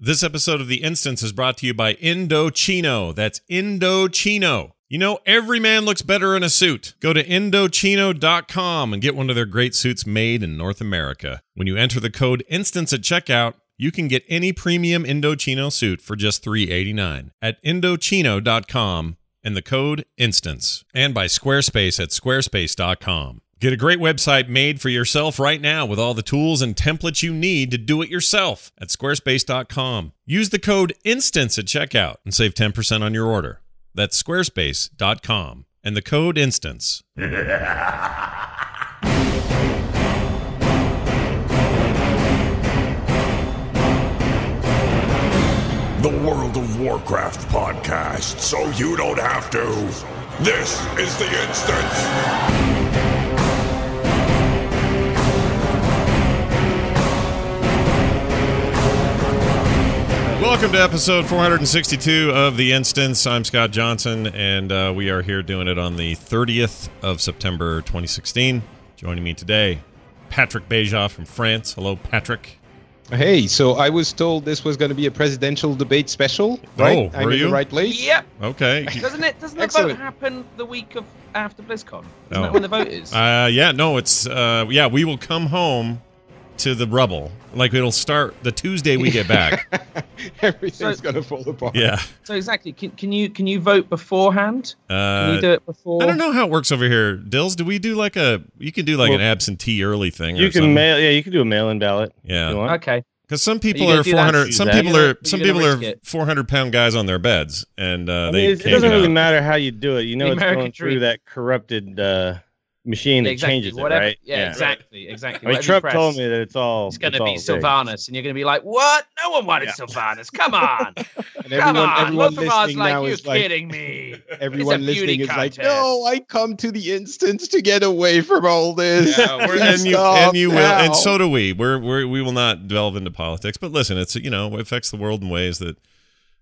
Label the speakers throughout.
Speaker 1: This episode of The Instance is brought to you by Indochino. That's Indochino. You know, every man looks better in a suit. Go to Indochino.com and get one of their great suits made in North America. When you enter the code INSTANCE at checkout, you can get any premium Indochino suit for just 389 at Indochino.com and the code INSTANCE. And by Squarespace at Squarespace.com. Get a great website made for yourself right now with all the tools and templates you need to do it yourself at squarespace.com. Use the code INSTANCE at checkout and save 10% on your order. That's squarespace.com and the code INSTANCE.
Speaker 2: The World of Warcraft podcast, so you don't have to. This is the instance.
Speaker 1: Welcome to episode 462 of The Instance. I'm Scott Johnson, and uh, we are here doing it on the 30th of September 2016. Joining me today, Patrick Beja from France. Hello, Patrick.
Speaker 3: Hey, so I was told this was going to be a presidential debate special, right?
Speaker 1: Oh,
Speaker 3: I'm
Speaker 1: were
Speaker 3: in
Speaker 1: you?
Speaker 3: the right place.
Speaker 4: Yep.
Speaker 1: Okay.
Speaker 4: Doesn't it? Doesn't the vote happen the week of after BlizzCon? Isn't
Speaker 1: Oh.
Speaker 4: that when the vote is?
Speaker 1: Uh, yeah, no, it's uh, yeah. We will come home to the rubble. Like it'll start the Tuesday we get back.
Speaker 3: Everything's
Speaker 4: So-
Speaker 3: going to fall apart.
Speaker 1: yeah.
Speaker 4: so exactly. Can, can you can you vote beforehand? Can
Speaker 1: Uh,
Speaker 4: you do it before?
Speaker 1: I don't know how it works over here. Dills, do we do like a? You can do like an absentee early thing.
Speaker 5: You
Speaker 1: or
Speaker 5: can
Speaker 1: something.
Speaker 5: mail, yeah, you can do a mail-in ballot. if
Speaker 1: Yeah.
Speaker 5: you want.
Speaker 4: Okay.
Speaker 1: Because some people
Speaker 4: gonna
Speaker 1: are four hundred. Some people
Speaker 4: You're
Speaker 1: are. Some people are four hundred pound guys on their beds, and uh,
Speaker 5: I
Speaker 1: they
Speaker 5: mean, it's- it
Speaker 1: can't
Speaker 5: doesn't
Speaker 1: get
Speaker 5: really
Speaker 1: out.
Speaker 5: matter how you do it. You know,
Speaker 4: The
Speaker 5: it's
Speaker 4: American
Speaker 5: going
Speaker 4: dream.
Speaker 5: through that corrupted uh, machine that
Speaker 4: exactly.
Speaker 5: changes
Speaker 4: Whatever.
Speaker 5: it, right?
Speaker 4: Yeah, exactly. Exactly.
Speaker 5: I mean,
Speaker 4: Whatever
Speaker 5: Trump
Speaker 4: press,
Speaker 5: told me that it's all.
Speaker 4: It's going to be
Speaker 5: rigged.
Speaker 4: Sylvanas, and you're going to be like, "What? No one wanted Sylvanas. Come on,
Speaker 3: And
Speaker 4: come
Speaker 3: everyone,
Speaker 4: on."
Speaker 3: everyone
Speaker 4: Most of us
Speaker 3: listening
Speaker 4: like,
Speaker 3: now
Speaker 4: "You're
Speaker 3: is like,
Speaker 4: kidding me."
Speaker 3: everyone
Speaker 4: It's a beauty
Speaker 3: listening is like, no, I come to the instance to get away from all this.
Speaker 1: Yeah, and you and you will, and so do we. We're, we're we will not delve into politics, but listen, it's you know it affects the world in ways that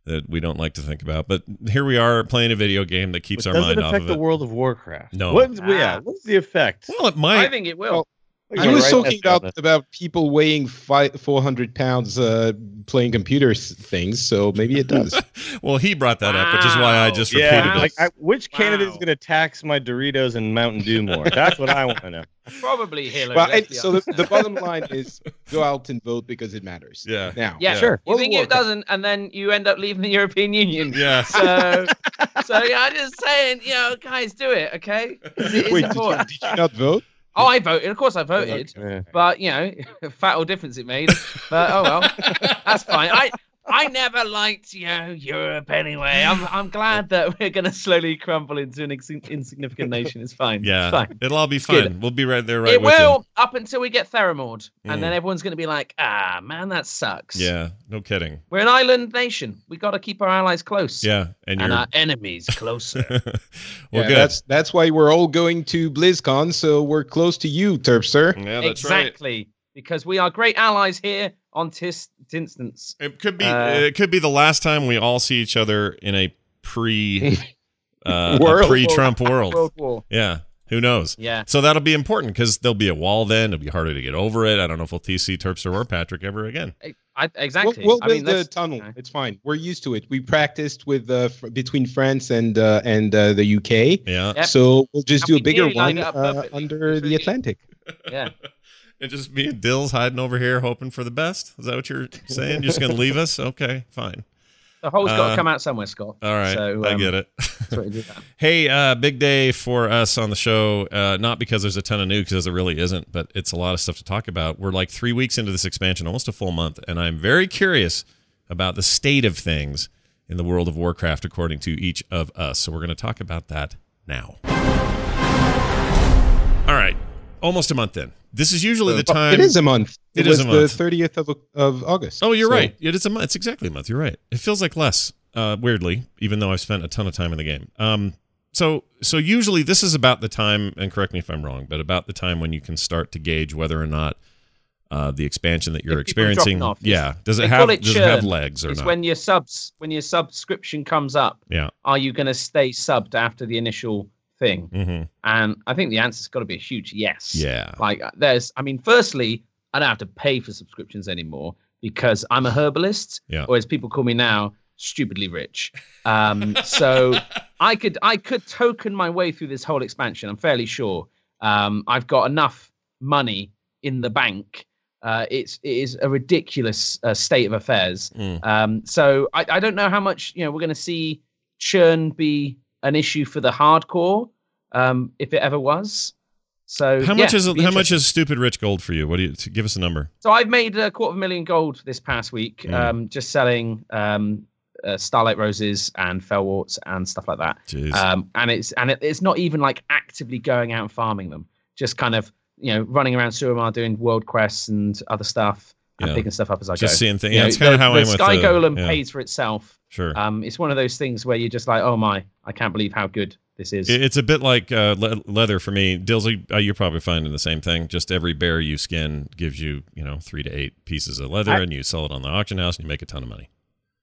Speaker 1: that we don't like to think about. But here we are playing a video game that keeps
Speaker 5: But
Speaker 1: our
Speaker 5: does
Speaker 1: mind
Speaker 5: it
Speaker 1: off
Speaker 5: affect
Speaker 1: of
Speaker 5: the. World of Warcraft?
Speaker 1: No.
Speaker 5: What's, yeah.
Speaker 4: Ah.
Speaker 5: What's the effect?
Speaker 1: Well, it might.
Speaker 4: I think it will.
Speaker 3: Well,
Speaker 5: Well,
Speaker 3: He
Speaker 5: you're
Speaker 3: was
Speaker 5: right,
Speaker 3: talking
Speaker 5: that's
Speaker 3: about about people weighing five, 400 pounds uh, playing computer things, so maybe it does.
Speaker 1: well, he brought that up, which is why I just
Speaker 5: Yeah,
Speaker 1: repeated
Speaker 5: like
Speaker 1: it.
Speaker 5: I, which candidate is going to tax my Doritos and Mountain Dew more? That's what I want to know.
Speaker 4: Probably Hillary.
Speaker 3: well, and so the, the bottom line is go out and vote because it matters.
Speaker 1: Yeah.
Speaker 3: Now,
Speaker 4: Yeah,
Speaker 1: Yeah.
Speaker 3: sure.
Speaker 4: You
Speaker 3: World
Speaker 4: think
Speaker 3: of
Speaker 4: it
Speaker 3: Warcraft.
Speaker 4: doesn't, and then you end up leaving the European Union.
Speaker 1: Yeah.
Speaker 4: So, so yeah, I'm just saying, you know, guys, do it, okay? It's,
Speaker 3: Wait, did you, did you not vote?
Speaker 4: Oh, I voted. Of course, I voted.
Speaker 5: Yeah.
Speaker 4: But you know, fat fatal difference it made. But oh well, that's fine. I I never liked you know Europe anyway. I'm I'm glad that we're gonna slowly crumble into an ex- insignificant nation. It's fine.
Speaker 1: Yeah,
Speaker 4: it's fine.
Speaker 1: it'll all be
Speaker 4: good.
Speaker 1: fine. We'll be right there, right
Speaker 4: it
Speaker 1: with
Speaker 4: will up until we get Theramord, and then everyone's gonna be like, ah, man, that sucks.
Speaker 1: Yeah, no kidding.
Speaker 4: We're an island nation. We got to keep our allies close.
Speaker 1: Yeah, and
Speaker 4: And our enemies closer.
Speaker 1: well,
Speaker 3: yeah,
Speaker 1: good.
Speaker 3: That's that's why we're all going to BlizzCon, so we're close to you, Terpster.
Speaker 1: yeah, that's right.
Speaker 4: exactly. Because we are great allies here on Tis Instance.
Speaker 1: It could be.
Speaker 4: Uh,
Speaker 1: it could be the last time we all see each other in a pre uh, a pre-Trump world.
Speaker 4: World War.
Speaker 1: Yeah, who knows?
Speaker 4: Yeah.
Speaker 1: So that'll be important because there'll be a wall then. It'll be harder to get over it. I don't know if we'll TC Terpster or Patrick ever again.
Speaker 4: I, exactly.
Speaker 3: We'll, we'll
Speaker 4: I mean,
Speaker 3: build a tunnel.
Speaker 4: okay.
Speaker 3: It's fine. We're used to it. We practiced with uh, fr- between France and uh, and uh, the UK,
Speaker 1: Yeah,
Speaker 4: Yep.
Speaker 3: so we'll just
Speaker 4: And
Speaker 3: do a bigger one
Speaker 4: up
Speaker 3: uh,
Speaker 4: perfectly.
Speaker 3: Under the Atlantic.
Speaker 4: Yeah.
Speaker 1: And just me and Dills hiding over here, hoping for the best. Is that what you're saying? You're just gonna leave us? Okay, fine.
Speaker 4: The hole's got
Speaker 1: Uh,
Speaker 4: to come out somewhere, Scott.
Speaker 1: All right,
Speaker 4: So,
Speaker 1: I
Speaker 4: um,
Speaker 1: get it.
Speaker 4: That's what you do that.
Speaker 1: Hey, uh, big day for us on the show. Uh, not because there's a ton of new, because there really isn't, but it's a lot of stuff to talk about. We're like three weeks into this expansion, almost a full month, and I'm very curious about the state of things in the world of Warcraft, according to each of us. So we're going to talk about that now. All right, almost a month in. This is usually the time.
Speaker 3: it is a month.
Speaker 1: It
Speaker 3: It,
Speaker 1: is
Speaker 3: was
Speaker 1: a month.
Speaker 3: the thirtieth of of August.
Speaker 1: Oh, you're
Speaker 3: So-
Speaker 1: right. It is a month. It's exactly a month. You're right. It feels like less, uh, weirdly, even though I've spent a ton of time in the game. Um, so, so usually this is about the time, and correct me if I'm wrong, but about the time when you can start to gauge whether or not uh, the expansion that you're
Speaker 4: If people are
Speaker 1: experiencing,
Speaker 4: off,
Speaker 1: yeah, does it have
Speaker 4: call it
Speaker 1: does it have legs or
Speaker 4: It's
Speaker 1: not?
Speaker 4: when your subs, when your subscription comes up,
Speaker 1: yeah.
Speaker 4: are you going to stay subbed after the initial thing?
Speaker 1: hmm
Speaker 4: And I think the answer's got to be a huge yes.
Speaker 1: Yeah.
Speaker 4: Like uh, there's, I mean, firstly, I don't have to pay for subscriptions anymore. because I'm a herbalist,
Speaker 1: Yeah.
Speaker 4: or as people call me now, stupidly rich. Um, so I could I could token my way through this whole expansion. I'm fairly sure. Um, I've got enough money in the bank. Uh, it's it is a ridiculous uh, state of affairs.
Speaker 1: Mm.
Speaker 4: Um, so I, I don't know how much you know we're going to see churn be an issue for the hardcore, um, if it ever was. So
Speaker 1: How
Speaker 4: yeah,
Speaker 1: much is how much is stupid rich gold for you? What do you give us a number?
Speaker 4: So I've made a quarter of a million gold this past week,
Speaker 1: Mm.
Speaker 4: um, just selling um, uh, starlight roses and fellworts and stuff like that.
Speaker 1: Jeez.
Speaker 4: Um, and it's and it, it's not even like actively going out and farming them. Just kind of you know running around Suramar doing world quests and other stuff and
Speaker 1: Yeah.
Speaker 4: picking stuff up as I
Speaker 1: Just
Speaker 4: go.
Speaker 1: Just seeing things. Yeah, it's kind of how
Speaker 4: the
Speaker 1: I am with
Speaker 4: Sky
Speaker 1: the,
Speaker 4: Golem
Speaker 1: yeah,
Speaker 4: pays for itself.
Speaker 1: Sure.
Speaker 4: Um, it's one of those things where you're just like, oh my, I can't believe how good this is.
Speaker 1: It's a bit like uh, le- leather for me. Dilsey, uh, you're probably finding the same thing. Just every bear you skin gives you, you know, three to eight pieces of leather,
Speaker 5: I-
Speaker 1: and you sell it on the auction house, and you make a ton of money.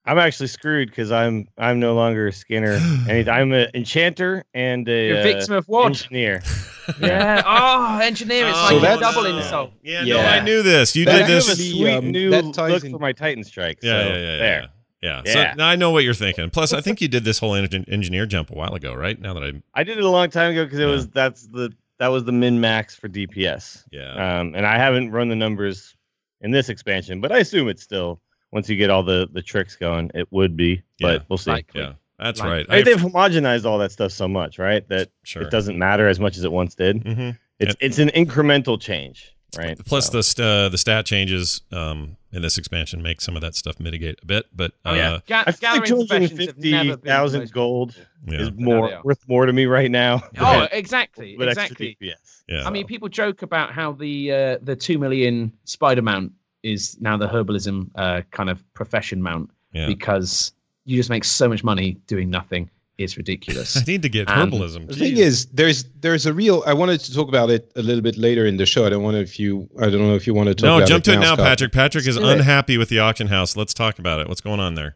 Speaker 5: I'm actually screwed because I'm I'm no longer a skinner. and I'm an enchanter and a
Speaker 4: You're a
Speaker 5: uh,
Speaker 4: victim of what?
Speaker 5: engineer.
Speaker 4: yeah. Oh, engineer. It's
Speaker 3: So
Speaker 4: like a
Speaker 3: that's-
Speaker 4: double
Speaker 3: no.
Speaker 4: insult.
Speaker 1: Yeah, no,
Speaker 3: Yeah.
Speaker 1: I knew this. You
Speaker 3: That
Speaker 1: did
Speaker 5: I have a
Speaker 1: this.
Speaker 3: actually-
Speaker 5: sweet
Speaker 3: um,
Speaker 5: new
Speaker 3: that
Speaker 5: look
Speaker 3: in-
Speaker 5: for my Titan strike.
Speaker 1: Yeah,
Speaker 5: so
Speaker 1: yeah, yeah, yeah,
Speaker 5: there.
Speaker 1: yeah. Yeah.
Speaker 5: Yeah.
Speaker 1: So now I know what you're thinking. Plus, I think you did this whole engin- engineer jump a while ago, right? Now that I,
Speaker 5: I did it a long time ago because it
Speaker 1: Yeah.
Speaker 5: was that's the that was the min max for DPS.
Speaker 1: yeah,
Speaker 5: Um, and I haven't run the numbers in this expansion, but I assume it's still once you get all the the tricks going, it would be. But
Speaker 1: Yeah.
Speaker 5: we'll see.
Speaker 4: Likely.
Speaker 1: yeah, that's
Speaker 4: Like-
Speaker 1: right.
Speaker 5: I think they've homogenized all that stuff so much, right? That
Speaker 1: sure.
Speaker 5: it doesn't matter as much as it once did.
Speaker 1: hmm
Speaker 5: It's it's an incremental change, right?
Speaker 1: Plus,
Speaker 5: So-
Speaker 1: the st- uh, the stat changes um, in this expansion make some of that stuff mitigate a bit. But uh,
Speaker 4: Oh, yeah. Ga-
Speaker 5: I feel like
Speaker 4: never
Speaker 5: 250,000 gold
Speaker 1: yeah,
Speaker 5: is more
Speaker 4: are.
Speaker 5: worth more to me right now.
Speaker 4: Oh, exactly,
Speaker 5: with
Speaker 4: exactly.
Speaker 5: extra
Speaker 1: yeah.
Speaker 4: I mean, people joke about how the uh, the two million spider mount is now the herbalism uh, kind of profession mount
Speaker 1: yeah.
Speaker 4: because you just make so much money doing nothing. It's ridiculous.
Speaker 1: I need to get herbalism.
Speaker 3: The thing is, there's there's a real. I wanted to talk about it a little bit later in the show. I don't want to if you. I don't know if you want to talk.
Speaker 1: no,
Speaker 3: about
Speaker 1: jump
Speaker 3: it
Speaker 1: to it now,
Speaker 3: Scott.
Speaker 1: Patrick. Patrick is
Speaker 3: Let's do
Speaker 1: unhappy with the auction house. Let's talk about it. What's going on there?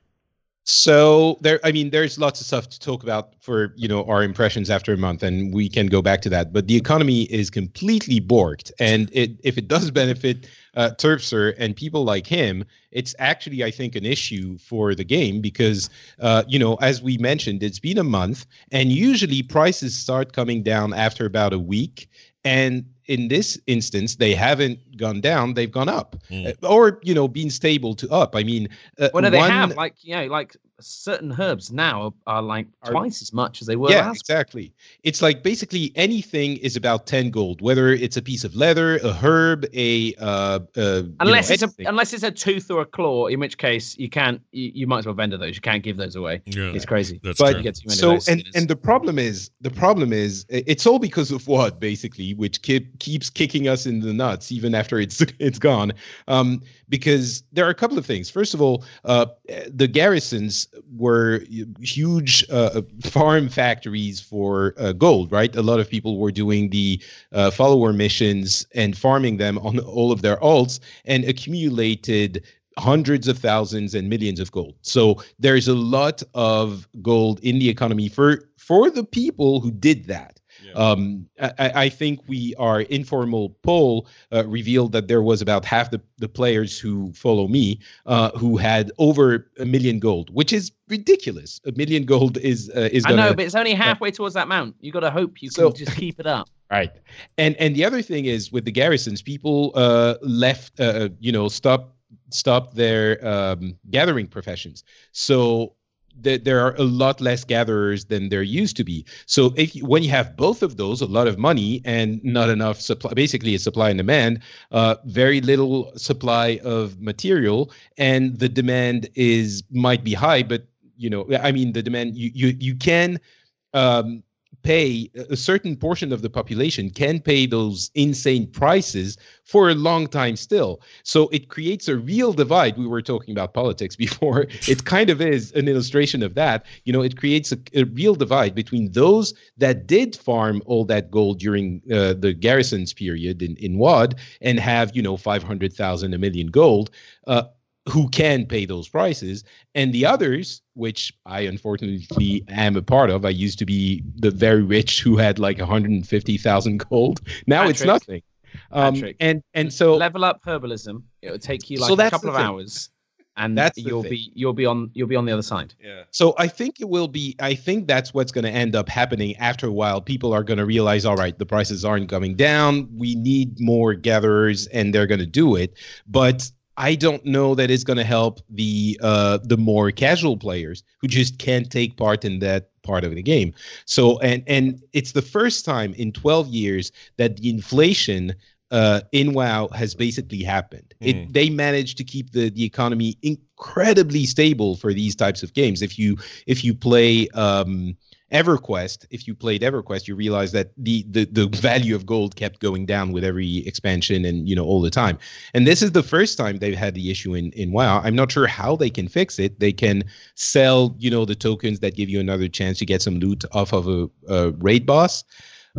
Speaker 3: So there, I mean, there's lots of stuff to talk about for you know our impressions after a month, and we can go back to that. But the economy is completely borked, and it if it does benefit uh, Terpster and people like him, it's actually I think an issue for the game because uh, you know as we mentioned, it's been a month, and usually prices start coming down after about a week, and in this instance, they haven't gone down; they've gone up,
Speaker 1: Mm.
Speaker 3: Or you know, been stable to up. I mean, uh,
Speaker 4: Well, no, they
Speaker 3: one-
Speaker 4: have like you know, like certain herbs now are, are like
Speaker 3: Are-
Speaker 4: twice as much as they were
Speaker 3: yeah,
Speaker 4: last.
Speaker 3: exactly. It's like basically anything is about ten gold, whether it's a piece of leather, a herb, a uh, uh you
Speaker 4: Unless
Speaker 3: know,
Speaker 4: it's a unless it's a tooth or a claw, in which case you can't you, you might as well vendor those. You can't give those away.
Speaker 1: Yeah,
Speaker 4: It's crazy.
Speaker 1: that's
Speaker 3: But-
Speaker 1: true.
Speaker 4: You get too many
Speaker 3: so and and the problem is the problem is it's all because of what basically which keep, keeps kicking us in the nuts even after it's it's gone um because there are a couple of things first of all uh the garrisons were huge uh, farm factories for uh, gold right a lot of people were doing the uh, follower missions and farming them on all of their alts and accumulated hundreds of thousands and millions of gold. So there's a lot of gold in the economy for for the people who did that. Um, I, I I think we our informal poll uh, revealed that there was about half the, the players who follow me uh, who had over a million gold, which is ridiculous. A million gold is uh, is
Speaker 4: I
Speaker 3: gonna
Speaker 4: know, but it's only halfway towards that mount. You got to hope you
Speaker 3: So-
Speaker 4: can just keep it up.
Speaker 3: Right. And and the other thing is with the garrisons, people uh, left, uh, you know, stop stop their um, gathering professions. So th- there are a lot less gatherers than there used to be. So if when you have both of those, a lot of money and not enough supply, basically a supply and demand, uh, very little supply of material, and the demand is might be high, but you know, I mean, the demand you you you can. Um, pay a certain portion of the population can pay those insane prices for a long time still. So it creates a real divide. We were talking about politics before. It kind of is an illustration of that. You know it creates a, a real divide between those that did farm all that gold during uh, the garrisons period in, in WoD and have you know 500000 a million gold uh, who can pay those prices and the others which i unfortunately am a part of i used to be the very rich who had like 150000 gold now it's nothing Um,
Speaker 4: Patrick,
Speaker 3: and and so
Speaker 4: level up herbalism. It will take you like
Speaker 3: So
Speaker 4: a couple of
Speaker 3: thing.
Speaker 4: hours, and
Speaker 3: That's
Speaker 4: you'll
Speaker 3: thing.
Speaker 4: be you'll be on you'll be on the other side.
Speaker 1: Yeah.
Speaker 3: So I think it will be. I think that's what's going to end up happening after a while. People are going to realize, all right, the prices aren't coming down. We need more gatherers, and they're going to do it. But I don't know that it's going to help the uh, the more casual players who just can't take part in that part of the game. So and and it's the first time in 12 years that the inflation uh, in WoW has basically happened.
Speaker 1: Hmm.
Speaker 3: It they managed to keep the the economy incredibly stable for these types of games. If you if you play um, EverQuest, if you played EverQuest, you realize that the, the the value of gold kept going down with every expansion and you know all the time. And this is the first time they've had the issue in in WoW. I'm not sure how they can fix it. They can sell you know the tokens that give you another chance to get some loot off of a, a raid boss.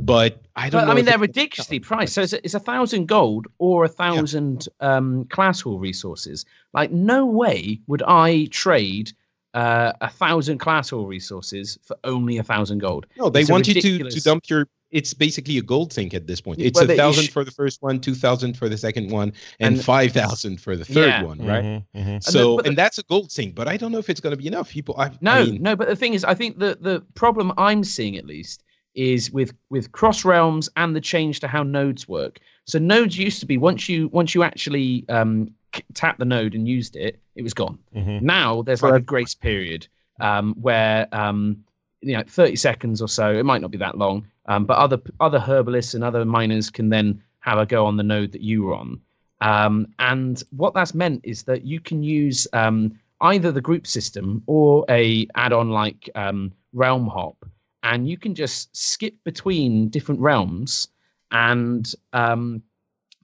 Speaker 3: But I don't
Speaker 4: But. I mean, they're ridiculously priced. So it's a, it's a thousand gold or a thousand um, class hall resources. Like, no way would I trade uh, a thousand class hall resources for only a thousand gold.
Speaker 3: No, they
Speaker 4: It's a
Speaker 3: want you to, to dump your. It's basically a gold sink at this point. It's
Speaker 4: well,
Speaker 3: a
Speaker 4: they-
Speaker 3: thousand
Speaker 4: sh-
Speaker 3: for the first one, two thousand for the second one, and,
Speaker 4: And-
Speaker 3: five thousand for the third
Speaker 4: Yeah.
Speaker 3: one, right?
Speaker 1: Mhm, mhm.
Speaker 3: So,
Speaker 4: but the-
Speaker 3: and that's a gold sink, but I don't know if it's going to be enough. People, I,
Speaker 4: No,
Speaker 3: I mean,
Speaker 4: no. But the thing is, I think the the problem I'm seeing at least is with with cross realms and the change to how nodes work. So nodes used to be once you once you actually um, c- tapped the node and used it, it was gone.
Speaker 1: Mhm.
Speaker 4: Now there's like a grace period um, where um, you know 30 seconds or so. It might not be that long, um, but other other herbalists and other miners can then have a go on the node that you were on. Um, and what that's meant is that you can use um, either the group system or a add-on like um, Realm Hop, and you can just skip between different realms and um,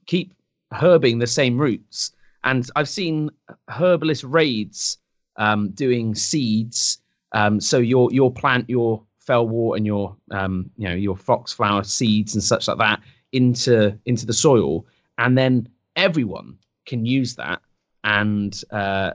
Speaker 4: keep herbing the same routes. And I've seen herbalist raids um, doing seeds. Um, so you'll you'll plant your fellwort and your um, you know your foxflower seeds and such like that into into the soil, and then everyone can use that and uh,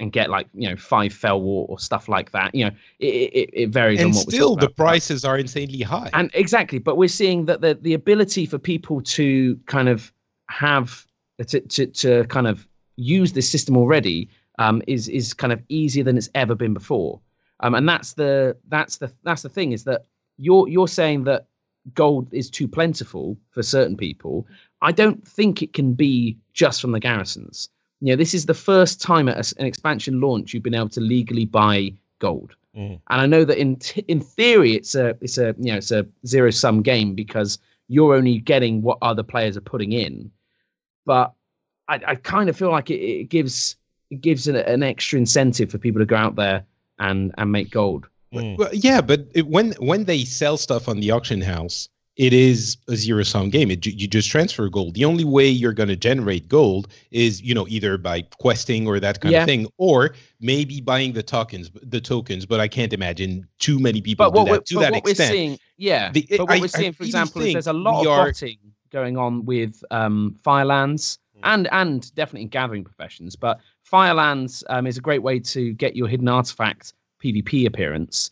Speaker 4: and get like you know five fellwort or stuff like that. You know it it, it varies on
Speaker 3: and
Speaker 4: what we're
Speaker 3: still the prices are insanely high.
Speaker 4: And exactly, but we're seeing that the the ability for people to kind of have to to, to kind of use this system already um, is is kind of easier than it's ever been before. Um, and that's the that's the that's the thing is that you're you're saying that gold is too plentiful for certain people. I don't think it can be just from the garrisons. You know, this is the first time at an expansion launch you've been able to legally buy gold.
Speaker 1: Mm.
Speaker 4: And I know that in t- in theory it's a it's a you know it's a zero sum game because you're only getting what other players are putting in. But I, I kind of feel like it, it gives it gives an, an extra incentive for people to go out there and and make gold.
Speaker 1: Mm.
Speaker 3: Well, yeah, but it, when when they sell stuff on the auction house, it is a zero sum game. It, you just transfer gold. The only way you're going to generate gold is you know either by questing or that kind
Speaker 4: Yeah.
Speaker 3: of thing, or maybe buying the tokens. The tokens, but I can't imagine too many people
Speaker 4: But
Speaker 3: do
Speaker 4: what
Speaker 3: that to
Speaker 4: but
Speaker 3: that
Speaker 4: what we're
Speaker 3: extent.
Speaker 4: seeing, yeah.
Speaker 3: The-
Speaker 4: but what
Speaker 3: I-
Speaker 4: we're seeing, for
Speaker 3: really
Speaker 4: example, is there's a lot
Speaker 3: we
Speaker 4: of
Speaker 3: are-
Speaker 4: botting going on with um, Firelands and and definitely in gathering professions. But Firelands um, is a great way to get your hidden artifact PvP appearance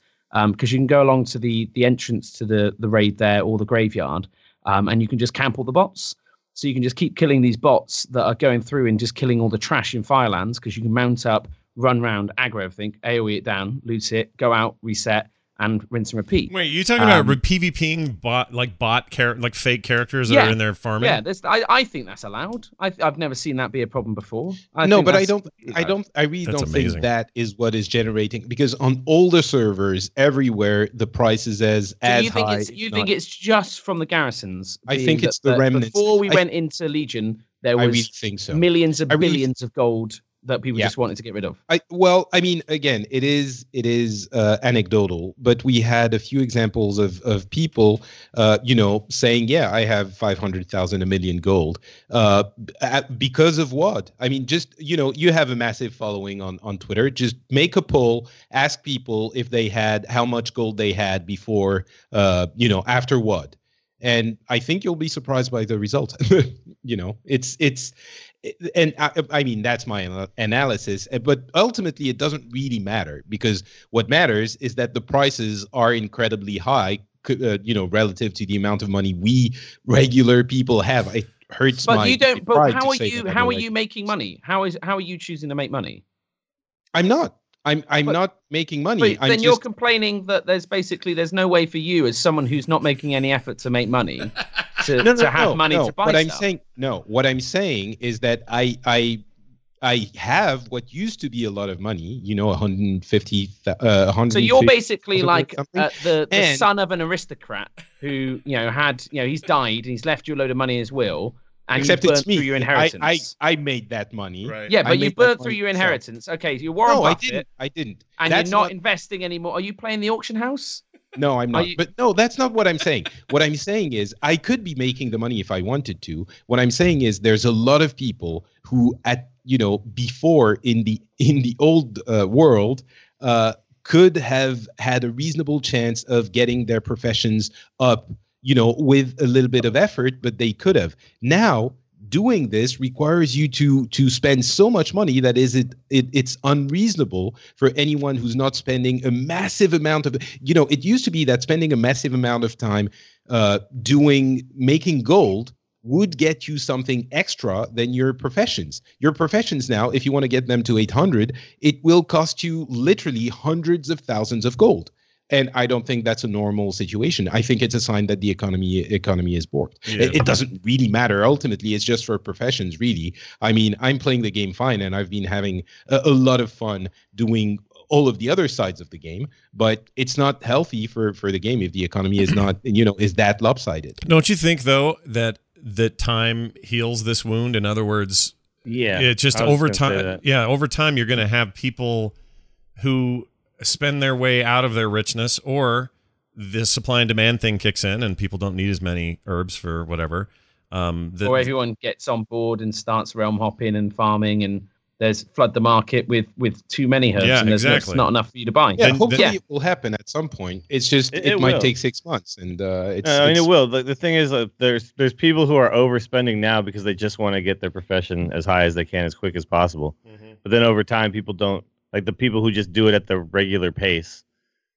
Speaker 4: because you can go along to the the entrance to the the raid there or the graveyard, um, and you can just camp all the bots. So you can just keep killing these bots that are going through and just killing all the trash in Firelands because you can mount up, run round, aggro everything, AoE it down, loot it, go out, reset, and rinse and repeat.
Speaker 1: Wait, you talking
Speaker 4: Um,
Speaker 1: about re- PvPing bot like bot char- like fake characters that
Speaker 4: Yeah.
Speaker 1: are in there farming?
Speaker 4: Yeah, there's, I, I think that's allowed. I, I've never seen that be a problem before. I
Speaker 3: no,
Speaker 4: think
Speaker 3: but I don't. I don't. I really don't
Speaker 1: amazing.
Speaker 3: think that is what is generating because on all the servers everywhere the price is as
Speaker 4: So
Speaker 3: as
Speaker 4: you think
Speaker 3: high.
Speaker 4: it's
Speaker 3: if
Speaker 4: you
Speaker 3: not-
Speaker 4: think it's just from the garrisons?
Speaker 3: I think it's the remnants.
Speaker 4: Before we
Speaker 3: I-
Speaker 4: went into Legion, there
Speaker 3: I
Speaker 4: was
Speaker 3: really think so.
Speaker 4: millions of
Speaker 3: I really-
Speaker 4: billions of gold that people
Speaker 3: Yeah.
Speaker 4: just wanted to get rid of.
Speaker 3: I well, I mean, again, it is it is uh, anecdotal, but we had a few examples of of people, uh, you know, saying, "Yeah, I have five hundred thousand, a million gold," uh, at- because of what? I mean, just you know, you have a massive following on on Twitter. Just make a poll, ask people if they had how much gold they had before, uh, you know, after what, and I think you'll be surprised by the results. you know, it's it's and I, I mean that's my analysis uh, but ultimately it doesn't really matter because what matters is that the prices are incredibly high uh, you know, relative to the amount of money we regular people have. It hurts
Speaker 4: But
Speaker 3: my
Speaker 4: you don't.
Speaker 3: my pride
Speaker 4: But how are you? How are
Speaker 3: like-
Speaker 4: you making money? How is how are you choosing to make money?
Speaker 3: I'm not. I'm I'm
Speaker 4: But-
Speaker 3: not making money.
Speaker 4: But
Speaker 3: I'm
Speaker 4: then
Speaker 3: just,
Speaker 4: you're complaining that there's basically there's no way for you as someone who's not making any effort to make money to,
Speaker 3: no, no,
Speaker 4: to have
Speaker 3: no,
Speaker 4: money
Speaker 3: no.
Speaker 4: to buy
Speaker 3: What I'm saying, no. What I'm saying is that I I I have what used to be a lot of money. You know, 150. Uh, 150
Speaker 4: So you're basically like uh, the, the
Speaker 3: And-
Speaker 4: son of an aristocrat who you know had you know he's died and he's left you a load of money in his will and
Speaker 3: Except
Speaker 4: you
Speaker 3: it's me.
Speaker 4: through your
Speaker 3: I-
Speaker 4: inheritance.
Speaker 3: I, I made that money.
Speaker 1: Right.
Speaker 4: yeah,
Speaker 3: I
Speaker 4: but you
Speaker 3: made that
Speaker 4: burnt through your
Speaker 3: myself.
Speaker 4: inheritance. Okay, so you're Warren
Speaker 3: No, I
Speaker 4: Buffett,
Speaker 3: didn't. I didn't.
Speaker 4: and
Speaker 3: That's
Speaker 4: you're not, investing anymore. Are you playing the auction house?
Speaker 3: No, I'm not.
Speaker 4: you-
Speaker 3: But no, that's not what I'm saying. what I'm saying is I could be making the money if I wanted to. What I'm saying is there's a lot of people who at you know before in the in the old uh, world uh, could have had a reasonable chance of getting their professions up, you know, with a little bit of effort, but they could have. Now doing this requires you to to spend so much money that is it, it it's unreasonable for anyone who's not spending a massive amount of you know it used to be that spending a massive amount of time uh doing making gold would get you something extra than your professions your professions now if you want to get them to 800 it will cost you literally hundreds of thousands of gold and I don't think that's a normal situation. I think it's a sign that the economy economy is borked.
Speaker 1: Yeah.
Speaker 3: It, it doesn't really matter. Ultimately, it's just for professions, really. I mean, I'm playing the game fine, and I've been having a, a lot of fun doing all of the other sides of the game. But it's not healthy for for the game if the economy is not, you know, is that lopsided.
Speaker 1: Don't you think though that that time heals this wound? In other words,
Speaker 5: Yeah,
Speaker 1: it's just over time. Yeah, over time, you're going to have people who spend their way out of their richness, or this supply and demand thing kicks in, and people don't need as many herbs for whatever. Um, the,
Speaker 4: or everyone gets on board and starts realm hopping and farming and there's flood the market with with too many herbs
Speaker 1: Yeah,
Speaker 4: and there's
Speaker 1: exactly.
Speaker 4: not enough for you to buy.
Speaker 3: Yeah,
Speaker 1: Then-
Speaker 3: hopefully
Speaker 4: yeah.
Speaker 3: it will happen at some point. It's just
Speaker 5: It-
Speaker 3: it,
Speaker 5: it
Speaker 3: might
Speaker 5: will.
Speaker 3: take six months, and uh, it's.
Speaker 5: No, I mean,
Speaker 3: it's-
Speaker 5: it will. The, the thing is, uh, there's there's people who are overspending now because they just want to get their profession as high as they can as quick as possible. But then over time, people don't like the people who just do it at the regular pace.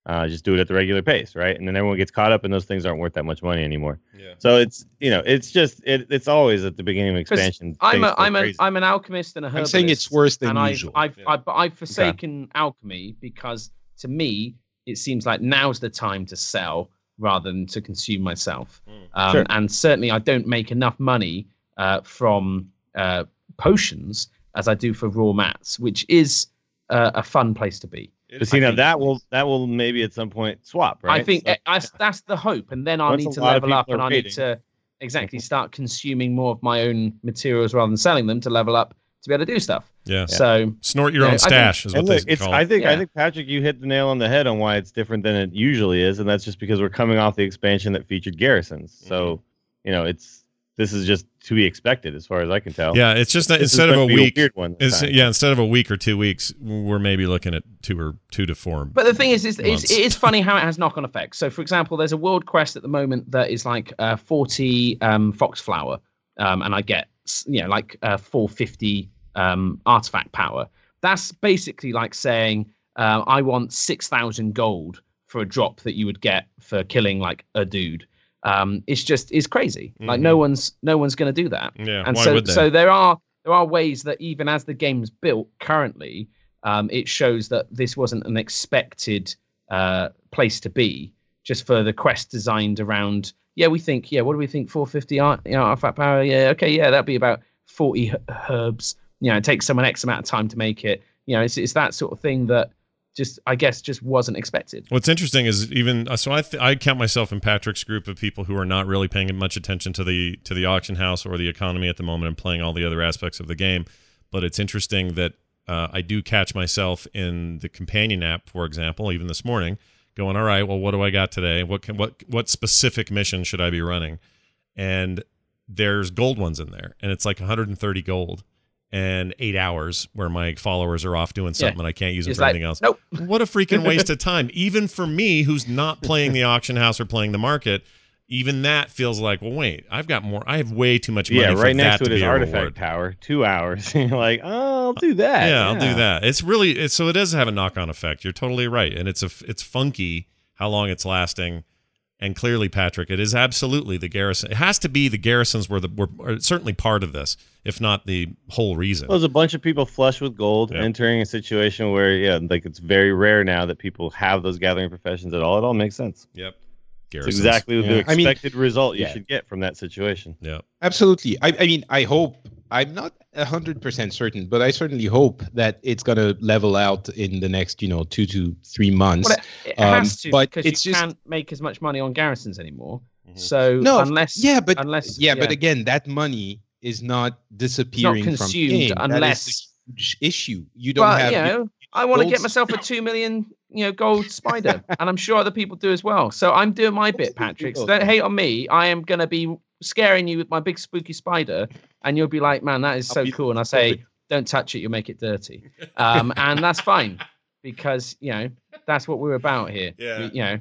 Speaker 5: Uh, just do it at the regular pace, right? And then everyone gets caught up, and those things aren't worth that much money anymore.
Speaker 1: Yeah.
Speaker 5: So it's you know, it's just it, it's always at the beginning of expansion.
Speaker 4: I'm
Speaker 5: things
Speaker 4: a
Speaker 5: go
Speaker 4: I'm a
Speaker 5: crazy.
Speaker 4: I'm an alchemist and a herbalist.
Speaker 3: I'm saying it's worse than
Speaker 4: and I've,
Speaker 3: usual.
Speaker 4: I've,
Speaker 1: Yeah.
Speaker 4: I've, I've forsaken alchemy because to me it seems like now's the time to sell rather than to consume myself.
Speaker 1: Mm.
Speaker 4: Um,
Speaker 5: Sure.
Speaker 4: And certainly I don't make enough money uh, from uh, potions as I do for raw mats, which is uh, a fun place to be.
Speaker 5: But see
Speaker 4: I
Speaker 5: now that will that will maybe at some point swap, right?
Speaker 4: I think
Speaker 5: So-
Speaker 4: uh, that's, that's the hope, and then I'll need to level up, and I need to exactly start consuming more of my own materials rather than selling them to level up to be able to do stuff.
Speaker 1: yeah.
Speaker 4: So
Speaker 1: Snort your
Speaker 4: Yeah, I
Speaker 1: own
Speaker 4: think-
Speaker 1: stash is what
Speaker 5: And
Speaker 1: they
Speaker 5: look, it's
Speaker 1: call
Speaker 5: I
Speaker 1: it.
Speaker 5: think I think Patrick, you hit the nail on the head on why it's different than it usually is, and that's just because we're coming off the expansion that featured garrisons. So
Speaker 1: Mm-hmm.
Speaker 5: you know, it's this is just to be expected as far as I can tell.
Speaker 1: Yeah, it's just that
Speaker 5: This
Speaker 1: instead of a
Speaker 5: gonna
Speaker 1: week,
Speaker 5: weird one. this
Speaker 1: yeah, instead of a week or two weeks, we're maybe looking at two or two to four.
Speaker 4: But the thing is, is,
Speaker 1: months.
Speaker 4: is it is funny how it has knock-on effects. So, for example, there's a world quest at the moment that is like uh, 40 um, foxflower, um, and I get s- you know like uh, 450 um, artifact power. That's basically like saying uh, I want 6,000 gold for a drop that you would get for killing like a dude. Um, it's just it's crazy. Like no one's no one's going to do that.
Speaker 1: Yeah,
Speaker 4: and so so there are there are ways that even as the game's built currently um, it shows that this wasn't an expected uh, place to be just for the quest designed around yeah we think yeah what do we think 450 art you know, artifact power? Yeah okay yeah that'd be about 40 herbs. You know it takes someone x amount of time to make it. You know it's, it's that sort of thing that just i guess just wasn't expected
Speaker 1: What's interesting is even uh, so I th- I count myself in Patrick's group of people who are not really paying much attention to the to the auction house or the economy at the moment and playing all the other aspects of the game. But it's interesting that uh, I do catch myself in the companion app, for example, even this morning, going, "All right, well, what do I got today? What can what what specific mission should I be running?" And there's gold ones in there, and it's like 130 gold and eight hours where my followers are off doing something and I can't use them
Speaker 4: it's
Speaker 1: for
Speaker 4: like
Speaker 1: anything else.
Speaker 4: nope
Speaker 1: What a freaking waste of time. Even for me, who's not playing the auction house or playing the market, even that feels like, well, wait, I've got more. I have way too much money
Speaker 5: yeah.
Speaker 1: for
Speaker 5: Right next
Speaker 1: that
Speaker 5: to it
Speaker 1: to
Speaker 5: is
Speaker 1: be a
Speaker 5: artifact
Speaker 1: reward.
Speaker 5: power, two hours. You're like, oh, I'll do that.
Speaker 1: Yeah, I'll do that. It's really it's, so it does have a knock on effect. You're totally right, and it's a it's funky how long it's lasting. And clearly, Patrick, it is absolutely the garrison. It has to be the garrisons were the were are certainly part of this, if not the whole reason.
Speaker 5: Well, there's a bunch of people flush with gold
Speaker 1: Yeah.
Speaker 5: entering a situation where, yeah, like it's very rare now that people have those gathering professions at all. It all makes sense.
Speaker 1: yep.
Speaker 5: It's
Speaker 1: Garrisons.
Speaker 5: exactly
Speaker 3: Yeah.
Speaker 5: the
Speaker 3: I mean-
Speaker 5: expected result you
Speaker 3: Yeah.
Speaker 5: should get from that situation.
Speaker 1: Yeah.
Speaker 3: Absolutely. I, I mean, I hope. I'm not hundred percent certain, but I certainly hope that it's gonna level out in the next, you know, two to three months.
Speaker 4: Well, it, it
Speaker 3: Um,
Speaker 4: has to
Speaker 3: but
Speaker 4: because
Speaker 3: it's
Speaker 4: you
Speaker 3: just-
Speaker 4: can't make as much money on garrisons anymore.
Speaker 1: Mhm.
Speaker 4: So
Speaker 3: No,
Speaker 4: unless
Speaker 3: yeah, but
Speaker 4: unless
Speaker 3: yeah, but again, that money is not disappearing from
Speaker 4: consumed
Speaker 3: game.
Speaker 4: Unless-
Speaker 3: a issue. You don't
Speaker 4: but
Speaker 3: have.
Speaker 4: you know, I want to get myself a two million, you know, gold spider, and I'm sure other people do as well. So I'm doing my bit, Patrick. So don't hate on me. I am gonna be scaring you with my big spooky spider, and you'll be like, "Man, that is
Speaker 3: I'll
Speaker 4: so
Speaker 3: be-
Speaker 4: cool." And I say, "Don't touch it. You'll make it dirty," um, and that's fine because you know that's what we're about here.
Speaker 1: Yeah.
Speaker 4: We- you know,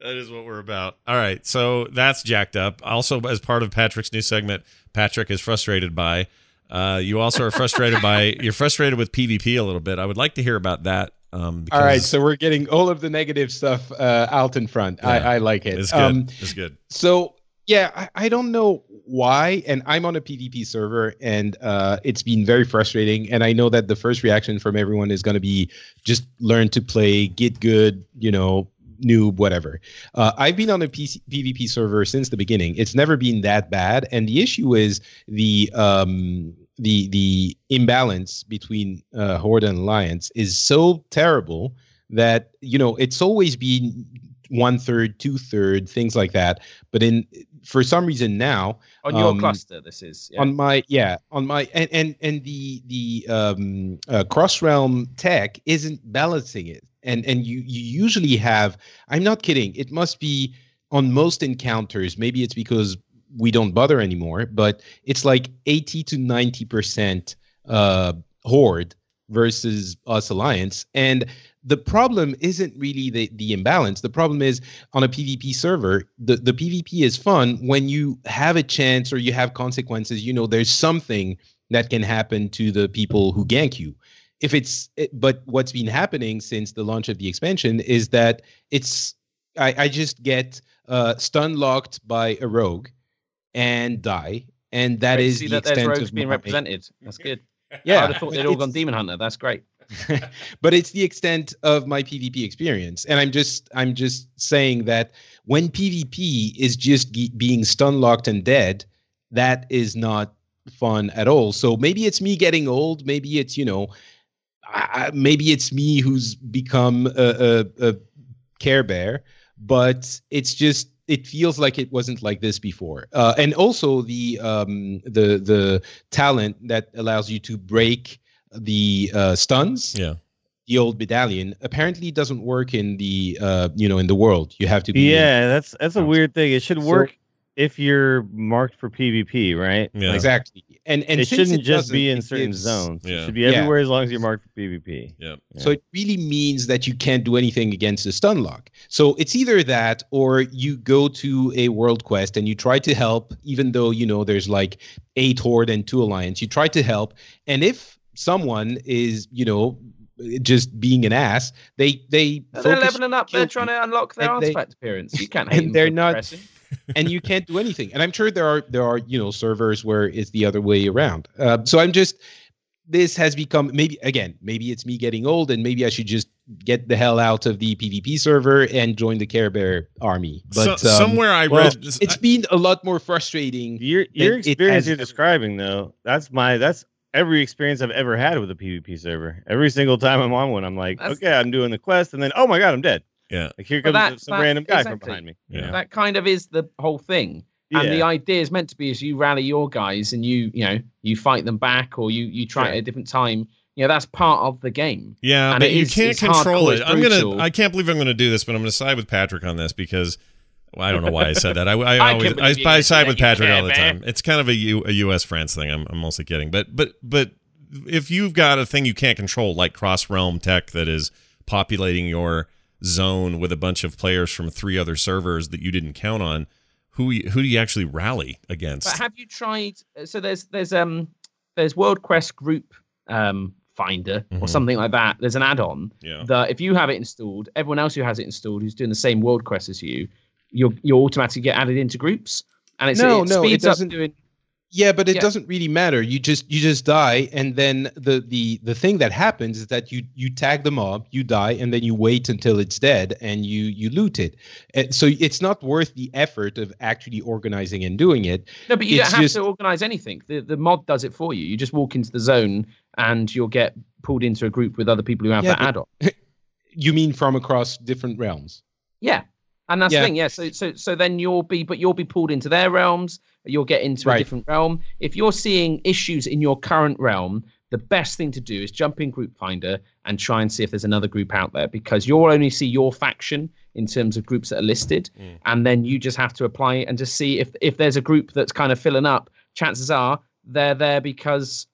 Speaker 1: That is what we're about. All right. So that's jacked up. Also, as part of Patrick's new segment, Patrick is frustrated by. Uh, you also are frustrated by. You're frustrated with PvP a little bit. I would like to hear about that. Um,
Speaker 3: All right, so we're getting all of the negative stuff uh, out in front.
Speaker 1: Yeah.
Speaker 3: I, I like it.
Speaker 1: it's good.
Speaker 3: Um,
Speaker 1: it's good.
Speaker 3: so yeah, I, I don't know why, and I'm on a PvP server, and uh, it's been very frustrating. And I know that the first reaction from everyone is going to be just learn to play, get good, you know, noob, whatever. Uh, I've been on a PC, PvP server since the beginning. It's never been that bad, and the issue is the um, the the imbalance between uh, Horde and Alliance is so terrible that you know it's always been one third, two third, things like that. But in for some reason now
Speaker 4: on your
Speaker 3: Um,
Speaker 4: cluster, this is yeah.
Speaker 3: on my yeah on my and and and the the um uh, cross realm tech isn't balancing it and and you you usually have i'm not kidding it must be on most encounters maybe it's because we don't bother anymore but it's like 80 to 90 percent uh horde versus us alliance and the problem isn't really the, the imbalance. The problem is on a PvP server, the, the PvP is fun when you have a chance or you have consequences. You know, there's something that can happen to the people who gank you. If it's, but what's been happening since the launch of the expansion is that it's, I, I just get uh, stun locked by a rogue and die. And that
Speaker 4: Great to
Speaker 3: is
Speaker 4: see
Speaker 3: the
Speaker 4: that there's
Speaker 3: extent
Speaker 4: rogues
Speaker 3: of
Speaker 4: being
Speaker 3: my-
Speaker 4: represented. That's good.
Speaker 3: Yeah,
Speaker 4: I would have thought they'd all gone Demon Hunter. That's great.
Speaker 3: but it's the extent of my PvP experience, and I'm just I'm just saying that when PvP is just ge- being stun locked and dead, that is not fun at all. So maybe it's me getting old. Maybe it's you know, I, maybe it's me who's become a, a, a care bear. But it's just it feels like it wasn't like this before. Uh, and also the um, the the talent that allows you to break the uh, stuns
Speaker 1: Yeah.
Speaker 3: the old medallion apparently doesn't work in the uh you know in the world you have to be
Speaker 5: Yeah, that's that's a weird thing. It should
Speaker 3: So-
Speaker 5: work if you're marked for PvP, right?
Speaker 1: Yeah.
Speaker 3: exactly and and
Speaker 5: it shouldn't just be in certain zones.
Speaker 1: Yeah.
Speaker 5: It should be
Speaker 3: Yeah.
Speaker 5: everywhere as long as you're marked for PvP.
Speaker 1: Yep.
Speaker 3: so it really means that you can't do anything against the stun lock so it's either that or you go to a world quest and you try to help even though you know there's like eight horde and two alliance you try to help and if someone is you know just being an ass they they
Speaker 4: They're leveling up. They're trying to unlock their
Speaker 3: And they-
Speaker 4: appearance. You can't
Speaker 3: and they're not- and you can't do anything. And I'm sure there are there are you know servers where it's the other way around. Uh, so I'm just this has become maybe again maybe it's me getting old and maybe I should just get the hell out of the PvP server and join the Care Bear army. But
Speaker 1: so,
Speaker 3: um,
Speaker 1: somewhere I
Speaker 5: well,
Speaker 1: read.
Speaker 3: it's been a lot more frustrating.
Speaker 5: Your your experience you're describing though, that's my that's every experience I've ever had with a PvP server. Every single time I'm on one, I'm like,
Speaker 4: That's-
Speaker 5: okay, I'm doing the quest, and then oh my god, I'm dead.
Speaker 1: Yeah.
Speaker 5: Like here
Speaker 4: But
Speaker 5: comes
Speaker 4: that's-
Speaker 5: some
Speaker 4: that-
Speaker 5: random guy from behind me.
Speaker 1: Yeah.
Speaker 4: That kind of is the whole thing. And the idea is meant to be is you rally your guys and you you know you fight them back or you you try
Speaker 5: Sure.
Speaker 4: at a different time. You know that's part of the game.
Speaker 1: Yeah,
Speaker 4: And
Speaker 1: but you
Speaker 4: is-
Speaker 1: can't control
Speaker 4: hardcore,
Speaker 1: it. I'm gonna. I can't believe I'm gonna do this, but I'm gonna side with Patrick on this because well, I don't know why I said that. I, I,
Speaker 4: I
Speaker 1: always
Speaker 4: can't believe you
Speaker 1: I, I side with Patrick all the
Speaker 4: care,
Speaker 1: time. It's kind of a, U, a U.S. France thing. I'm, I'm mostly kidding, but but but if you've got a thing you can't control, like cross realm tech that is populating your zone with a bunch of players from three other servers that you didn't count on, who who do you actually rally against?
Speaker 4: But have you tried? So there's there's um there's World Quest Group um Finder
Speaker 1: Mhm.
Speaker 4: or something like that. There's an add-on
Speaker 1: yeah,
Speaker 4: that if you have it installed, everyone else who has it installed who's doing the same World Quest as you, you you automatically get added into groups, and it's,
Speaker 3: No,
Speaker 4: it
Speaker 3: no, it doesn't-
Speaker 4: doing.
Speaker 3: Yeah, but it
Speaker 4: Yeah.
Speaker 3: doesn't really matter. You just you just die, and then the the the thing that happens is that you you tag the mob, you die, and then you wait until it's dead, and you you loot it. And so it's not worth the effort of actually organizing and doing it.
Speaker 4: No, but you
Speaker 3: It's
Speaker 4: don't have
Speaker 3: just-
Speaker 4: to organize anything. The the mod does it for you. You just walk into the zone, and you'll get pulled into a group with other people who have
Speaker 3: Yeah,
Speaker 4: that add-on.
Speaker 3: You mean from across different realms?
Speaker 4: Yeah. And that's
Speaker 3: Yeah.
Speaker 4: the thing, yeah. So so so then you'll be but you'll be pulled into their realms, you'll get into a different realm. If you're seeing issues in your current realm, the best thing to do is jump in group finder and try and see if there's another group out there because you'll only see your faction in terms of groups that are listed
Speaker 1: Mm.
Speaker 4: and then you just have to apply and just see if if there's a group that's kind of filling up chances are they're there because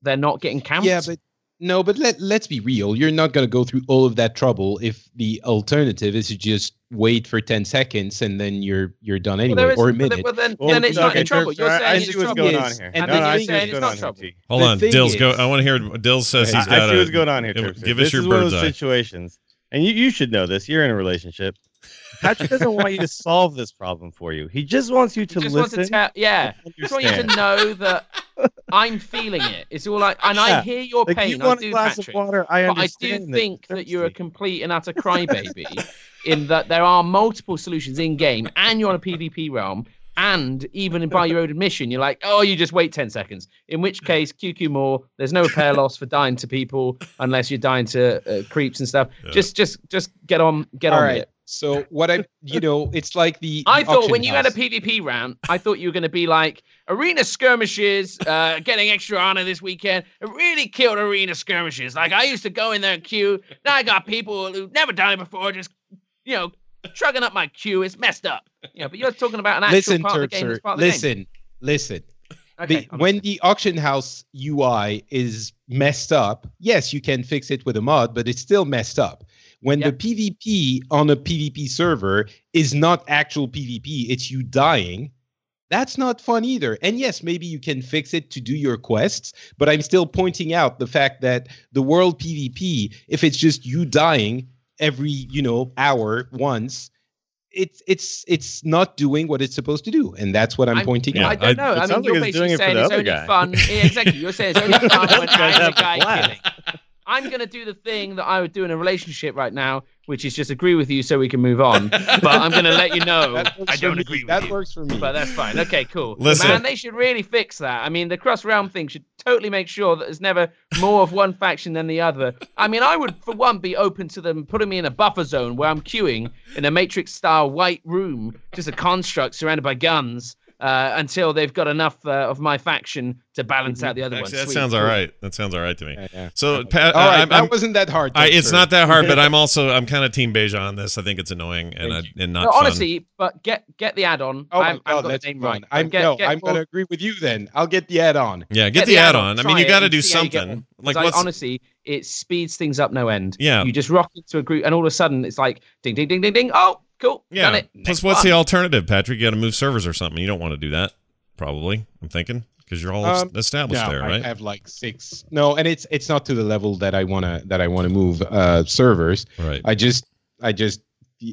Speaker 4: they're not getting camped
Speaker 3: Yeah, but no, but let let's be real. You're not going to go through all of that trouble if the alternative is to just wait for ten seconds and then you're you're done
Speaker 4: Well,
Speaker 3: anyway,
Speaker 4: there is-
Speaker 3: or a
Speaker 4: well,
Speaker 3: minute.
Speaker 4: well, then,
Speaker 5: Well,
Speaker 4: then it's not in trouble.
Speaker 5: Dirk,
Speaker 4: You're saying
Speaker 5: I
Speaker 4: it's
Speaker 5: see what's
Speaker 4: trouble.
Speaker 5: going on here.
Speaker 3: and
Speaker 5: no, no, I
Speaker 3: thing
Speaker 5: see what's
Speaker 4: it's
Speaker 5: going
Speaker 4: not
Speaker 5: on
Speaker 4: trouble.
Speaker 5: here,
Speaker 1: Hold on,
Speaker 3: thing
Speaker 1: Dills. Go. I want to hear. Dills says he's
Speaker 5: I,
Speaker 1: got.
Speaker 5: I see
Speaker 1: a-
Speaker 5: what's going on here.
Speaker 1: give- give us
Speaker 5: this
Speaker 1: your
Speaker 5: is one of
Speaker 1: bird's
Speaker 5: those
Speaker 1: eye.
Speaker 5: situations, and you, you should know this. You're in a relationship. Patrick doesn't want you to solve this problem for you. He just wants you to
Speaker 4: He just wants
Speaker 5: listen.
Speaker 4: to tell, yeah.
Speaker 5: and
Speaker 4: just want you to know that I'm feeling it. It's all like, and I hear your
Speaker 5: Like,
Speaker 4: pain.
Speaker 5: you want
Speaker 4: I do,
Speaker 5: a glass
Speaker 4: Patrick.
Speaker 5: of water. I
Speaker 4: but I do
Speaker 5: understand.
Speaker 4: think that you're a complete and utter crybaby in that there are multiple solutions in game, and you're on a PvP realm, and even by your own admission, you're like, oh, you just wait 10 seconds. In which case, QQ more, there's no repair loss for dying to people unless you're dying to uh, creeps and stuff.
Speaker 1: Yeah.
Speaker 4: Just, just, just get on, get
Speaker 3: All
Speaker 4: on
Speaker 3: right.
Speaker 4: it.
Speaker 3: So what I, you know, it's like the.
Speaker 4: I thought when you had a. PvP round, I thought you were going to be like arena skirmishes, uh, getting extra honor this weekend. It really killed arena skirmishes. Like I used to go in there and queue. Now I got people who never done it before, just you know, trugging up my queue. It's messed up. You know, but you're talking about an actual
Speaker 3: listen,
Speaker 4: part of the game. that's part of the game.
Speaker 3: listen, listen.
Speaker 4: Okay,
Speaker 3: the, when the auction house UI is messed up, yes, you can fix it with a mod, but it's still messed up. When
Speaker 4: Yep.
Speaker 3: the PvP on a PvP server is not actual PvP, it's you dying. That's not fun either. And yes, maybe you can fix it to do your quests, but I'm still pointing out the fact that the world PvP, if it's just you dying every, you know, hour once, it's it's it's not doing what it's supposed to do. And that's what I'm,
Speaker 4: I'm-
Speaker 3: pointing
Speaker 1: Yeah,
Speaker 4: I don't know.
Speaker 5: it
Speaker 4: I mean,
Speaker 5: sounds
Speaker 4: you're
Speaker 5: like it's
Speaker 4: basically
Speaker 5: doing it for
Speaker 4: saying
Speaker 5: the
Speaker 4: it's
Speaker 5: other
Speaker 4: only
Speaker 5: guy.
Speaker 4: fun. Yeah, exactly. You're saying it's only fun when
Speaker 5: Those
Speaker 4: I'm the
Speaker 5: a
Speaker 4: guy killing. I'm going to do the thing that I would do in a relationship right now, which is just agree with you so we can move on. but I'm going to let you know I don't
Speaker 3: me.
Speaker 4: agree with
Speaker 3: That
Speaker 4: you.
Speaker 3: works for me.
Speaker 4: But that's fine. Okay, cool.
Speaker 1: Listen.
Speaker 4: Man, they should really fix that. I mean, the cross realm thing should totally make sure that there's never more of one faction than the other. I mean, I would, for one, be open to them putting me in a buffer zone where I'm queuing in a Matrix style white room, just a construct surrounded by guns. Uh, until they've got enough uh, of my faction to balance out the other
Speaker 1: Actually,
Speaker 4: ones.
Speaker 1: that
Speaker 4: Sweet,
Speaker 1: sounds all
Speaker 4: cool.
Speaker 1: right. That sounds all right to me.
Speaker 3: Yeah, yeah.
Speaker 1: So, Pat,
Speaker 3: All right,
Speaker 1: I'm,
Speaker 3: that
Speaker 1: I'm-
Speaker 3: wasn't that hard.
Speaker 1: I, it's
Speaker 3: sir.
Speaker 1: not that hard, but I'm also I'm kind of Team Beja on this. I think it's annoying and I, and not
Speaker 4: No,
Speaker 1: fun.
Speaker 4: honestly, but get get the add-on.
Speaker 3: Oh my
Speaker 4: I'm, I've
Speaker 3: god, that's
Speaker 4: the name
Speaker 3: fun.
Speaker 4: right.
Speaker 3: I'm
Speaker 4: get,
Speaker 3: no,
Speaker 4: get
Speaker 3: I'm
Speaker 4: more-
Speaker 3: gonna agree with you then. I'll get the add-on.
Speaker 1: yeah, get,
Speaker 4: get
Speaker 1: the add-on. I mean, you got to do
Speaker 4: see how you get
Speaker 1: something. Like
Speaker 4: I- honestly, it speeds things up no end.
Speaker 1: Yeah.
Speaker 4: you just rock into a group, and all of a sudden it's like ding, ding, ding, ding, ding. Oh, cool,
Speaker 1: yeah.
Speaker 4: done it.
Speaker 1: Plus,
Speaker 4: Next
Speaker 1: what's
Speaker 4: one.
Speaker 1: the alternative, Patrick? You got to move servers or something. You don't want to do that, probably. I'm thinking because you're all
Speaker 3: Um,
Speaker 1: established
Speaker 3: no,
Speaker 1: there, right?
Speaker 3: I have like six. No, and it's it's not to the level that I wanna that I wanna move uh servers.
Speaker 1: right.
Speaker 3: I just I just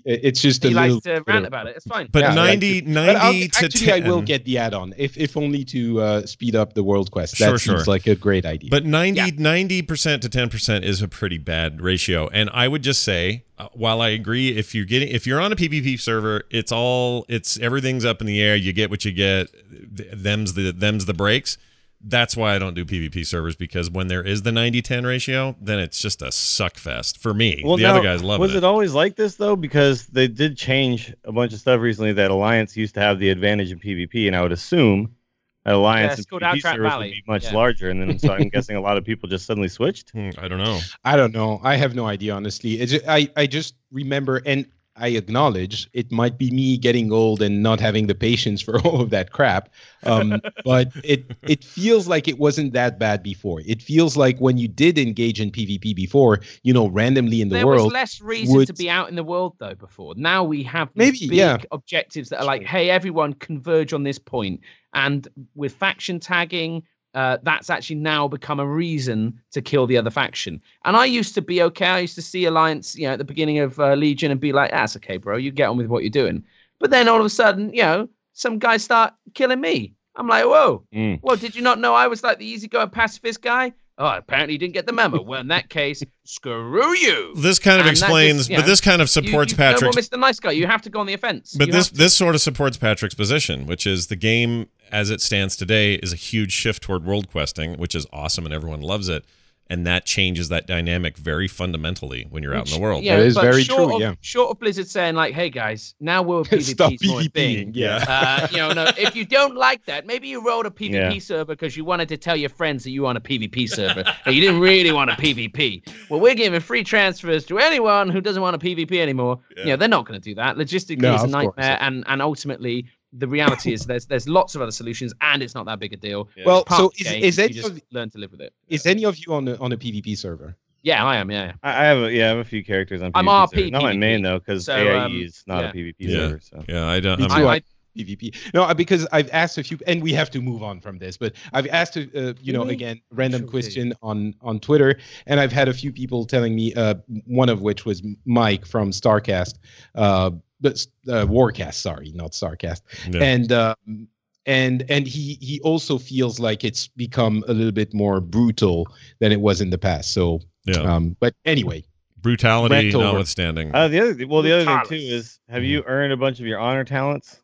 Speaker 3: it's just a
Speaker 4: He
Speaker 3: little.
Speaker 4: likes to rant about it. It's fine.
Speaker 1: But
Speaker 3: Yeah, I like
Speaker 1: 90.
Speaker 3: But I'll-
Speaker 1: 90 to
Speaker 3: actually,
Speaker 1: 10.
Speaker 3: I will get the add-on, if if only to uh, speed up the world quest.
Speaker 1: Sure,
Speaker 3: That seems
Speaker 1: sure.
Speaker 3: like a great idea.
Speaker 1: But 90,
Speaker 4: Yeah.
Speaker 1: 90% to 10% is a pretty bad ratio. And I would just say, uh, while I agree, if you're getting, if you're on a PvP server, it's all, it's everything's up in the air. You get what you get. Them's the, them's the breaks. That's why I don't do PvP servers because when there is the 90 10 ratio, then it's just a suck fest for me. Well, the
Speaker 5: now,
Speaker 1: other guys love it.
Speaker 5: Was
Speaker 1: it.
Speaker 5: it always like this though? Because they did change a bunch of stuff recently. That Alliance used to have the advantage in PvP, and I would assume that Alliance
Speaker 4: it's
Speaker 5: and PvP servers
Speaker 4: Valley.
Speaker 5: would be much
Speaker 4: Yeah.
Speaker 5: larger, and then so I'm guessing a lot of people just suddenly switched.
Speaker 1: Hmm, I don't know.
Speaker 3: I don't know. I have no idea, honestly. It's ju- I, I just remember, and I acknowledge it might be me getting old and not having the patience for all of that crap. Um, but it it feels like it wasn't that bad before. It feels like when you did engage in PvP before, you know, randomly in the
Speaker 4: there
Speaker 3: world.
Speaker 4: There was less reason to be out in the world though before. Now we have these
Speaker 3: Maybe,
Speaker 4: big
Speaker 3: yeah.
Speaker 4: objectives that are like, hey, everyone converge on this point. And with faction tagging, uh, that's actually now become a reason to kill the other faction. And I used to be okay. I used to see Alliance, you know, at the beginning of uh, Legion and be like, that's okay, bro. You get on with what you're doing. But then all of a sudden, you know, some guys start killing me. I'm like, whoa,
Speaker 5: Mm.
Speaker 4: well, did you not know I was like the easygoing pacifist guy? Oh, apparently you didn't get the memo. well, in that case, screw you.
Speaker 1: This kind of
Speaker 4: And that just,
Speaker 1: explains,
Speaker 4: you
Speaker 1: but this kind of supports
Speaker 4: you, no Mr. Nice Guy. You have to go on the offense.
Speaker 1: But
Speaker 4: You
Speaker 1: this this sort of supports Patrick's position, which is the game as it stands today is a huge shift toward world questing, which is awesome and everyone loves it. And that changes that dynamic very fundamentally when you're out in the world.
Speaker 4: Yeah,
Speaker 3: it is very
Speaker 4: short
Speaker 3: true,
Speaker 4: Of,
Speaker 3: yeah.
Speaker 4: Short of Blizzard saying like, "Hey guys, now we're
Speaker 3: Stop
Speaker 4: PvP's more a thing."
Speaker 3: PvPing. Yeah.
Speaker 4: Uh, you know, no, if you don't like that, maybe you wrote a PvP
Speaker 5: Yeah.
Speaker 4: server because you wanted to tell your friends that you were on a PvP server, but you didn't really want a PvP. Well, we're giving free transfers to anyone who doesn't want a PvP anymore. You know, they're not going to do that. Logistically,
Speaker 3: No,
Speaker 4: it's a
Speaker 3: of course.
Speaker 4: nightmare, and and ultimately, the reality is there's there's lots of other solutions, and it's not that big a deal.
Speaker 3: Well,
Speaker 4: Part
Speaker 3: so
Speaker 4: of
Speaker 3: is,
Speaker 4: game,
Speaker 3: is
Speaker 4: you
Speaker 3: any
Speaker 4: just
Speaker 3: of
Speaker 4: learn to live with it.
Speaker 3: is any of you on a, on a PvP server?
Speaker 4: Yeah, I am. Yeah.
Speaker 5: I, I have a, yeah, I have a few characters on.
Speaker 4: I'm
Speaker 5: PvP
Speaker 4: RP
Speaker 5: server. Not my main though, because
Speaker 4: So,
Speaker 5: AIE
Speaker 4: um,
Speaker 5: is not
Speaker 4: yeah.
Speaker 5: a PvP
Speaker 1: Yeah.
Speaker 5: server. So
Speaker 1: Yeah, I don't. I'm-
Speaker 4: I-
Speaker 3: I- PvP. No, uh, because I've asked a few, and we have to move on from this. But I've asked, a, uh, you know, again, random
Speaker 4: Sure
Speaker 3: question on on Twitter, and I've had a few people telling me. Uh, one of which was Mike from Starcast, uh, but uh, Warcast. Sorry, not Starcast.
Speaker 1: Yeah.
Speaker 3: And um, and and he he also feels like it's become a little bit more brutal than it was in the past. So,
Speaker 1: yeah.
Speaker 3: um, but anyway,
Speaker 1: Brutality
Speaker 3: Rent over.
Speaker 1: notwithstanding.
Speaker 5: uh, the other well, the other thing too is, have
Speaker 1: Mm-hmm.
Speaker 5: you earned a bunch of your honor talents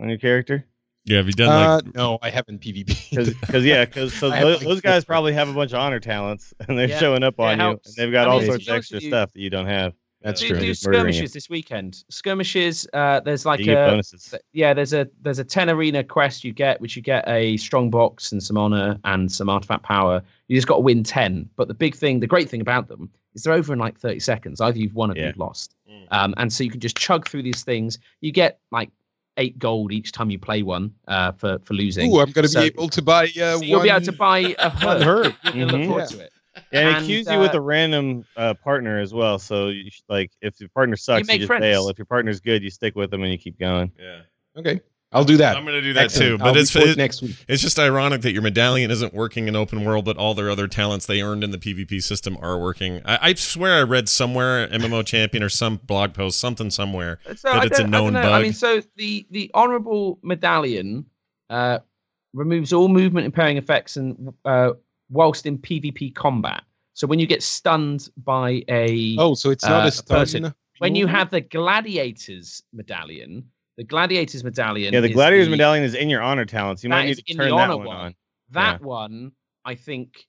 Speaker 5: on your character?
Speaker 1: yeah, have you done
Speaker 3: uh,
Speaker 1: like
Speaker 3: no, I haven't PvP.
Speaker 5: Because yeah, because so those,
Speaker 3: like,
Speaker 5: those guys probably have a bunch of honor talents, and they're
Speaker 4: Yeah.
Speaker 5: showing up on you,
Speaker 4: helps.
Speaker 5: and they've got
Speaker 4: I
Speaker 5: all
Speaker 3: mean,
Speaker 5: sorts of extra
Speaker 4: you-
Speaker 5: stuff that you don't have.
Speaker 3: That's
Speaker 4: do,
Speaker 3: true.
Speaker 4: do skirmishes this weekend. Skirmishes. Uh, there's like a
Speaker 5: bonuses.
Speaker 4: yeah. There's a there's a ten arena quest you get, which you get a strong box and some honor and some artifact power. You just got to win ten. But the big thing, the great thing about them is they're over in like thirty seconds. Either you've won or
Speaker 5: Yeah.
Speaker 4: you've lost. Um, and so you can just chug through these things. You get like eight gold each time you play one uh, for for losing.
Speaker 3: Ooh, I'm going to
Speaker 4: So-
Speaker 3: be able to buy. Uh,
Speaker 4: So you'll be able to buy a herb.
Speaker 3: herb.
Speaker 4: You're gonna look forward
Speaker 3: Yeah.
Speaker 4: to it.
Speaker 5: Yeah, and it
Speaker 4: And,
Speaker 5: cues you with
Speaker 4: uh,
Speaker 5: a random uh, partner as well. So, you sh- like, if your partner sucks, you,
Speaker 4: make
Speaker 5: just
Speaker 4: friends.
Speaker 5: bail. If your partner's good, you stick with them and you keep going.
Speaker 1: yeah.
Speaker 3: Okay, I'll do that.
Speaker 1: I'm gonna do that
Speaker 3: Excellent.
Speaker 1: too. But
Speaker 3: I'll
Speaker 1: it's it-
Speaker 3: next week.
Speaker 1: it's just ironic that your medallion isn't working in open world, but all their other talents they earned in the PvP system are working. I, I swear I read somewhere MMO champion or some blog post, something somewhere.
Speaker 4: So
Speaker 1: that
Speaker 4: I
Speaker 1: it's a
Speaker 4: don't- I
Speaker 1: known bug.
Speaker 4: I mean, so the the honorable medallion uh, removes all movement impairing effects and uh, whilst in PvP combat. So when you get stunned by a
Speaker 3: Oh, so it's not
Speaker 4: uh,
Speaker 3: a stun.
Speaker 4: person. when you have the gladiators medallion, the gladiators medallion.
Speaker 5: Yeah, the
Speaker 4: is
Speaker 5: gladiators
Speaker 4: the-
Speaker 5: medallion is in your honor talents. You
Speaker 4: That
Speaker 5: might need to turn that one
Speaker 4: one.
Speaker 5: on.
Speaker 4: That one, I think.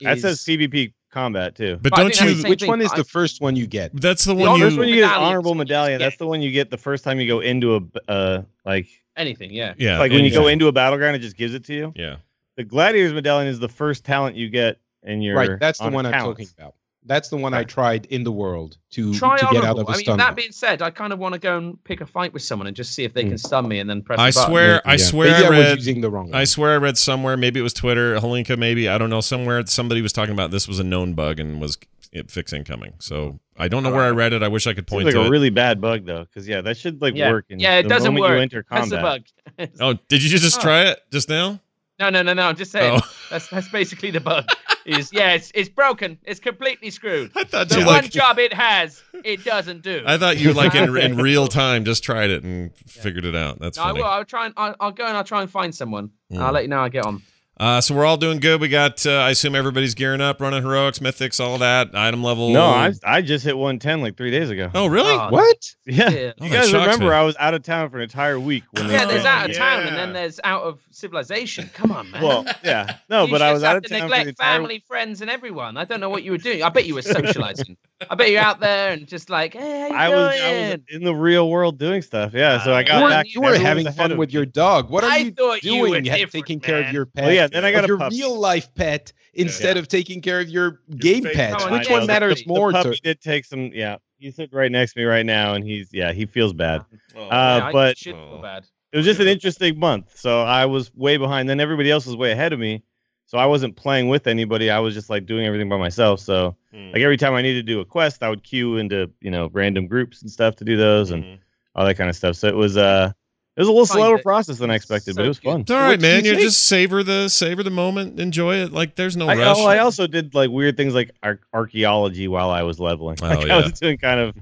Speaker 5: That
Speaker 4: is-
Speaker 5: says PvP combat too.
Speaker 1: But
Speaker 4: But
Speaker 1: don't you?
Speaker 3: Which
Speaker 4: thing,
Speaker 3: one is
Speaker 4: I-
Speaker 3: the first one you get?
Speaker 1: That's the
Speaker 4: The
Speaker 1: one
Speaker 5: First
Speaker 1: you.
Speaker 5: one you get honorable
Speaker 4: is what you
Speaker 5: medallion.
Speaker 4: get.
Speaker 5: That's the one you get the first time you go into a uh like
Speaker 4: anything, yeah.
Speaker 1: Yeah,
Speaker 5: like when you go into a battleground, it just gives it to you.
Speaker 1: Yeah.
Speaker 5: The gladiators medallion is the first talent you get in your
Speaker 3: Right, that's the
Speaker 5: honor
Speaker 3: one I'm talking about. That's the one I tried in the world to,
Speaker 4: Try
Speaker 3: to get out
Speaker 4: honorable.
Speaker 3: of a
Speaker 4: I mean,
Speaker 3: stun.
Speaker 4: that being said, I kind of want to go and pick a fight with someone and just see if they
Speaker 3: Hmm.
Speaker 4: can stun me and then press.
Speaker 1: I
Speaker 4: the button.
Speaker 1: swear, I
Speaker 3: Yeah.
Speaker 1: swear,
Speaker 3: Maybe
Speaker 1: I
Speaker 3: I was using the wrong one.
Speaker 1: I swear I read somewhere, maybe it was Twitter, Holinka, maybe I don't know. Somewhere somebody was talking about this was a known bug and was it fixing coming. So I don't know where I read it. I wish I could
Speaker 5: Seems
Speaker 1: point
Speaker 5: like
Speaker 1: to
Speaker 5: a
Speaker 1: it.
Speaker 5: really bad bug though, because yeah, that should like
Speaker 4: Yeah.
Speaker 5: work. In
Speaker 4: Yeah, it
Speaker 5: the
Speaker 4: doesn't work.
Speaker 5: You enter
Speaker 4: That's the
Speaker 5: combat.
Speaker 4: bug.
Speaker 1: oh, did you just
Speaker 4: Oh.
Speaker 1: try it just now?
Speaker 4: No, no, no, no. I'm just saying.
Speaker 1: Oh.
Speaker 4: That's that's basically the bug. Is yeah, it's it's broken. It's completely screwed.
Speaker 1: I thought
Speaker 4: The one
Speaker 1: like.
Speaker 4: job it has, it doesn't do.
Speaker 1: I thought you like in, in real time just tried it and figured it out. That's
Speaker 4: No, I will. I'll try and I'll, I'll go and I'll try and find someone.
Speaker 1: Mm.
Speaker 4: I'll let you know I get on.
Speaker 1: Uh, so we're all doing good. We got. Uh, I assume everybody's gearing up, running heroics, mythics, all that. Item level.
Speaker 5: No, I I just hit 110 like three days ago.
Speaker 1: Oh, really?
Speaker 4: Oh,
Speaker 3: What?
Speaker 5: Yeah.
Speaker 4: Yeah.
Speaker 1: Oh,
Speaker 5: You
Speaker 1: that
Speaker 5: guys remember
Speaker 1: me.
Speaker 5: I was out of town for an entire week when
Speaker 4: Yeah, there's out of town and then there's out of civilization. Come on, man.
Speaker 5: Well, yeah. No, but I was out of
Speaker 4: to
Speaker 5: town for the
Speaker 4: neglect
Speaker 5: entire
Speaker 4: family, friends, and everyone. I don't know what you were doing. I bet you were socializing. I bet you're out there and just like, hey, how you
Speaker 5: I was, I was in the real world doing stuff. Yeah, so I got
Speaker 3: You were,
Speaker 5: back.
Speaker 3: you were having fun with your dog. What are
Speaker 4: I
Speaker 3: you
Speaker 4: thought you were
Speaker 3: doing? taking care of your pet.
Speaker 5: Well, yeah, then I got a
Speaker 3: your
Speaker 5: puppy.
Speaker 3: real life pet instead of taking care of your game pet.
Speaker 4: pet.
Speaker 3: Which
Speaker 4: I know.
Speaker 3: one matters
Speaker 4: The-
Speaker 3: more
Speaker 5: the
Speaker 3: to?
Speaker 5: puppy did take some. Yeah, he's sitting right next to me right now, and he's yeah, he feels bad.
Speaker 1: Oh.
Speaker 5: Uh,
Speaker 4: Yeah, I
Speaker 5: but-
Speaker 4: should feel bad.
Speaker 5: It was just an interesting month. So I was way behind. Then everybody else was way ahead of me. So I wasn't playing with anybody. I was just like doing everything by myself. So
Speaker 1: Hmm.
Speaker 5: like every time I needed to do a quest, I would queue into you know random groups and stuff to do those and
Speaker 1: Mhm.
Speaker 5: all that kind of stuff. So it was uh it was a little slower
Speaker 4: it.
Speaker 5: process than I expected, but it was fun.
Speaker 1: It's all
Speaker 3: What you
Speaker 1: man. You
Speaker 3: think?
Speaker 1: just savor the savor the moment, enjoy it. Like there's no
Speaker 5: I,
Speaker 1: rush.
Speaker 5: oh, I also did like weird things like ar- archaeology while I was leveling.
Speaker 1: Oh,
Speaker 5: Like
Speaker 1: yeah.
Speaker 5: I was doing kind of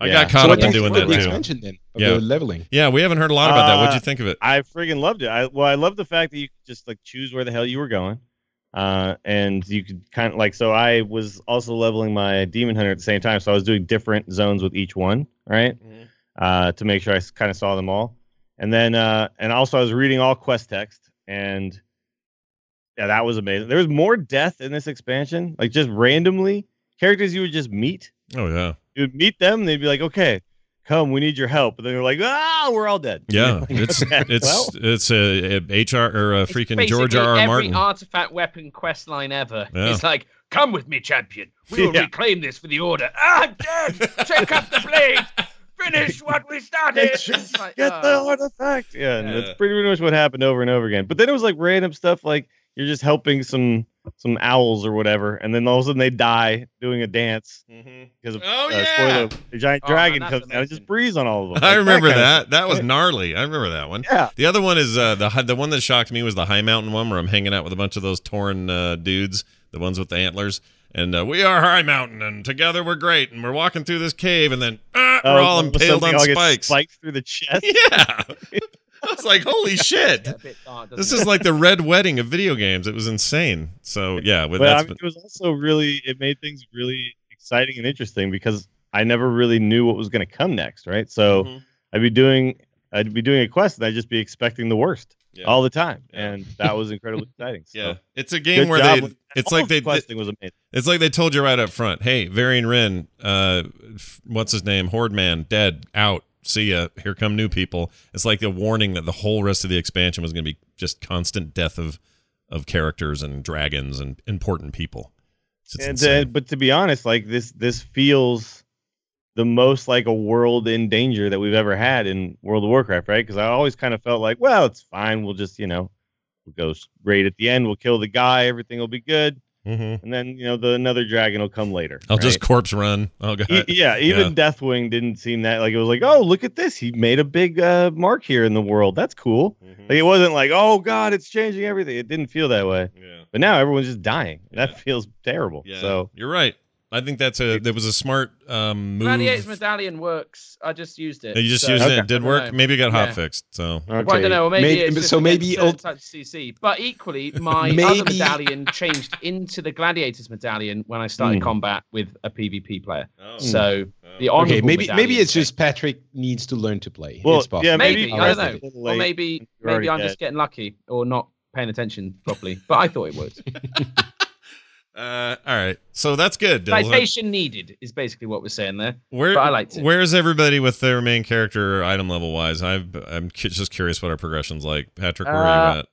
Speaker 1: I
Speaker 5: Yeah.
Speaker 1: got caught
Speaker 3: so
Speaker 1: up in
Speaker 3: what
Speaker 1: doing
Speaker 3: the
Speaker 1: that too.
Speaker 3: then of
Speaker 1: Yeah.
Speaker 3: the leveling.
Speaker 1: Yeah, we haven't heard a lot about that. What'd you
Speaker 5: Uh,
Speaker 1: think of it?
Speaker 5: I friggin' loved it. I well, I love the fact that you could just like choose where the hell you were going, uh, and you could kind of like. So I was also leveling my demon hunter at the same time, so I was doing different zones with each one, right? Uh, to make sure I kind of saw them all, and then uh, and also I was reading all quest text, and yeah, that was amazing. There was more death in this expansion, like just randomly characters you would just meet.
Speaker 1: Oh yeah,
Speaker 5: You would meet them, they'd be like, "Okay, come, we need your help," And then they're like, "Ah, we're all dead."
Speaker 1: yeah. It's
Speaker 5: Okay,
Speaker 1: it's
Speaker 5: well.
Speaker 1: it's a, a HR or a freaking George
Speaker 4: basically
Speaker 1: R. R.
Speaker 4: every
Speaker 1: Martin.
Speaker 4: artifact weapon quest line ever.
Speaker 1: Yeah.
Speaker 4: It's like, come with me, champion. We will
Speaker 5: Yeah.
Speaker 4: reclaim this for the order. Ah, dead! Take up the blade. Finish what we started. It's like,
Speaker 5: Get the
Speaker 4: oh.
Speaker 5: artifact. Yeah, and
Speaker 1: Yeah.
Speaker 5: that's pretty much what happened over and over again. But then it was like random stuff like you're just helping some some owls or whatever, and then all of a sudden they die doing a dance because of
Speaker 1: Oh,
Speaker 5: uh,
Speaker 1: yeah.
Speaker 5: spoiler, the giant
Speaker 4: Oh,
Speaker 5: dragon comes down and just breathes on all of them.
Speaker 1: I remember
Speaker 5: kind of
Speaker 1: that. That was gnarly. I remember that one.
Speaker 5: Yeah.
Speaker 1: The other one is uh, the the one that shocked me was the high mountain one where I'm hanging out with a bunch of those torn uh, dudes, the ones with the antlers, and uh, we are high mountain, and together we're great, and we're walking through this cave, and then uh,
Speaker 5: Oh,
Speaker 1: we're all
Speaker 5: all
Speaker 1: impaled on
Speaker 5: all
Speaker 1: spikes.
Speaker 5: Spikes through the chest.
Speaker 1: Yeah, I was like, holy shit.
Speaker 4: Get a bit dark, doesn't
Speaker 1: This is like the red wedding of video games. It was insane. So yeah, with
Speaker 5: But I
Speaker 1: that's
Speaker 5: mean, it was also really it made things really exciting and interesting because I never really knew what was going to come next, right? So
Speaker 1: Mhm.
Speaker 5: I'd be doing I'd be doing a quest and I'd just be expecting the worst
Speaker 1: Yeah.
Speaker 5: all the time,
Speaker 1: Yeah.
Speaker 5: and that was incredibly exciting. So,
Speaker 1: yeah, it's a game where they. It's like they.
Speaker 5: the questing was amazing.
Speaker 1: It's like they told you right up front. Hey, Varian Wrynn, uh, what's his name? Horde Man, dead, out. See ya. Here come new people. It's like a warning that the whole rest of the expansion was going to be just constant death of of characters and dragons and important people. It's, it's
Speaker 5: and uh, but to be honest, like this this feels the most like a world in danger that we've ever had in World of Warcraft, right? Because I always kind of felt like, well, it's fine. We'll just you know we'll go s- raid at the end. We'll kill the guy. Everything will be good.
Speaker 1: Mhm.
Speaker 5: and then you know the another dragon will come later.
Speaker 1: I'll
Speaker 5: right?
Speaker 1: just corpse run. Oh god.
Speaker 5: E- yeah, even
Speaker 1: Yeah.
Speaker 5: Deathwing didn't seem that like it was like, oh, look at this, he made a big uh, mark here in the world. That's cool.
Speaker 1: Mhm.
Speaker 5: Like it wasn't like, oh god, it's changing everything. It didn't feel that way.
Speaker 1: Yeah.
Speaker 5: But now everyone's just dying.
Speaker 1: Yeah.
Speaker 5: That feels terrible.
Speaker 1: Yeah.
Speaker 5: So
Speaker 1: you're right. I think that's a that was a smart um move.
Speaker 4: Gladiator's medallion works. I just used it.
Speaker 1: You just
Speaker 4: so-
Speaker 1: used it.
Speaker 5: Okay.
Speaker 1: It did work. Maybe it got hot
Speaker 4: Yeah.
Speaker 1: fixed. So
Speaker 4: Well, I don't know. Or maybe,
Speaker 3: Maybe-
Speaker 4: it's
Speaker 3: so maybe
Speaker 4: certain
Speaker 3: old-
Speaker 4: types of CC. But equally, my
Speaker 3: Maybe-
Speaker 4: other medallion changed into the Gladiator's medallion when I started
Speaker 5: Hmm.
Speaker 4: combat with a PvP player.
Speaker 1: Oh.
Speaker 4: So the
Speaker 1: Oh.
Speaker 4: honorable
Speaker 3: Okay, maybe maybe
Speaker 4: medallion
Speaker 3: it's just. Patrick needs to learn to play.
Speaker 5: Well,
Speaker 3: it's possible.
Speaker 5: yeah,
Speaker 4: maybe,
Speaker 5: maybe
Speaker 4: I don't know, or maybe maybe I'm
Speaker 5: dead.
Speaker 4: just getting lucky or not paying attention properly. But I thought it would.
Speaker 1: Uh, all right. So that's good. Dills.
Speaker 4: Citation needed is basically what we're saying there.
Speaker 1: Where
Speaker 4: but I liked it.
Speaker 1: Where's everybody with their main character item level wise? I've, I'm cu- just curious what our progression's like. Patrick, where are
Speaker 4: Uh,
Speaker 1: you at?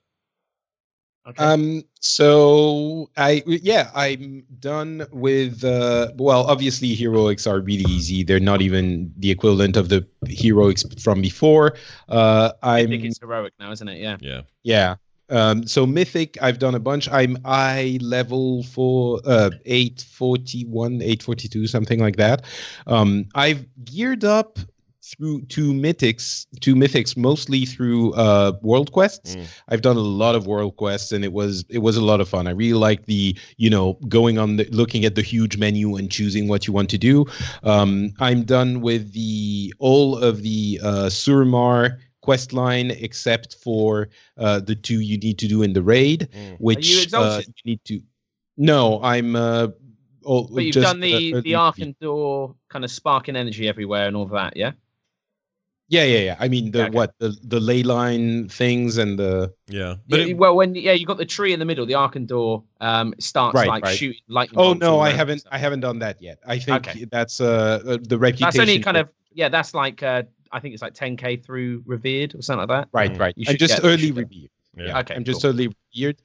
Speaker 4: Okay.
Speaker 3: Um. So I yeah I'm done with uh. Well, obviously heroics are really easy. They're not even the equivalent of the heroics from before. Uh,
Speaker 4: I
Speaker 3: I'm
Speaker 4: think it's heroic now, isn't it? Yeah.
Speaker 1: Yeah.
Speaker 3: yeah. Um, so mythic, I've done a bunch. I'm I level for uh 841, 842, something like that. Um, I've geared up through to mythics, to mythics mostly through uh world quests.
Speaker 1: Mm.
Speaker 3: I've done a lot of world quests, and it was it was a lot of fun. I really like the you know going on the looking at the huge menu and choosing what you want to do. Um, I'm done with the all of the uh, Suramar quest line except for uh, the two you need to do in the raid,
Speaker 1: Mm.
Speaker 3: which uh, you need to. No, I'm. Uh, oh,
Speaker 4: But you've
Speaker 3: just,
Speaker 4: done the
Speaker 3: uh,
Speaker 4: the Arcan door kind of sparking energy everywhere and all of that, yeah.
Speaker 3: Yeah, yeah, yeah. I mean the
Speaker 4: Yeah, okay.
Speaker 3: what the the ley line things and the
Speaker 1: Yeah. But
Speaker 4: Yeah,
Speaker 1: it,
Speaker 4: well, when yeah, you got the tree in the middle, the Arcan'dor um starts
Speaker 3: Right,
Speaker 4: like
Speaker 3: right.
Speaker 4: shooting lightning.
Speaker 3: Oh no, I haven't. I haven't done that yet. I think
Speaker 4: Okay.
Speaker 3: that's uh uh, the reputation.
Speaker 4: That's only kind of yeah. That's like uh, I think it's like 10k through revered or something like that.
Speaker 3: right,
Speaker 1: Mm.
Speaker 3: right.
Speaker 4: You
Speaker 3: I'm
Speaker 4: should
Speaker 3: just early
Speaker 4: should
Speaker 3: review.
Speaker 1: Yeah.
Speaker 4: Okay,
Speaker 3: I'm just
Speaker 4: cool.
Speaker 3: totally weird.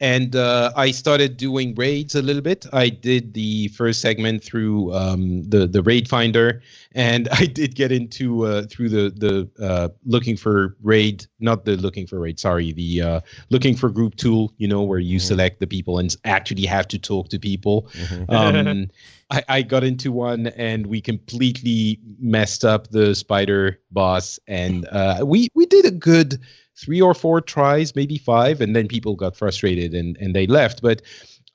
Speaker 3: And uh, I started doing raids a little bit. I did the first segment through um, the the raid finder, and I did get into uh, through the the uh, looking for raid, not the looking for raid. Sorry, the uh, looking for group tool. You know where you
Speaker 1: Mhm.
Speaker 3: select the people and actually have to talk to people.
Speaker 1: Mhm.
Speaker 3: um, I, I got into one and we completely messed up the spider boss and uh, we we did a good three or four tries maybe five and then people got frustrated and and they left but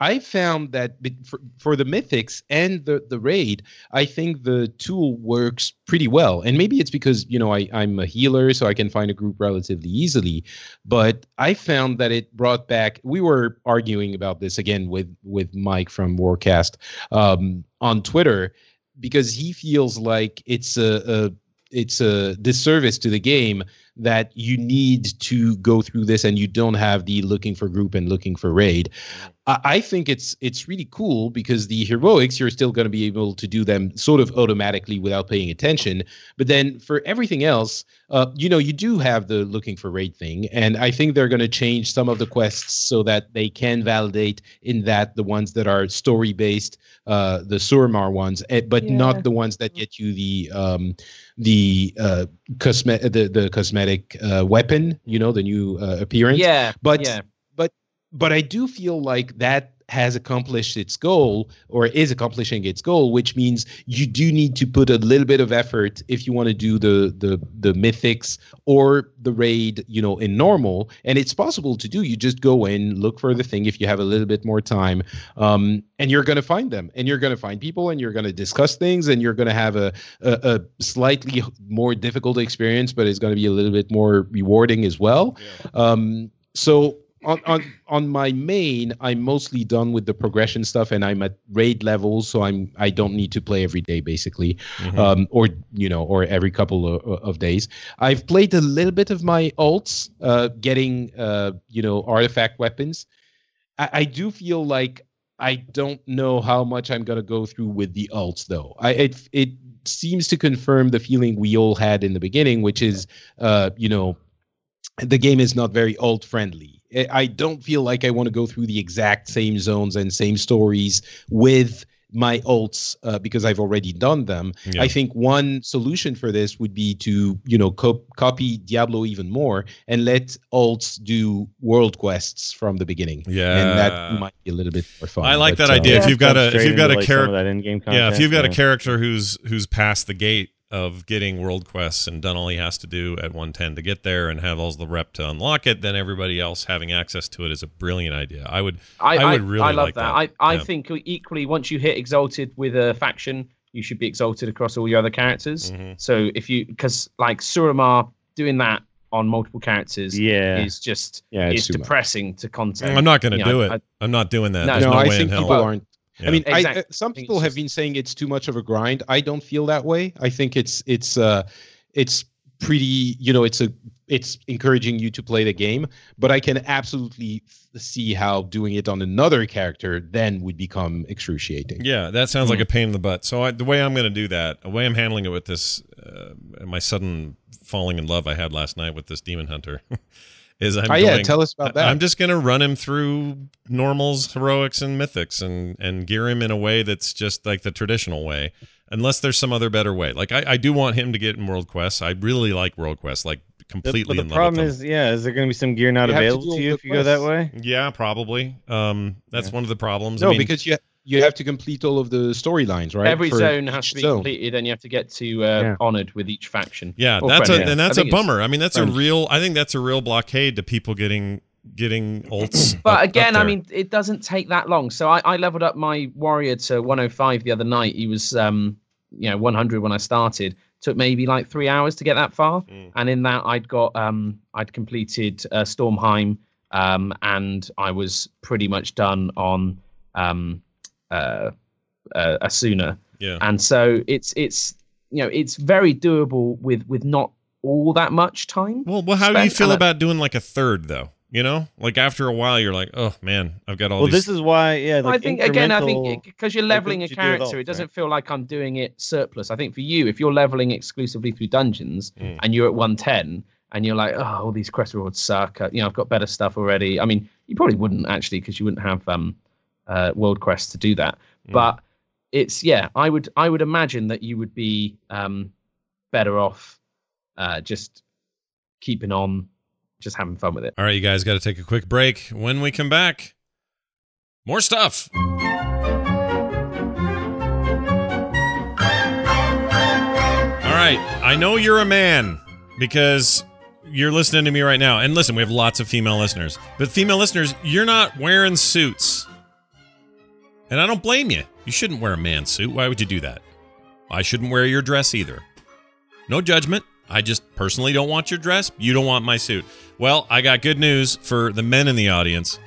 Speaker 3: I found that for, for the mythics and the, the raid, I think the tool works pretty well. And maybe it's because, you know, I, I'm a healer, so I can find a group relatively easily. But I found that it brought back, we were arguing about this again with, with Mike from Warcast um, on Twitter, because he feels like it's a, a it's a disservice to the game that you need to go through this and you don't have the looking for group and looking for raid. I, think it's it's really cool because the heroics you're still going to be able to do them sort of automatically without paying attention. But then for everything else, uh, you know, you do have the looking for raid thing, and I think they're going to change some of the quests so that they can validate in that the ones that are story based, uh, the Suramar ones, eh, but
Speaker 4: Yeah.
Speaker 3: not the ones that get you the um, the uh, cosme- the the cosmetic uh, weapon. You know, the new uh, appearance.
Speaker 4: Yeah,
Speaker 3: but
Speaker 4: yeah.
Speaker 3: But I do feel like that has accomplished its goal or is accomplishing its goal, which means you do need to put a little bit of effort if you want to do the the the mythics or the raid, you know, in normal. And it's possible to do. You just go in, look for the thing if you have a little bit more time, um, and you're going to find them, and you're going to find people, and you're going to discuss things, and you're going to have a, a a slightly more difficult experience, but it's going to be a little bit more rewarding as well. Um, so on on on my main, I'm mostly done with the progression stuff, and I'm at raid levels, so I'm I don't need to play every day basically,
Speaker 1: Mhm.
Speaker 3: um, or you know, or every couple of, of days. I've played a little bit of my alts, uh, getting uh, you know, artifact weapons. I, I do feel like I don't know how much I'm gonna go through with the alts though. I it it seems to confirm the feeling we all had in the beginning, which is uh, you know, the game is not very alt friendly. I- I don't feel like I want to go through the exact same zones and same stories with my alts uh, because I've already done them.
Speaker 1: Yeah.
Speaker 3: I think one solution for this would be to you know co- copy Diablo even more and let alts do world quests from the beginning.
Speaker 1: Yeah.
Speaker 3: and that might be a little bit more fun.
Speaker 1: I like
Speaker 3: but,
Speaker 1: that
Speaker 3: uh,
Speaker 1: idea. if you've got a if you've got a character,
Speaker 5: of that
Speaker 1: yeah, if you've got a character who's who's past the gate of getting world quests and done all he has to do at 110 to get there and have all the rep to unlock it, then everybody else having access to it is a brilliant idea. I would
Speaker 4: I,
Speaker 1: I
Speaker 4: I
Speaker 1: would really
Speaker 4: I love
Speaker 1: like
Speaker 4: that.
Speaker 1: that.
Speaker 4: I, I
Speaker 1: Yeah.
Speaker 4: think equally once you hit exalted with a faction, you should be exalted across all your other characters.
Speaker 1: Mhm.
Speaker 4: So if you because like Suramar doing that on multiple characters
Speaker 5: Yeah.
Speaker 4: is just
Speaker 3: Yeah, it's
Speaker 4: is
Speaker 3: too much.
Speaker 4: depressing to content.
Speaker 1: I'm not going to do
Speaker 4: know,
Speaker 1: it.
Speaker 4: I-
Speaker 1: I'm not doing that.
Speaker 4: No,
Speaker 1: There's
Speaker 3: no,
Speaker 1: no,
Speaker 3: I
Speaker 1: way in
Speaker 3: think
Speaker 1: hell.
Speaker 3: people aren't.
Speaker 1: Yeah.
Speaker 3: I mean, I,
Speaker 4: Exactly.
Speaker 3: uh, some people
Speaker 4: it's
Speaker 3: have
Speaker 4: just-
Speaker 3: been saying it's too much of a grind. I don't feel that way. I think it's it's uh it's pretty. You know, it's a it's encouraging you to play the game, but I can absolutely f- see how doing it on another character then would become excruciating.
Speaker 1: Yeah, that sounds
Speaker 4: Hmm.
Speaker 1: like a pain in the butt. So I, the way I'm going to do that, the way I'm handling it with this, uh, my sudden falling in love I had last night with this demon hunter, is I'm
Speaker 3: oh yeah,
Speaker 1: going-
Speaker 3: tell us about that.
Speaker 1: I'm just going to run him through normals, heroics, and mythics, and and gear him in a way that's just like the traditional way, unless there's some other better way. Like I, I do want him to get in world quests. I really like world quests, like
Speaker 5: The-
Speaker 1: completely
Speaker 5: but
Speaker 1: in
Speaker 5: the
Speaker 1: love with
Speaker 5: problem
Speaker 1: them.
Speaker 5: is, yeah, is there going to be some gear not
Speaker 3: You have to
Speaker 5: available to, you if you go that way?
Speaker 1: yeah, probably. Um, that's
Speaker 5: Yeah.
Speaker 1: one of the problems.
Speaker 3: no,
Speaker 1: I mean,
Speaker 3: because you you have to complete all of the storylines, right?
Speaker 4: Every
Speaker 3: For
Speaker 4: zone has to be
Speaker 3: zone.
Speaker 4: completed, and you have to get to uh,
Speaker 5: Yeah.
Speaker 4: honored with each faction.
Speaker 1: Yeah,
Speaker 4: Or
Speaker 1: that's a
Speaker 4: friendly.
Speaker 1: and that's
Speaker 4: I
Speaker 1: a
Speaker 4: think it's-
Speaker 1: bummer. I mean, that's a real. I think that's a real blockade to people getting getting ults.
Speaker 4: But
Speaker 1: up- up
Speaker 4: again, I mean, it doesn't take that long. So I, I leveled up my warrior to 105 the other night. He was, um, you know, 100 when I started. Took maybe like three hours to get that far,
Speaker 1: Mm.
Speaker 4: and in that I'd got, um, I'd completed uh, Stormheim, um, and I was pretty much done on um, uh, uh, Azsuna.
Speaker 1: yeah,
Speaker 4: And so it's it's you know it's very doable with with not all that much time.
Speaker 1: Well, well, how do you feel
Speaker 4: on a-
Speaker 1: about doing like a third though? You know, like after a while, you're like, oh man, I've got all this.
Speaker 5: Well,
Speaker 1: these.
Speaker 5: this is why, yeah. Like
Speaker 4: I think again, I think because you're leveling a
Speaker 5: what you do with
Speaker 4: character, it doesn't
Speaker 5: right?
Speaker 4: feel like I'm doing it surplus. I think for you, if you're leveling exclusively through dungeons
Speaker 1: Mm.
Speaker 4: and you're at 110 and you're like, oh, all these quest rewards suck. Uh, you know, I've got better stuff already. I mean, you probably wouldn't actually because you wouldn't have um, uh, world Quest to do that.
Speaker 1: Mm.
Speaker 4: But it's yeah, I would I would imagine that you would be um, better off uh, just keeping on, just having fun with it.
Speaker 1: all right, you guys got to take a quick break. When we come back, more stuff. All right, I know you're a man because you're listening to me right now. And listen, we have lots of female listeners, but female listeners, you're not wearing suits. And I don't blame you. You shouldn't wear a man suit. Why would you do that? I shouldn't wear your dress either. No judgment. I just personally don't want your dress. You don't want my suit. Well, I got good news for the men in the audience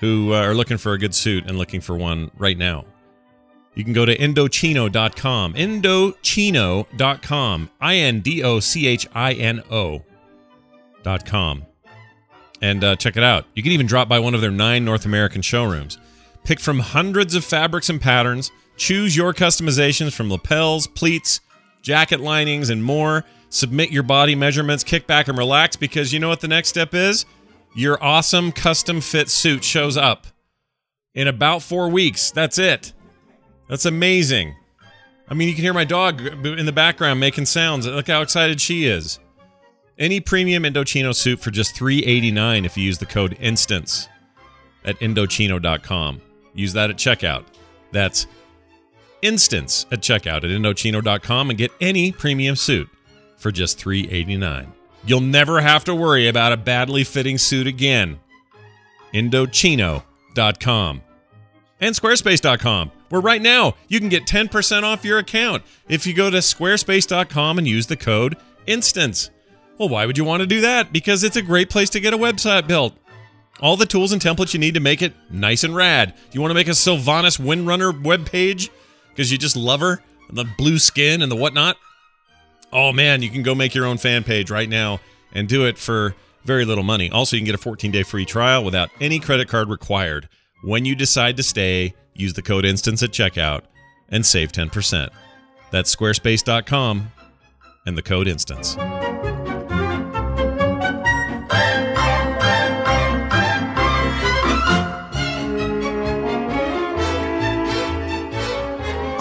Speaker 1: who uh, are looking for a good suit and looking for one right now. You can go to Indochino.com. Indochino.com. I N D O C H I N O.com. And uh, check it out. You can even drop by one of their nine North American showrooms. Pick from hundreds of fabrics and patterns. Choose your customizations from lapels, pleats, jacket linings, and more. Submit your body measurements, kick back and relax because you know what the next step is? Your awesome custom fit suit shows up in about four weeks. That's it. That's amazing. I mean, you can hear my dog in the background making sounds. Look how excited she is. Any premium Indochino suit for just 389 if you use the code INSTANCE at Indochino.com. Use that at checkout. That's instance at checkout at Indochino.com and get any premium suit for just 389. You'll never have to worry about a badly fitting suit again. Indochino.com and Squarespace.com, where right now you can get 10% off your account if you go to Squarespace.com and use the code INSTANCE. Well, why would you want to do that? Because it's a great place to get a website built. All the tools and templates you need to make it nice and rad. You want to make a Sylvanas Windrunner web page because you just love her, the blue skin and the whatnot? Oh man, you can go make your own fan page right now and do it for very little money. Also, you can get a 14 day free trial without any credit card required. When you decide to stay, use the code INSTANCE at checkout and save 10%. That's squarespace.com and the code INSTANCE.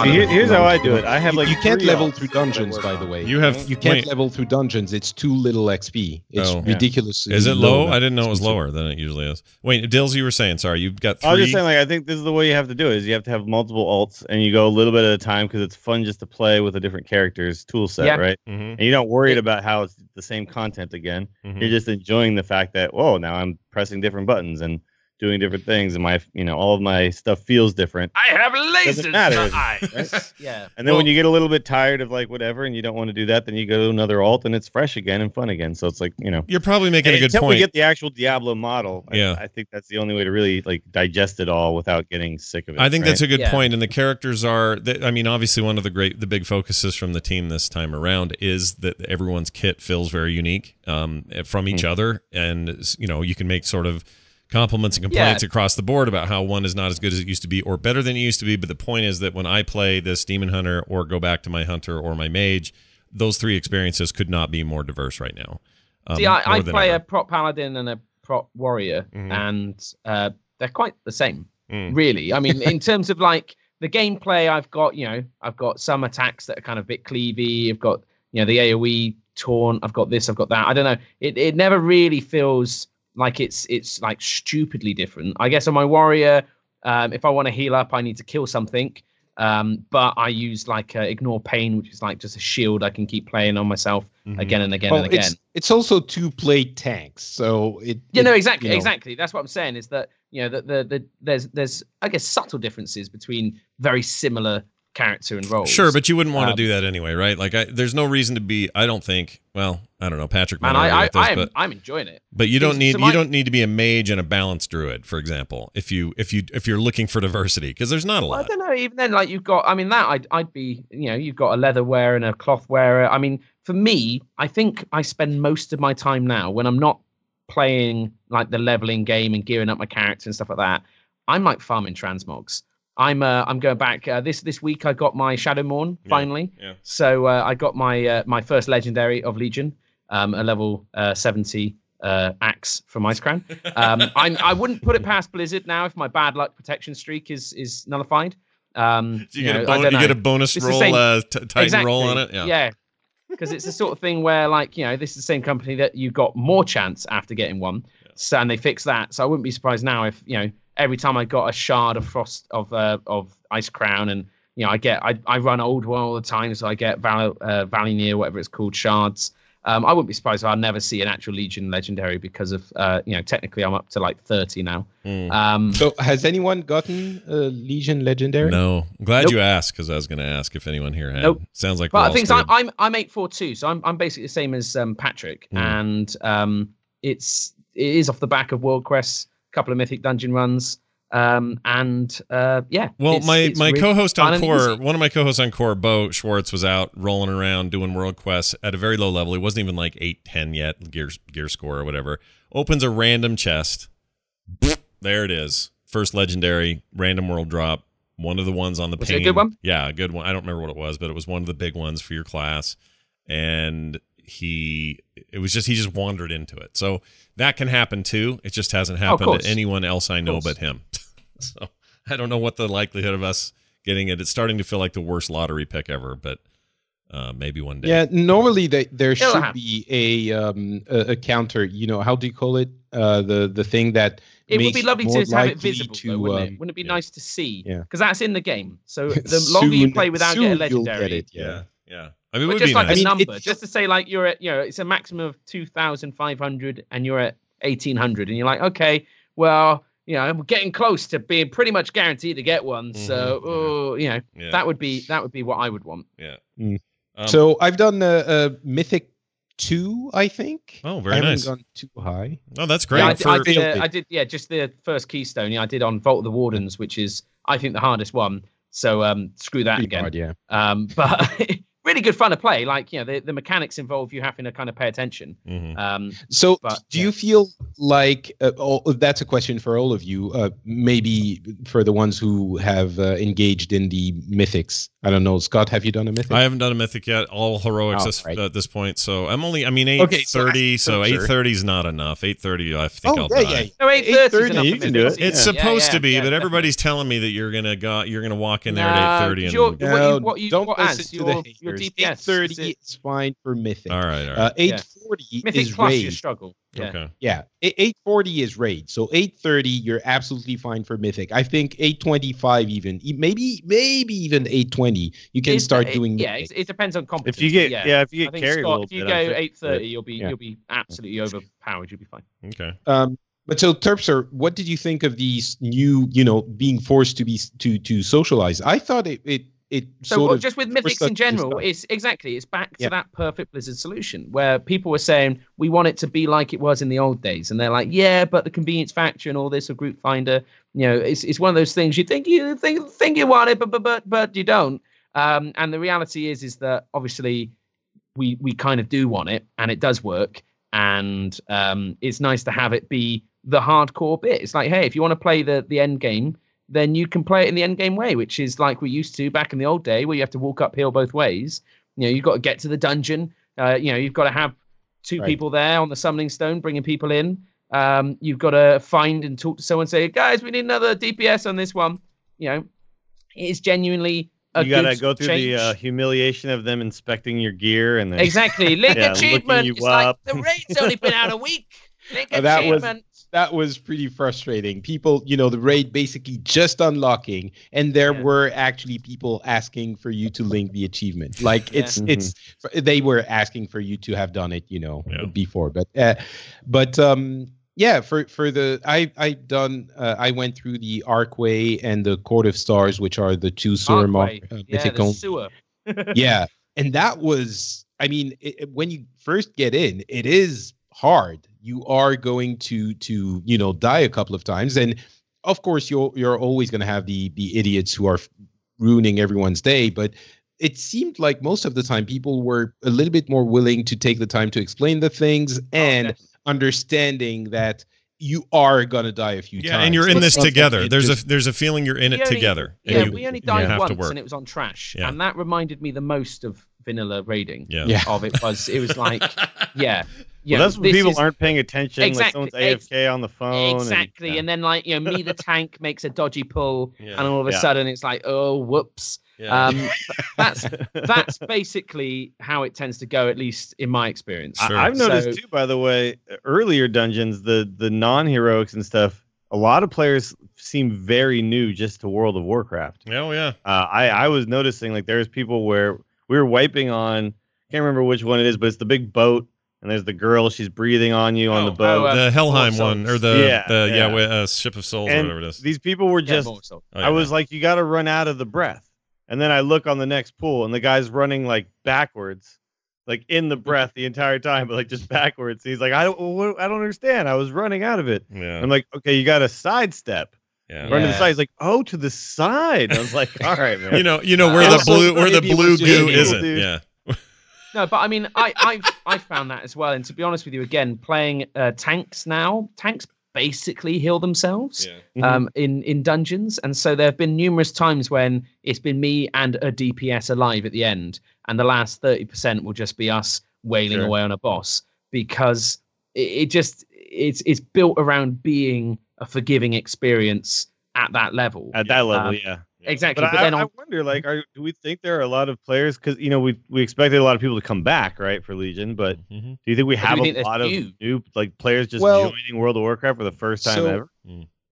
Speaker 5: Here- here's how I do it. I have like
Speaker 3: you can't
Speaker 5: three
Speaker 3: level through dungeons, by the way.
Speaker 1: You have
Speaker 3: You can't
Speaker 1: wait,
Speaker 3: level through dungeons. It's too little XP. It's
Speaker 1: Oh.
Speaker 5: Yeah.
Speaker 3: ridiculous.
Speaker 1: Is it low? I didn't know it was lower than it usually is. Wait, Dills, you were saying, sorry, you've got three.
Speaker 5: I was just saying, like, I think this is the way you have to do it. Is you have to have multiple alts, and you go a little bit at a time because it's fun just to play with a different character's tool set,
Speaker 4: Yeah.
Speaker 5: right?
Speaker 1: Mhm,
Speaker 5: And you don't worry about how it's the same content again.
Speaker 1: mhm.
Speaker 5: You're just enjoying the fact that, whoa, now I'm pressing different buttons and doing different things, and my, you know, all of my stuff feels different.
Speaker 4: I have lasers
Speaker 5: matter,
Speaker 4: for
Speaker 5: right?
Speaker 4: yeah.
Speaker 5: And then when you get a little bit tired of like whatever, and you don't want to do that, then you go to another alt, and it's fresh again and fun again. So it's like, you know,
Speaker 1: You're probably making a good
Speaker 5: until we get the actual Diablo model, I-
Speaker 1: Yeah.
Speaker 5: I, think that's the only way to really like digest it all without getting sick of it.
Speaker 1: I think that's a good
Speaker 4: Yeah.
Speaker 1: point, and the characters are. th- I mean, obviously, one of the great, the big focuses from the team this time around is that everyone's kit feels very unique um, from each other, and you know, you can make sort of compliments and complaints
Speaker 4: Yeah.
Speaker 1: across the board about how one is not as good as it used to be or better than it used to be. But the point is that when I play this demon hunter or go back to my hunter or my mage, those three experiences could not be more diverse right now. Um,
Speaker 4: See, I, I play
Speaker 1: ever.
Speaker 4: a prot paladin and a prot warrior,
Speaker 1: Mhm.
Speaker 4: and uh, they're quite the same,
Speaker 1: Mm.
Speaker 4: really. I mean, in terms of like the gameplay, I've got you know, I've got some attacks that are kind of a bit cleavy. I've got you know the AOE taunt. I've got this. I've got that. I don't know. It it never really feels like it's it's like stupidly different. I guess on my warrior, um, if I want to heal up, I need to kill something. Um, but I use like uh, ignore pain, which is like just a shield I can keep playing on myself
Speaker 1: Mhm.
Speaker 4: again and again
Speaker 3: Well,
Speaker 4: and again.
Speaker 3: it's it's also two play tanks, so it.
Speaker 4: Yeah,
Speaker 3: it-
Speaker 4: no, exactly,
Speaker 3: you know,
Speaker 4: exactly. That's what I'm saying is that you know that the, the there's there's I guess subtle differences between very similar character and roles.
Speaker 1: Sure, but you wouldn't want
Speaker 4: Um,
Speaker 1: to do that anyway, right? Like, I, there's no reason to be. I don't think. Well, I don't know. Patrick,
Speaker 4: man, I, I,
Speaker 1: this,
Speaker 4: I am,
Speaker 1: but
Speaker 4: I'm enjoying it.
Speaker 1: but you don't
Speaker 4: so
Speaker 1: need
Speaker 4: my-
Speaker 1: you don't need to be a mage and a balanced druid, for example. If you if you if you're looking for diversity, because there's not a
Speaker 4: lot. I don't know. Even then, like you've got, I mean, that I'd I'd be, you know, you've got a leather wearer and a cloth wearer. I mean, for me, I think I spend most of my time now when I'm not playing like the leveling game and gearing up my character and stuff like that. I'm like farming transmogs. I'm uh, I'm going back uh, this this week. I got my Shadowmourne
Speaker 1: Yeah,
Speaker 4: finally.
Speaker 1: yeah.
Speaker 4: So uh, I got my uh, my first legendary of Legion, um, a level uh, 70 uh, axe from Icecrown. Um, I'm, I wouldn't put it past Blizzard now if my bad luck protection streak is is nullified. Um,
Speaker 1: Do you, get
Speaker 4: know,
Speaker 1: a bon- you get a bonus
Speaker 4: It's
Speaker 1: roll, uh, t- Titan roll on it. Yeah.
Speaker 4: Yeah. Because it's the sort of thing where, like, you know, this is the same company that you got more chance after getting one. So, and they fixed that. So I wouldn't be surprised now if, you know, every time I got a shard of frost of uh, of Icecrown and you know I get I, I run Ulduar all the time so I get Val uh, Val'anyr whatever it's called shards Um, I wouldn't be surprised if I'll never see an actual Legion legendary because of uh, you know technically I'm up to like 30 now.
Speaker 1: Mm.
Speaker 4: Um,
Speaker 3: So has anyone gotten a Legion Legendary?
Speaker 1: No, I'm glad
Speaker 4: Nope.
Speaker 1: you asked because I was going to ask if anyone here had.
Speaker 4: Nope.
Speaker 1: Sounds like. we're
Speaker 4: But
Speaker 1: all
Speaker 4: the thing is, I,
Speaker 1: screwed.
Speaker 4: I'm I'm eight four two, so I'm I'm basically the same as um, Patrick,
Speaker 1: Hmm.
Speaker 4: and um, it's it is off the back of World Quest, a couple of Mythic Dungeon runs, um, and uh, yeah.
Speaker 1: Well,
Speaker 4: it's-
Speaker 1: my
Speaker 4: it's
Speaker 1: my
Speaker 4: really
Speaker 1: co-host on Core, one of my co-hosts on Core, Bo Schwartz, was out rolling around doing world quests at a very low level. He wasn't even like eight, ten yet, gear gear score or whatever. Opens a random chest. There it is. First legendary random world drop. One of the ones on the
Speaker 4: Was it a good one?
Speaker 1: Yeah, a good one. I don't remember what it was, but it was one of the big ones for your class. And he, it was just he just wandered into it. So that can happen too. It just hasn't happened
Speaker 4: course.
Speaker 1: to anyone else I know but him. so I don't know what the likelihood of us getting it. It's starting to feel like the worst lottery pick ever, but uh, maybe one day.
Speaker 3: Yeah, normally they, there
Speaker 4: It'll
Speaker 3: should
Speaker 4: happen.
Speaker 3: be a um a, a counter. You know, how do you call it? Uh, the the thing that
Speaker 4: It would be lovely
Speaker 3: more
Speaker 4: to have it visible,
Speaker 3: to,
Speaker 4: though, wouldn't
Speaker 3: um,
Speaker 4: it? Wouldn't it be
Speaker 1: yeah.
Speaker 4: nice to see?
Speaker 3: Yeah.
Speaker 4: Because that's in the game. So the longer you play without getting a legendary,
Speaker 3: get it, yeah.
Speaker 1: yeah, yeah. I mean, it
Speaker 4: but
Speaker 1: would
Speaker 4: just
Speaker 1: be
Speaker 4: like
Speaker 1: nice.
Speaker 3: I
Speaker 4: a
Speaker 3: mean,
Speaker 4: number,
Speaker 3: it's-
Speaker 4: just to say like you're at, you know, it's a maximum of two thousand five hundred, and you're at eighteen hundred, and you're like, okay, well, you know, I'm getting close to being pretty much guaranteed to get one. So,
Speaker 1: Mhm, yeah.
Speaker 4: oh, you know,
Speaker 1: yeah,
Speaker 4: that would be that would be what I would want.
Speaker 1: yeah.
Speaker 3: Mm.
Speaker 1: Um,
Speaker 3: so I've done a, a Mythic two, I think.
Speaker 1: Oh, very
Speaker 3: I haven't
Speaker 1: nice.
Speaker 3: gone too high.
Speaker 1: oh, that's great.
Speaker 4: Yeah, I,
Speaker 1: for,
Speaker 4: did- I did, uh, I did, yeah, just the first keystone. Yeah, I did on Vault of the Wardens, which is I think the hardest one. So um, screw that
Speaker 3: Pretty
Speaker 4: again.
Speaker 3: hard, yeah.
Speaker 4: Um, but really good fun to play. Like you know, the, the mechanics involve you having to kind of pay attention.
Speaker 1: Mhm.
Speaker 4: Um,
Speaker 3: So,
Speaker 4: But,
Speaker 3: do
Speaker 4: yeah.
Speaker 3: you feel like uh, all, that's a question for all of you? Uh, maybe for the ones who have uh, engaged in the mythics. I don't know, Scott. Have you done a mythic?
Speaker 1: I haven't done a mythic yet. All heroics
Speaker 3: Oh,
Speaker 1: this,
Speaker 3: right.
Speaker 1: at this point. So I'm only. I mean, eight
Speaker 3: Okay, so
Speaker 1: thirty.
Speaker 3: I-
Speaker 1: So
Speaker 3: sure.
Speaker 1: eight thirty is not enough. Eight thirty. I think
Speaker 3: oh
Speaker 1: I'll
Speaker 3: yeah,
Speaker 1: die.
Speaker 3: yeah.
Speaker 4: no, eight thirty.
Speaker 3: 8:30,
Speaker 5: you can do it.
Speaker 1: It's
Speaker 5: Yeah.
Speaker 1: supposed to be, but everybody's telling me that you're gonna go. You're gonna walk in there at eight thirty. And
Speaker 4: You're, what you, what you,
Speaker 3: don't
Speaker 4: what
Speaker 3: listen to the haters.
Speaker 4: DPS?
Speaker 3: Eight thirty
Speaker 4: Is it
Speaker 3: is fine for mythic.
Speaker 1: right, all right.
Speaker 3: Uh, eight forty
Speaker 4: Mythic
Speaker 3: is
Speaker 4: plus your
Speaker 3: raid.
Speaker 4: struggle. Yeah.
Speaker 1: Okay.
Speaker 3: Yeah, eight forty is raid. So eight thirty, you're absolutely fine for mythic. I think eight twenty five, even maybe maybe even eight twenty, you can
Speaker 4: It's-
Speaker 3: start
Speaker 4: it-
Speaker 3: doing.
Speaker 4: Yeah,
Speaker 3: mythic.
Speaker 4: it, it depends on competence.
Speaker 5: If you get
Speaker 4: yeah.
Speaker 5: yeah, if you get
Speaker 4: think
Speaker 5: carried a
Speaker 4: Scott,
Speaker 5: little
Speaker 4: if you
Speaker 5: bit,
Speaker 4: go
Speaker 5: I'm sure-
Speaker 4: eight thirty, you'll be
Speaker 3: Yeah.
Speaker 4: you'll be absolutely overpowered. You'll be fine.
Speaker 1: Okay.
Speaker 3: Um, but so Terpster, what did you think of these new, you know, being forced to be to to socialize? I thought it it it
Speaker 4: So well, just with mythics in general, it's exactly it's back to
Speaker 3: Yeah.
Speaker 4: that perfect Blizzard solution where people were saying we want it to be like it was in the old days, and they're like, yeah, but the convenience factor and all this or group finder, you know, it's it's one of those things you think you think think you want it, but but but but you don't. Um, and the reality is is that obviously we we kind of do want it, and it does work, and um, it's nice to have it be the hardcore bit. It's like, hey, if you want to play the the end game, then you can play it in the end game way, which is like we used to back in the old day, where you have to walk uphill both ways. You know, you've got to get to the dungeon. Uh, you know, you've got to have two
Speaker 3: Right.
Speaker 4: people there on the summoning stone, bringing people in. Um, you've got to find and talk to someone, say, guys, we need another DPS on this one. You know, it is genuinely a good idea.
Speaker 5: you gotta go through the uh, humiliation of them inspecting your gear and then
Speaker 4: Exactly. Link
Speaker 5: Yeah,
Speaker 4: achievement.
Speaker 5: you
Speaker 4: It's like the raid's only been out a week. Link
Speaker 3: that was-
Speaker 4: achievement.
Speaker 3: That was pretty frustrating. People, you know, the raid basically just unlocking, and there
Speaker 4: Yeah.
Speaker 3: were actually people asking for you to link the achievement. Like
Speaker 4: Yeah.
Speaker 3: it's
Speaker 5: Mhm.
Speaker 3: it's they were asking for you to have done it, you know,
Speaker 1: Yeah.
Speaker 3: before. But uh, but um yeah, for for the I I done uh, I went through the Arcway and the Court of Stars, which are the two Suramar
Speaker 4: Archway.
Speaker 3: uh,
Speaker 4: yeah, the sewer.
Speaker 3: yeah and that was i mean it, it- when you first get in it is hard you are going to to you know die a couple of times and of course you're you're always going to have the the idiots who are ruining everyone's day but it seemed like most of the time people were a little bit more willing to take the time to explain the things oh, and
Speaker 4: definitely.
Speaker 3: understanding that you are going to die a few
Speaker 1: Yeah,
Speaker 3: times
Speaker 1: and you're in this together. There's
Speaker 3: just-
Speaker 1: a there's a feeling you're in
Speaker 4: We
Speaker 1: it
Speaker 4: only-
Speaker 1: together. and
Speaker 4: Yeah,
Speaker 1: you-
Speaker 4: we only died
Speaker 1: have
Speaker 4: once and it was on trash.
Speaker 1: Yeah.
Speaker 4: And that reminded me the most of vanilla raiding.
Speaker 1: Yeah.
Speaker 3: Yeah.
Speaker 4: Of it was it was like, yeah. Yeah.
Speaker 5: well, that's when people
Speaker 4: is-
Speaker 5: aren't paying attention.
Speaker 4: Exactly,
Speaker 5: Like someone's
Speaker 4: ex-
Speaker 5: AFK on the phone.
Speaker 4: Exactly. And,
Speaker 5: And,
Speaker 4: then like, you know, me the tank makes a dodgy pull
Speaker 1: Yeah.
Speaker 4: and all of a
Speaker 5: Yeah.
Speaker 4: sudden it's like, oh whoops.
Speaker 1: Yeah.
Speaker 4: Um that's that's basically how it tends to go, at least in my experience.
Speaker 1: Sure.
Speaker 5: I, have noticed
Speaker 4: So-
Speaker 5: too, by the way, earlier dungeons, the the non heroics and stuff. A lot of players seem very new just to World of Warcraft.
Speaker 1: oh yeah.
Speaker 5: Uh, I I was noticing like there's people where we were wiping on. Can't remember which one it is, but it's the big boat and there's the girl. She's breathing on you on
Speaker 1: Oh,
Speaker 5: the boat.
Speaker 4: oh, uh,
Speaker 1: the Helheim
Speaker 4: More
Speaker 1: one, or the
Speaker 5: Yeah,
Speaker 1: the yeah,
Speaker 5: yeah.
Speaker 1: wi- uh, ship of souls, or whatever it is.
Speaker 5: these people were just.
Speaker 4: more so.
Speaker 1: Oh,
Speaker 5: I was
Speaker 1: yeah.
Speaker 5: like, you got to run out of the breath. And then I look on the next pool, and the guy's running like backwards, like in the breath the entire time, but like just backwards. He's like, I don't, what, I don't understand. I was running out of it.
Speaker 1: yeah,
Speaker 5: I'm like, okay, you got to sidestep,
Speaker 1: yeah.
Speaker 5: run to the side. He's like, oh, to the side. I was like, all right, man.
Speaker 1: You know, you know where
Speaker 3: Uh,
Speaker 1: the blue where the blue goo isn't.
Speaker 5: dude.
Speaker 1: Yeah,
Speaker 4: No, but I mean, I I I found that as well. And to be honest with you, again, playing uh, tanks now, tanks basically heal themselves
Speaker 5: Mhm.
Speaker 4: um, in in dungeons, and so there have been numerous times when it's been me and a DPS alive at the end, and the last thirty percent will just be us wailing
Speaker 5: Sure.
Speaker 4: away on a boss because it, it just it's it's built around being a forgiving experience at that level.
Speaker 5: At that level,
Speaker 4: Um,
Speaker 5: yeah.
Speaker 4: Exactly,
Speaker 5: But,
Speaker 4: but,
Speaker 5: I,
Speaker 4: then
Speaker 5: I wonder, like, are do we think there are a lot of players? Because you know, we we expected a lot of people to come back, right, for Legion. But
Speaker 1: Mhm.
Speaker 5: do you think we have
Speaker 4: think
Speaker 5: a
Speaker 4: there's
Speaker 5: lot of
Speaker 4: new?
Speaker 5: new like players just
Speaker 3: Well,
Speaker 5: joining World of Warcraft for the first time
Speaker 3: so-
Speaker 5: ever?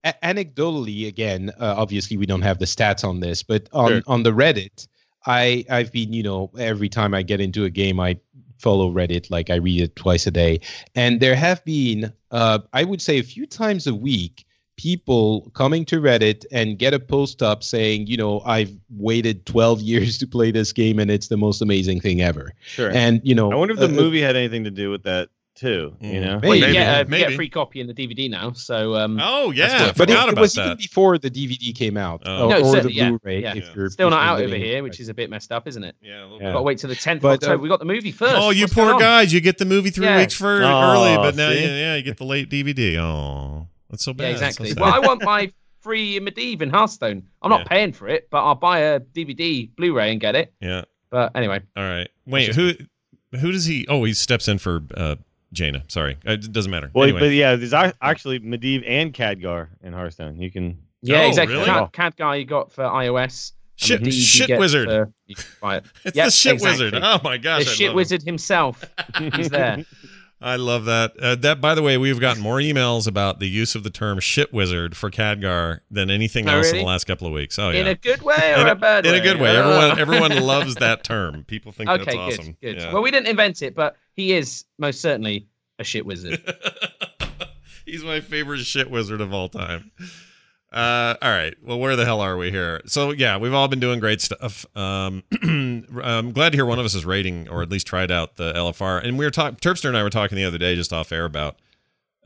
Speaker 3: A- anecdotally again uh, obviously we don't have the stats on this but on
Speaker 5: Sure.
Speaker 3: on the reddit i i've been you know every time i get into a game i follow reddit like i read it twice a day and there have been uh i would say a few times a week people coming to reddit and get a post up saying you know i've waited 12 years to play this game and it's the most amazing thing ever
Speaker 5: Sure.
Speaker 3: and you know
Speaker 5: I wonder if the
Speaker 3: uh,
Speaker 5: movie had anything to do with that too. You
Speaker 1: Mm.
Speaker 5: know,
Speaker 4: well, you get, a, you get a free copy in the DVD now, so um,
Speaker 1: Oh yeah, I
Speaker 3: but it,
Speaker 1: forgot
Speaker 3: it
Speaker 1: about
Speaker 3: was
Speaker 1: that.
Speaker 3: even before the DVD came out,
Speaker 1: Oh.
Speaker 3: or,
Speaker 4: No,
Speaker 3: or the
Speaker 4: certainly, yeah,
Speaker 3: Blu-ray.
Speaker 4: yeah.
Speaker 3: If you're
Speaker 4: still not out over
Speaker 3: living-
Speaker 4: here, which is a bit messed up, isn't it?
Speaker 1: yeah, a little
Speaker 3: Yeah.
Speaker 1: bit.
Speaker 4: Got to wait till the 10th of October.
Speaker 3: uh,
Speaker 4: we got the movie first.
Speaker 1: Oh, you
Speaker 4: What's
Speaker 1: poor guys! You get the movie three
Speaker 4: Yeah.
Speaker 1: weeks for
Speaker 5: Oh,
Speaker 1: early, but now
Speaker 5: see?
Speaker 1: yeah, you get the late DVD. Oh, that's so bad.
Speaker 4: Yeah,
Speaker 1: That's so
Speaker 4: exactly. well, I want my free Medivh in Hearthstone. I'm not
Speaker 1: Yeah.
Speaker 4: paying for it, but I'll buy a DVD Blu-ray and get it.
Speaker 1: yeah.
Speaker 4: But anyway,
Speaker 1: All right. Wait, who who does he? Oh, he steps in for uh, Jaina. Sorry, Uh, it doesn't matter.
Speaker 5: well,
Speaker 1: anyway,
Speaker 5: but yeah, there's actually Medivh and Khadgar in Hearthstone. You can.
Speaker 4: yeah,
Speaker 1: Oh,
Speaker 4: exactly.
Speaker 1: really?
Speaker 4: Cat, Cat you got for iOS.
Speaker 1: shit,
Speaker 4: Medivh
Speaker 1: shit wizard.
Speaker 4: for- you it.
Speaker 1: it's
Speaker 4: Yep,
Speaker 1: the shit
Speaker 4: exactly.
Speaker 1: wizard. Oh my gosh,
Speaker 4: the
Speaker 1: I
Speaker 4: shit
Speaker 1: love
Speaker 4: wizard himself. He's there.
Speaker 1: I love that. Uh, that, by the way, we've gotten more emails about the use of the term "shit wizard" for Khadgar than anything
Speaker 4: Oh,
Speaker 1: else in the last couple of weeks. Oh yeah, In
Speaker 4: a good way or
Speaker 1: in
Speaker 4: a, bad
Speaker 1: in
Speaker 4: way?
Speaker 1: In a good way.
Speaker 4: Don't
Speaker 1: Everyone everyone loves that term. People think
Speaker 4: okay,
Speaker 1: that's
Speaker 4: good,
Speaker 1: awesome.
Speaker 4: good.
Speaker 1: Yeah.
Speaker 4: Well, we didn't invent it, but he is most certainly a shit wizard.
Speaker 1: He's my favorite shit wizard of all time. Uh, all right. Well, where the hell are we here? So yeah, we've all been doing great stuff. Um, I'm glad to hear one of us is rating or at least tried out the LFR. And we were talking. Terpster and I were talking the other day just off air about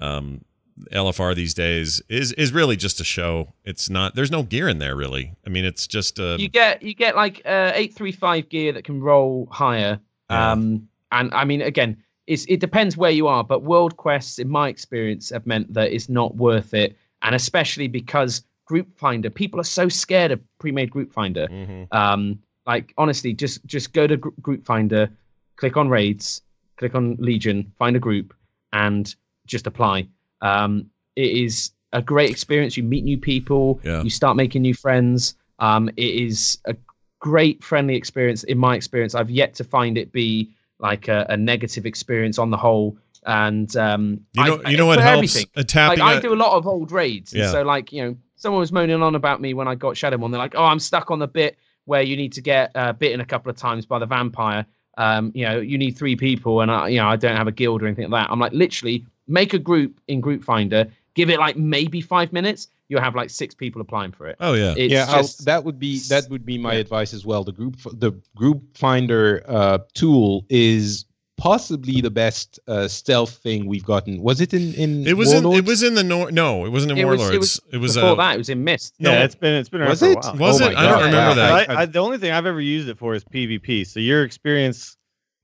Speaker 1: um, LFR these days is is really just a show. It's not. There's no gear in there really. I mean, it's just uh,
Speaker 4: you get you get like uh, eight three five gear that can roll higher.
Speaker 1: Yeah.
Speaker 4: Um, and I mean, again, it's it depends where you are, but world quests, in my experience, have meant that it's not worth it, and especially because Group Finder, people are so scared of pre-made Group Finder.
Speaker 1: mhm.
Speaker 4: Um, like honestly, just just go to Gr- Group Finder, click on raids, click on Legion, find a group, and just apply. Um, it is a great experience. You meet new people.
Speaker 1: Yeah.
Speaker 4: You start making new friends. Um, it is a great friendly experience. In my experience, I've yet to find it be like a, a negative experience on the whole. And um,
Speaker 1: you know
Speaker 4: I-
Speaker 1: you know what helps
Speaker 4: everything.
Speaker 1: a tapping.
Speaker 4: Like I
Speaker 1: a-
Speaker 4: do a lot of old raids,
Speaker 1: Yeah.
Speaker 4: so like you know, someone was moaning on about me when I got Shadow Shadowmourne. They're like, "Oh, I'm stuck on the bit where you need to get uh, bitten a couple of times by the vampire. Um, you know, you need three people, and I, you know, I don't have a guild or anything like that. I'm like, literally, make a group in Group Finder, give it like maybe five minutes, you'll have like six people applying for it.
Speaker 1: oh yeah.
Speaker 4: It's
Speaker 3: yeah,
Speaker 4: just
Speaker 3: that would be that would be my
Speaker 4: yeah.
Speaker 3: advice as well. The group the group finder uh, tool is possibly the best uh, stealth thing we've gotten. Was it in in
Speaker 1: It was in. It was in the nor- No, it wasn't in
Speaker 4: It was- it
Speaker 1: Warlords.
Speaker 4: was
Speaker 1: It was.
Speaker 4: before
Speaker 1: uh,
Speaker 4: that. It was in Mist.
Speaker 1: No.
Speaker 5: yeah, it's been it's been around
Speaker 3: Was
Speaker 5: for a
Speaker 3: it?
Speaker 5: while.
Speaker 1: Was
Speaker 3: Oh
Speaker 1: it? I don't remember
Speaker 3: Wow.
Speaker 1: that.
Speaker 5: I, I, the only thing I've ever used it for is PvP. So your experience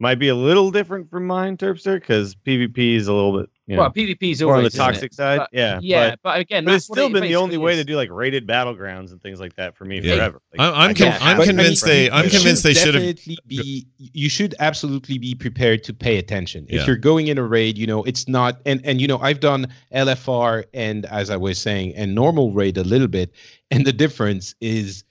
Speaker 5: might be a little different from mine, Terpster, because PvP is a little bit you know,
Speaker 4: Well, PvP is
Speaker 5: more on the
Speaker 4: always isn't it?
Speaker 5: toxic side.
Speaker 4: But-
Speaker 5: yeah,
Speaker 4: Yeah,
Speaker 5: But,
Speaker 4: but, again,
Speaker 5: but it's still
Speaker 4: it
Speaker 5: been the only
Speaker 4: basically
Speaker 5: way to do like rated battlegrounds and things like that for me
Speaker 1: Yeah.
Speaker 5: forever. Like,
Speaker 1: I'm- I'm
Speaker 5: I
Speaker 1: con-
Speaker 5: don't
Speaker 1: I'm
Speaker 5: have
Speaker 3: But, I mean,
Speaker 1: convinced they- I'm convinced they should've-
Speaker 3: definitely be. You should absolutely be prepared to pay attention.
Speaker 1: Yeah.
Speaker 3: If you're going in a raid, you know it's not. And and you know I've done LFR and as I was saying, and normal raid a little bit, and the difference is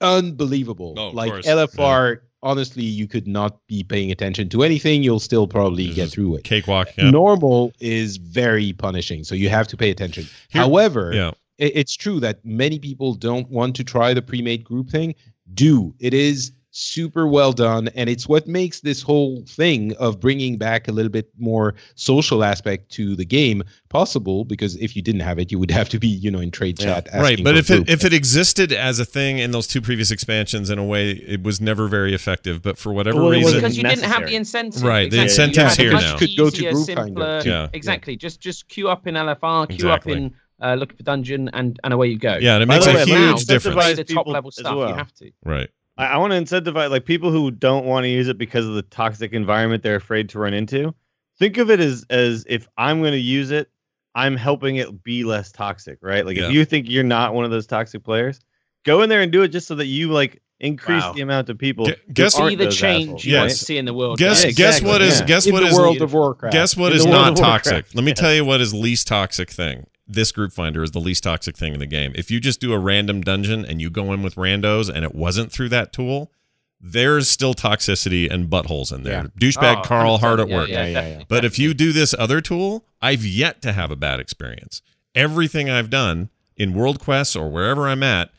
Speaker 3: unbelievable.
Speaker 1: Oh,
Speaker 3: like
Speaker 1: course.
Speaker 3: LFR, honestly, you could not be paying attention to anything. You'll still probably
Speaker 1: It's
Speaker 3: get through it.
Speaker 1: Cakewalk. Yeah.
Speaker 3: Normal is very punishing, so you have to pay attention.
Speaker 1: Here-
Speaker 3: However,
Speaker 1: yeah.
Speaker 3: it- it's true that many people don't want to try the pre-made group thing. Do it is super well done and it's what makes this whole thing of bringing back a little bit more social aspect to the game possible because if you didn't have it you would have to be you know in trade chat
Speaker 1: right but if it if it existed as a thing in those two previous expansions in a way it was never very effective but for whatever
Speaker 5: Well,
Speaker 1: reason
Speaker 4: because you didn't have the
Speaker 5: necessary.
Speaker 4: incentive.
Speaker 1: Right, the
Speaker 4: Exactly. You
Speaker 1: incentive's
Speaker 4: had
Speaker 1: here now.
Speaker 3: Could go to
Speaker 4: easier,
Speaker 3: Group Finder,
Speaker 4: simpler-
Speaker 3: too.
Speaker 1: Yeah.
Speaker 4: Exactly. Just just queue up in LFR, queue
Speaker 1: Exactly.
Speaker 4: up in uh, looking for dungeon, and and away you go.
Speaker 1: yeah and it makes
Speaker 5: the
Speaker 1: a
Speaker 5: way,
Speaker 1: huge
Speaker 5: now,
Speaker 1: difference
Speaker 5: incentivize
Speaker 4: the top level stuff.
Speaker 5: well.
Speaker 4: You have to.
Speaker 1: right
Speaker 5: I, I want to incentivize like people who don't want to use it because of the toxic environment they're afraid to run into. Think of it as as if I'm going to use it, I'm helping it be less toxic, right? Like
Speaker 1: Yeah.
Speaker 5: if you think you're not one of those toxic players, go in there and do it just so that you like increase
Speaker 4: Wow.
Speaker 5: the amount of people.
Speaker 1: Gu-
Speaker 5: who
Speaker 1: guess-
Speaker 5: aren't
Speaker 4: See the
Speaker 5: those
Speaker 4: change
Speaker 5: assholes,
Speaker 4: you want
Speaker 1: Yes.
Speaker 4: to see in the world.
Speaker 1: guess
Speaker 4: right?
Speaker 1: guess
Speaker 5: exactly,
Speaker 1: what is
Speaker 5: yeah.
Speaker 1: guess
Speaker 3: in
Speaker 1: what
Speaker 3: the
Speaker 1: is
Speaker 3: world of warcraft
Speaker 1: Guess what
Speaker 5: In
Speaker 1: is not toxic? Let me
Speaker 5: Yeah.
Speaker 1: tell you what is least toxic thing. This group finder is the least toxic thing in the game. If you just do a random dungeon and you go in with randos and it wasn't through that tool, there's still toxicity and buttholes in there. Douchebag
Speaker 4: Oh,
Speaker 1: Carl, hard at
Speaker 4: Yeah,
Speaker 1: work.
Speaker 4: yeah,
Speaker 5: Yeah, yeah, yeah.
Speaker 1: But if you do this other tool, I've yet to have a bad experience. Everything I've done in World Quests or wherever I'm at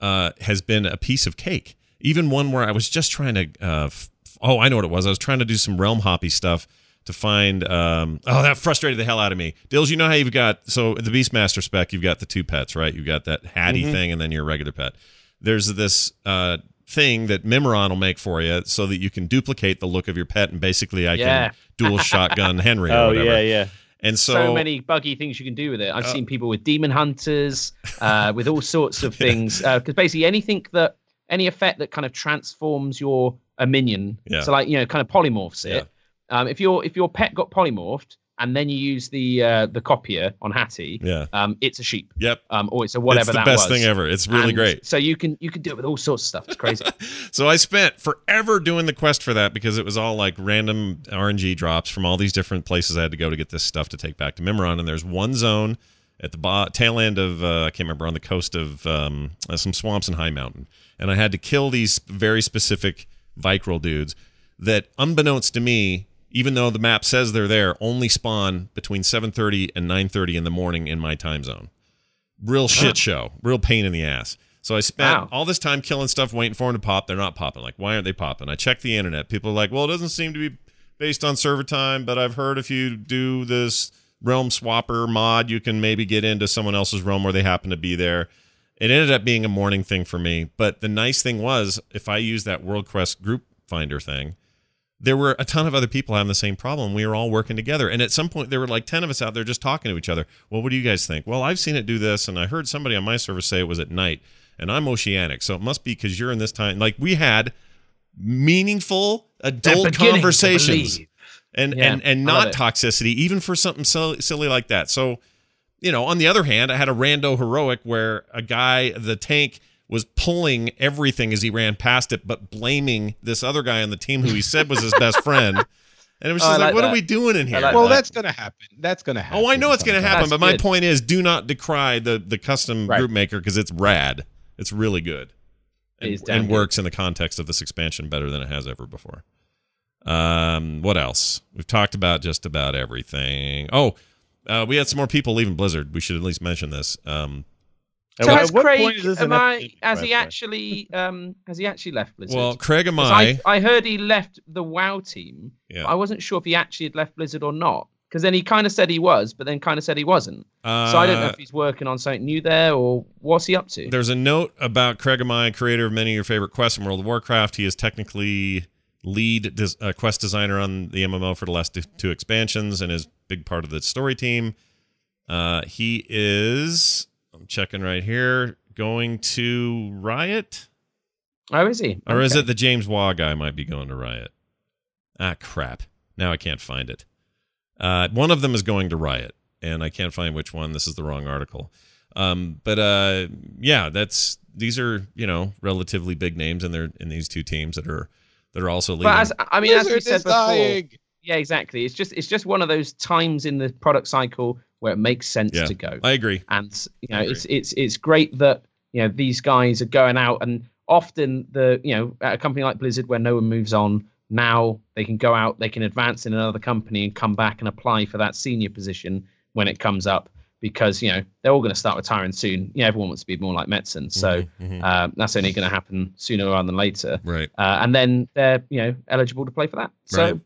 Speaker 1: uh, has been a piece of cake. Even one where I was just trying to, uh, f- oh, I know what it was. I was trying to do some realm hoppy stuff to find. Um, oh, that frustrated the hell out of me. Dills, you know how you've got so the Beastmaster spec, you've got the two pets, right? You've got that Hati
Speaker 5: Mhm.
Speaker 1: thing, and then your regular pet. There's this uh, thing that Mimiron will make for you so that you can duplicate the look of your pet, and basically I
Speaker 4: Yeah.
Speaker 1: can dual shotgun Henry or
Speaker 5: Oh
Speaker 1: whatever.
Speaker 5: yeah, yeah.
Speaker 1: And so,
Speaker 4: so, many buggy things you can do with it. I've
Speaker 1: Uh,
Speaker 4: seen people with demon hunters, uh, with all sorts of things. Because basically anything that any effect that kind of transforms your a minion,
Speaker 1: Yeah.
Speaker 4: so like you know, kind of polymorphs it. Um, if your if your pet got polymorphed and then you use the uh, the copier on Hati,
Speaker 1: yeah,
Speaker 4: um, it's a sheep,
Speaker 1: yep.
Speaker 4: um, or it's a whatever
Speaker 1: it's the
Speaker 4: that
Speaker 1: best
Speaker 4: was.
Speaker 1: thing ever. It's really
Speaker 4: And
Speaker 1: great.
Speaker 4: So you can you can do it with all sorts of stuff. It's crazy.
Speaker 1: So I spent forever doing the quest for that because it was all like random RNG drops from all these different places I had to go to get this stuff to take back to Mimiron. And there's one zone at the bo- tail end of uh, I can't remember on the coast of um, uh, some swamps in Highmountain, and I had to kill these very specific Vrykul dudes that, unbeknownst to me, even though the map says they're there, only spawn between 7:30 and 9:30 in the morning in my time zone. Real shit show, real pain in the ass. So I spent
Speaker 4: Wow.
Speaker 1: all this time killing stuff, waiting for them to pop. They're not popping. Like, why aren't they popping? I checked the internet. People are like, well, it doesn't seem to be based on server time, but I've heard if you do this realm swapper mod, you can maybe get into someone else's realm where they happen to be there. It ended up being a morning thing for me. But the nice thing was, if I used that World Quest group finder thing, there were a ton of other people having the same problem. We were all working together. And at some point, there were like 10 of us out there just talking to each other. Well, what do you guys think? Well, I've seen it do this, and I heard somebody on my server say it was at night, and I'm oceanic. So it must be because you're in this time. Like, we had meaningful adult conversations and,
Speaker 4: Yeah,
Speaker 1: and, and not toxicity, even for something silly, silly like that. So, you know, on the other hand, I had a rando heroic where a guy, the tank, was pulling everything as he ran past it, but blaming this other guy on the team who he said was his best friend. And it was
Speaker 4: Oh,
Speaker 1: just
Speaker 4: I
Speaker 1: like,
Speaker 4: like
Speaker 1: what are we doing in here?
Speaker 4: like
Speaker 3: well,
Speaker 4: that.
Speaker 3: that's gonna happen. That's gonna happen.
Speaker 1: oh, I know it's going to happen,
Speaker 4: That's
Speaker 1: but my
Speaker 4: good.
Speaker 1: point is, do not decry the the custom
Speaker 3: Right.
Speaker 1: group maker because it's rad. It's really good,
Speaker 4: It
Speaker 1: and, and
Speaker 4: good.
Speaker 1: works in the context of this expansion better than it has ever before. Um, what else? We've talked about just about everything. Oh, uh, we had some more people leaving Blizzard. We should at least mention this. Um,
Speaker 5: At
Speaker 4: So
Speaker 5: what-
Speaker 4: has
Speaker 5: what
Speaker 4: Craig,
Speaker 5: point is this
Speaker 4: am I, has he actually, um, has he actually left Blizzard?
Speaker 1: well, Craig and
Speaker 4: 'Cause
Speaker 1: I,
Speaker 4: I, I heard he left the WoW team.
Speaker 1: yeah.
Speaker 4: I wasn't sure if he actually had left Blizzard or not. Because then he kind of said he was, but then kind of said he wasn't.
Speaker 1: Uh,
Speaker 4: So I don't know if he's working on something new there or what's he up to.
Speaker 1: There's a note about Craig Amai, creator of many of your favorite quests in World of Warcraft. He is technically lead des- uh, quest designer on the MMO for the last two- two expansions and is big part of the story team. Uh, he is, I'm checking right here, going to Riot?
Speaker 4: Oh, is he?
Speaker 1: Or is it the James Waugh guy might be going to Riot? Ah, crap. Now I can't find it. Uh, one of them is going to Riot, and I can't find which one. This is the wrong article. Um, but uh, yeah, that's these are you know relatively big names, and they're in these two teams that are that are also leading.
Speaker 4: But as I mean, as we said before,
Speaker 3: dying.
Speaker 4: yeah, exactly. It's just it's just one of those times in the product cycle where it makes sense
Speaker 1: Yeah.
Speaker 4: to go.
Speaker 1: I agree.
Speaker 4: and you know it's it's it's great that you know these guys are going out and often the you know at a company like blizzard where no one moves on now they can go out they can advance in another company and come back and apply for that senior position when it comes up because you know they're all going to start retiring soon. Yeah, everyone wants to be more like Metzen, so
Speaker 1: Mhm, mhm.
Speaker 4: uh, that's only going to happen sooner rather than later.
Speaker 1: right.
Speaker 4: Uh, and then they're you know eligible to play for that. So
Speaker 1: Right.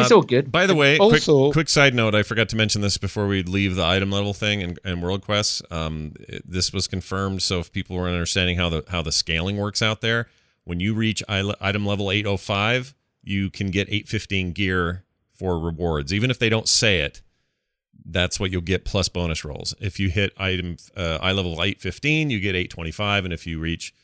Speaker 4: It's
Speaker 1: Uh,
Speaker 4: all good.
Speaker 1: By the way,
Speaker 3: Also-
Speaker 1: quick, quick side note, I forgot to mention this before we leave the item level thing and, and World quests. Um, it- this was confirmed, so if people were understanding how the how the scaling works out there, when you reach item level 805, you can get 815 gear for rewards, even if they don't say it. That's what you'll get plus bonus rolls. If you hit item uh, eye level 815, you get 825, and if you reach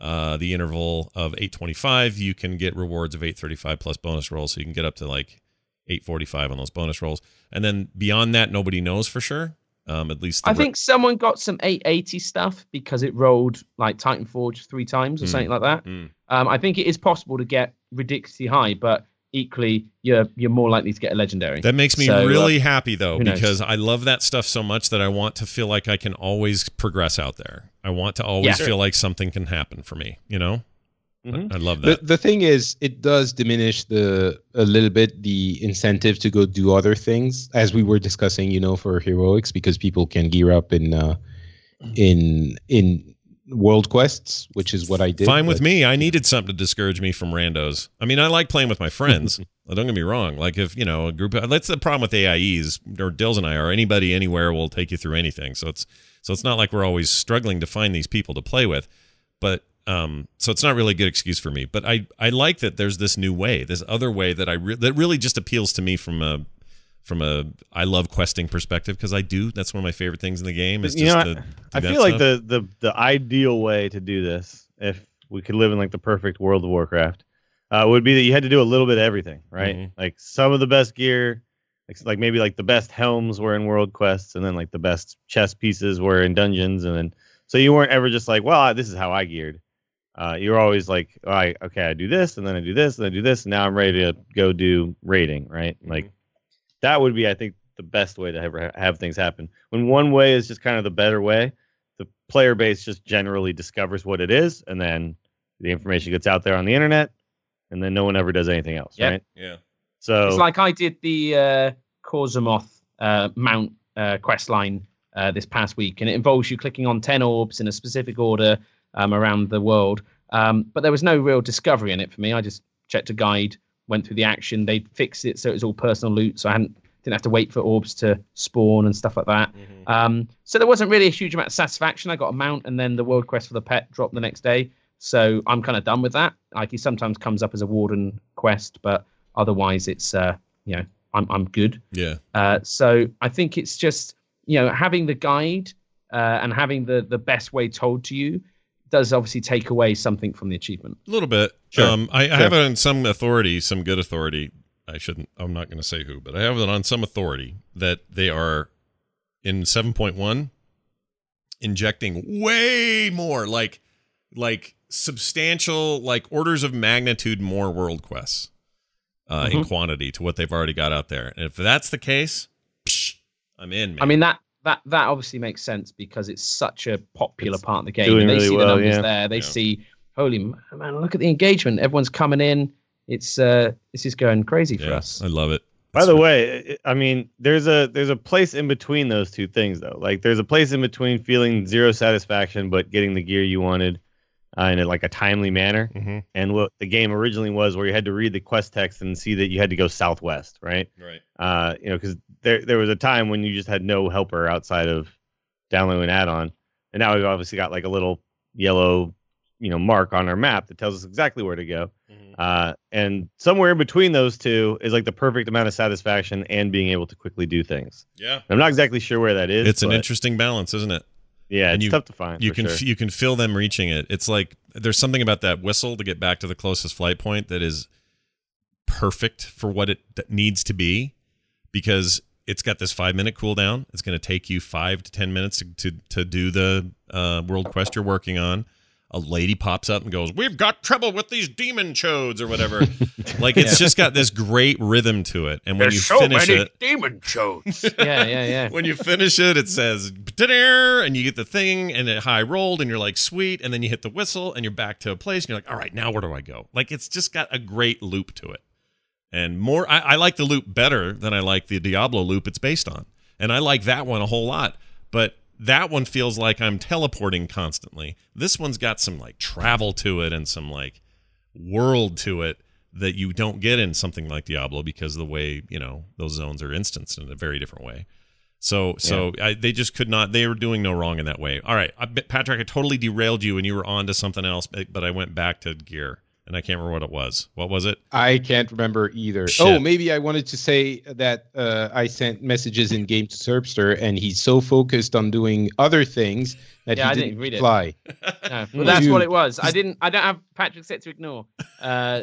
Speaker 1: uh, the interval of 825, you can get rewards of 835 plus bonus rolls. So you can get up to like 845 on those bonus rolls. And then beyond that, nobody knows for sure. Um, at least
Speaker 4: I
Speaker 1: re-
Speaker 4: think someone got some 880 stuff because it rolled like Titan Forge three times or
Speaker 1: Mm.
Speaker 4: something like that.
Speaker 1: Mm.
Speaker 4: Um, I think it is possible to get ridiculously high, but equally you're you're more likely to get a legendary.
Speaker 1: that makes me
Speaker 4: So, uh,
Speaker 1: really happy though because I love that stuff so much that I want to feel like I can always progress out there. I want to always
Speaker 4: Yeah.
Speaker 1: feel like something can happen for me. You know,
Speaker 5: Mhm.
Speaker 1: I love
Speaker 3: The,
Speaker 1: that.
Speaker 3: the thing is, it does diminish the a little bit the incentive to go do other things, as we were discussing, you know, for heroics, because people can gear up in uh, in in world quests, which is what I did.
Speaker 1: Fine with
Speaker 3: but-
Speaker 1: me. I needed something to discourage me from randos. I mean, I like playing with my friends. Don't get me wrong. Like if you know a group, that's the problem with AIEs or Dills and I, or anybody anywhere will take you through anything. So it's so it's not like we're always struggling to find these people to play with. But um, so it's not really a good excuse for me. But I I like that there's this new way, this other way that I re- that really just appeals to me from a from a I love questing perspective because I do. That's one of my favorite things in the game. Is
Speaker 5: You
Speaker 1: just
Speaker 5: know,
Speaker 1: do
Speaker 5: I
Speaker 1: that
Speaker 5: feel like
Speaker 1: stuff.
Speaker 5: the, the the ideal way to do this, if we could live in like the perfect World of Warcraft, uh, would be that you had to do a little bit of everything, right?
Speaker 1: Mhm.
Speaker 5: Like some of the best gear, like, like maybe like the best helms were in World Quests, and then like the best chess pieces were in dungeons, and then so you weren't ever just like, well, I- this is how I geared. Uh, you're always like, all right, okay, I do this, and then I do this, and I do this, and now I'm ready to go do raiding, right? Like that would be, I think, the best way to ever ha- have things happen. When one way is just kind of the better way, the player base just generally discovers what it is, and then the information gets out there on the internet, and then no one ever does anything else,
Speaker 4: Yep.
Speaker 5: right?
Speaker 1: yeah.
Speaker 5: So
Speaker 4: It's like I did the uh, Kosumoth uh, Mount uh, quest line uh, this past week, and it involves you clicking on 10 orbs in a specific order um, around the world. Um, but there was no real discovery in it for me. I just checked a guide, went through the action. They fixed it so it was all personal loot, so I hadn't didn't have to wait for orbs to spawn and stuff like that.
Speaker 1: Mm-hmm.
Speaker 4: Um, so there wasn't really a huge amount of satisfaction. I got a mount, and then the world quest for the pet dropped the next day. So I'm kind of done with that. Like he sometimes comes up as a warden quest, but otherwise it's uh, you know I'm I'm good.
Speaker 1: Yeah.
Speaker 4: Uh, so I think it's just you know having the guide uh, and having the the best way told to you does obviously take away something from the achievement.
Speaker 1: A little bit.
Speaker 3: Sure.
Speaker 1: Um, I, I have it on some authority, some good authority. I shouldn't. I'm not going to say who, but I have it on some authority that they are in 7.1 injecting way more, like like substantial, like orders of magnitude more world quests uh, in quantity to what they've already got out there. And if that's the case, psh, I'm in. Man.
Speaker 4: I mean that that that obviously makes sense because it's such a popular
Speaker 5: It's
Speaker 4: part of the game.
Speaker 5: doing
Speaker 4: And they
Speaker 5: really
Speaker 4: see
Speaker 5: well,
Speaker 4: the numbers
Speaker 5: yeah.
Speaker 4: there. They
Speaker 1: Yeah.
Speaker 4: see, holy man, look at the engagement. Everyone's coming in. It's uh, this is going crazy for us.
Speaker 1: I love it.
Speaker 5: By the way, I I mean, there's a there's a place in between those two things though. Like there's a place in between feeling zero satisfaction but getting the gear you wanted uh, in a, like a timely manner,
Speaker 1: Mhm.
Speaker 5: and what the game originally was, where you had to read the quest text and see that you had to go southwest, right?
Speaker 1: right.
Speaker 5: Uh, you know, because there there was a time when you just had no helper outside of downloading an add-on, and now we've obviously got like a little yellow, you know, mark on our map that tells us exactly where to go.
Speaker 1: Mhm.
Speaker 5: Uh, and somewhere in between those two is like the perfect amount of satisfaction and being able to quickly do things.
Speaker 1: Yeah.
Speaker 5: I'm not exactly sure where that is.
Speaker 1: It's an interesting balance, isn't it?
Speaker 5: Yeah,
Speaker 1: and
Speaker 5: it's
Speaker 1: you-
Speaker 5: tough to find.
Speaker 1: you can
Speaker 5: sure.
Speaker 1: f- you can feel them reaching it. It's like there's something about that whistle to get back to the closest flight point that is perfect for what it needs to be because it's got this five minute cooldown. It's going to take you five to ten minutes to to, to do the uh, world quest you're working on. A lady pops up and goes, "We've got trouble with these demon chodes or whatever." like it's just got this great rhythm to it, and when you finish it,
Speaker 4: demon shows. yeah, yeah, yeah.
Speaker 1: when you finish it, it says "Ta-da!" and you get the thing and it high rolled and you're like sweet, and then you hit the whistle and you're back to a place and you're like, all right, now where do I go? Like it's just got a great loop to it, and more. I, I like the loop better than I like the Diablo loop it's based on and I like that one a whole lot. But that one feels like I'm teleporting constantly. This one's got some like travel to it and some like world to it that you don't get in something like Diablo because of the way you know those zones are instanced in a very different way. So so I, they just could not. They were doing no wrong in that way. All right, I, Patrick, I totally derailed you and you were on to something else, but I went back to gear and I can't remember what it was. What was it?
Speaker 3: I can't remember either.
Speaker 1: Shit.
Speaker 3: Oh, maybe I wanted to say that uh, I sent messages in game to Serbster, and he's so focused on doing other things that
Speaker 4: Yeah, I
Speaker 3: he
Speaker 4: didn't
Speaker 3: didn't
Speaker 4: read it.
Speaker 3: reply.
Speaker 4: No, well, that's what it was. I didn't. I don't have Patrick set to ignore. Uh,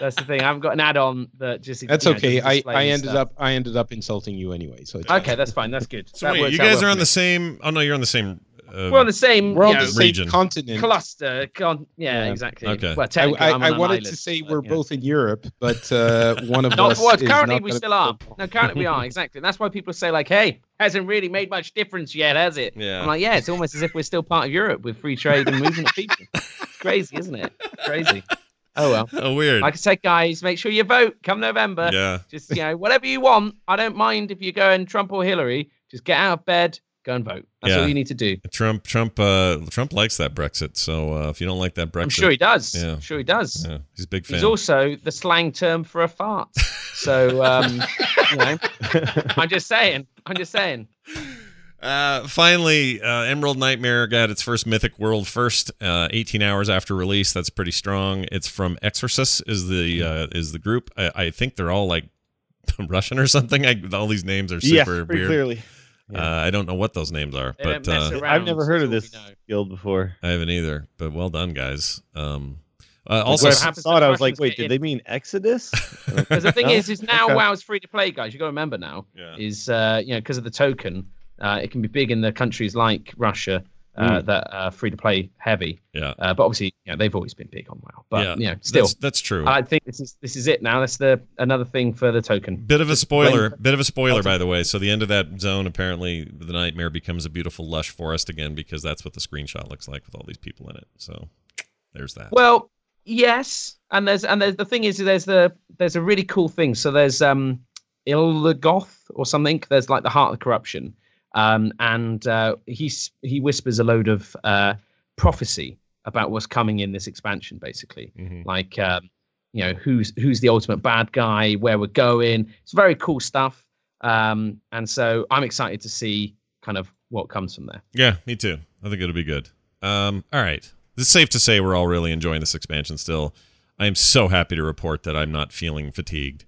Speaker 4: that's the thing. I haven't got an add-on that just.
Speaker 3: That's
Speaker 4: you know,
Speaker 3: okay.
Speaker 4: just
Speaker 3: I, I ended
Speaker 4: stuff.
Speaker 3: up I ended up insulting you anyway. So it's
Speaker 4: Okay, that's fine. That's good.
Speaker 1: So
Speaker 4: That
Speaker 1: wait, you guys
Speaker 4: well
Speaker 1: are on
Speaker 4: me.
Speaker 1: the same. Oh no, you're on the same. Uh,
Speaker 4: We're on the same.
Speaker 3: we're on
Speaker 4: know,
Speaker 3: the same
Speaker 1: region.
Speaker 3: continent.
Speaker 4: cluster. Con- yeah,
Speaker 3: Yeah.
Speaker 4: exactly.
Speaker 1: Okay.
Speaker 4: Well,
Speaker 3: I, I,
Speaker 4: I'm on
Speaker 3: I
Speaker 4: an
Speaker 3: wanted
Speaker 4: island,
Speaker 3: to say
Speaker 4: but,
Speaker 3: we're
Speaker 4: yeah.
Speaker 3: both in Europe, but uh, one of
Speaker 4: Not
Speaker 3: us
Speaker 4: well,
Speaker 3: is
Speaker 4: currently
Speaker 3: not
Speaker 4: we still are. No, currently we are exactly. That's why people say like, "Hey, hasn't really made much difference yet, has it?"
Speaker 1: Yeah.
Speaker 4: I'm like, "Yeah, it's almost as if we're still part of Europe with free trade and movement of people." It's crazy, isn't it? Crazy. Oh well.
Speaker 1: Oh, weird.
Speaker 4: Like I said, guys, make sure you vote come November.
Speaker 1: yeah.
Speaker 4: Just you know, whatever you want. I don't mind if you're going Trump or Hillary. Just get out of bed, go and vote. That's
Speaker 1: Yeah.
Speaker 4: all you need to do.
Speaker 1: Trump. Trump. Uh, Trump likes that Brexit. So uh, if you don't like that Brexit,
Speaker 4: I'm sure he does.
Speaker 1: Yeah.
Speaker 4: I'm sure he does.
Speaker 1: Yeah, he's a big fan.
Speaker 4: He's also the slang term for a fart. So, um, you know, I'm just saying. I'm just saying.
Speaker 1: Uh, finally, uh, Emerald Nightmare got its first Mythic World first, uh, 18 hours after release. That's pretty strong. It's from Exorsus is the uh, is the group. I, I think they're all like Russian or something. I, all these names are
Speaker 5: yeah,
Speaker 1: super
Speaker 5: pretty
Speaker 1: weird.
Speaker 5: clearly.
Speaker 1: Uh, I don't know what those names are,
Speaker 4: They
Speaker 1: but uh.
Speaker 5: I've never heard of this
Speaker 4: all
Speaker 5: guild before.
Speaker 1: I haven't either. But well done, guys. Um, uh, also,
Speaker 5: when I
Speaker 4: happens
Speaker 5: saw it, I was like, wait, did
Speaker 4: in?
Speaker 5: they mean Exodus?
Speaker 4: Because the thing
Speaker 5: No?
Speaker 4: is, is now
Speaker 5: Okay.
Speaker 4: WoW's free to play, guys. You got to remember now
Speaker 1: Yeah.
Speaker 4: is uh, you know because of the token, uh, it can be big in the countries like Russia uh, that are free to play heavy.
Speaker 1: yeah,
Speaker 4: Uh, but obviously, you know, they've always been big on WoW. But
Speaker 1: yeah,
Speaker 4: you know, still,
Speaker 1: that's, that's true.
Speaker 4: I think this is this is it now. That's the another thing for the token.
Speaker 1: Bit of a spoiler. Bit of a spoiler, by the way. So the end of that zone, apparently, the nightmare becomes a beautiful lush forest again because that's what the screenshot looks like with all these people in it. So there's that.
Speaker 4: Well, yes, and there's and there's the thing is there's the there's a really cool thing. So there's um Ilgoth or something. There's like the heart of corruption, um, and uh, he he whispers a load of uh, prophecy about what's coming in this expansion, basically.
Speaker 1: Mhm.
Speaker 4: Like um, you know who's who's the ultimate bad guy, where we're going. It's very cool stuff, um, and so I'm excited to see kind of what comes from there.
Speaker 1: Yeah, me too. I think it'll be good. Um, all right. It's safe to say we're all really enjoying this expansion still. I am so happy to report that I'm not feeling fatigued,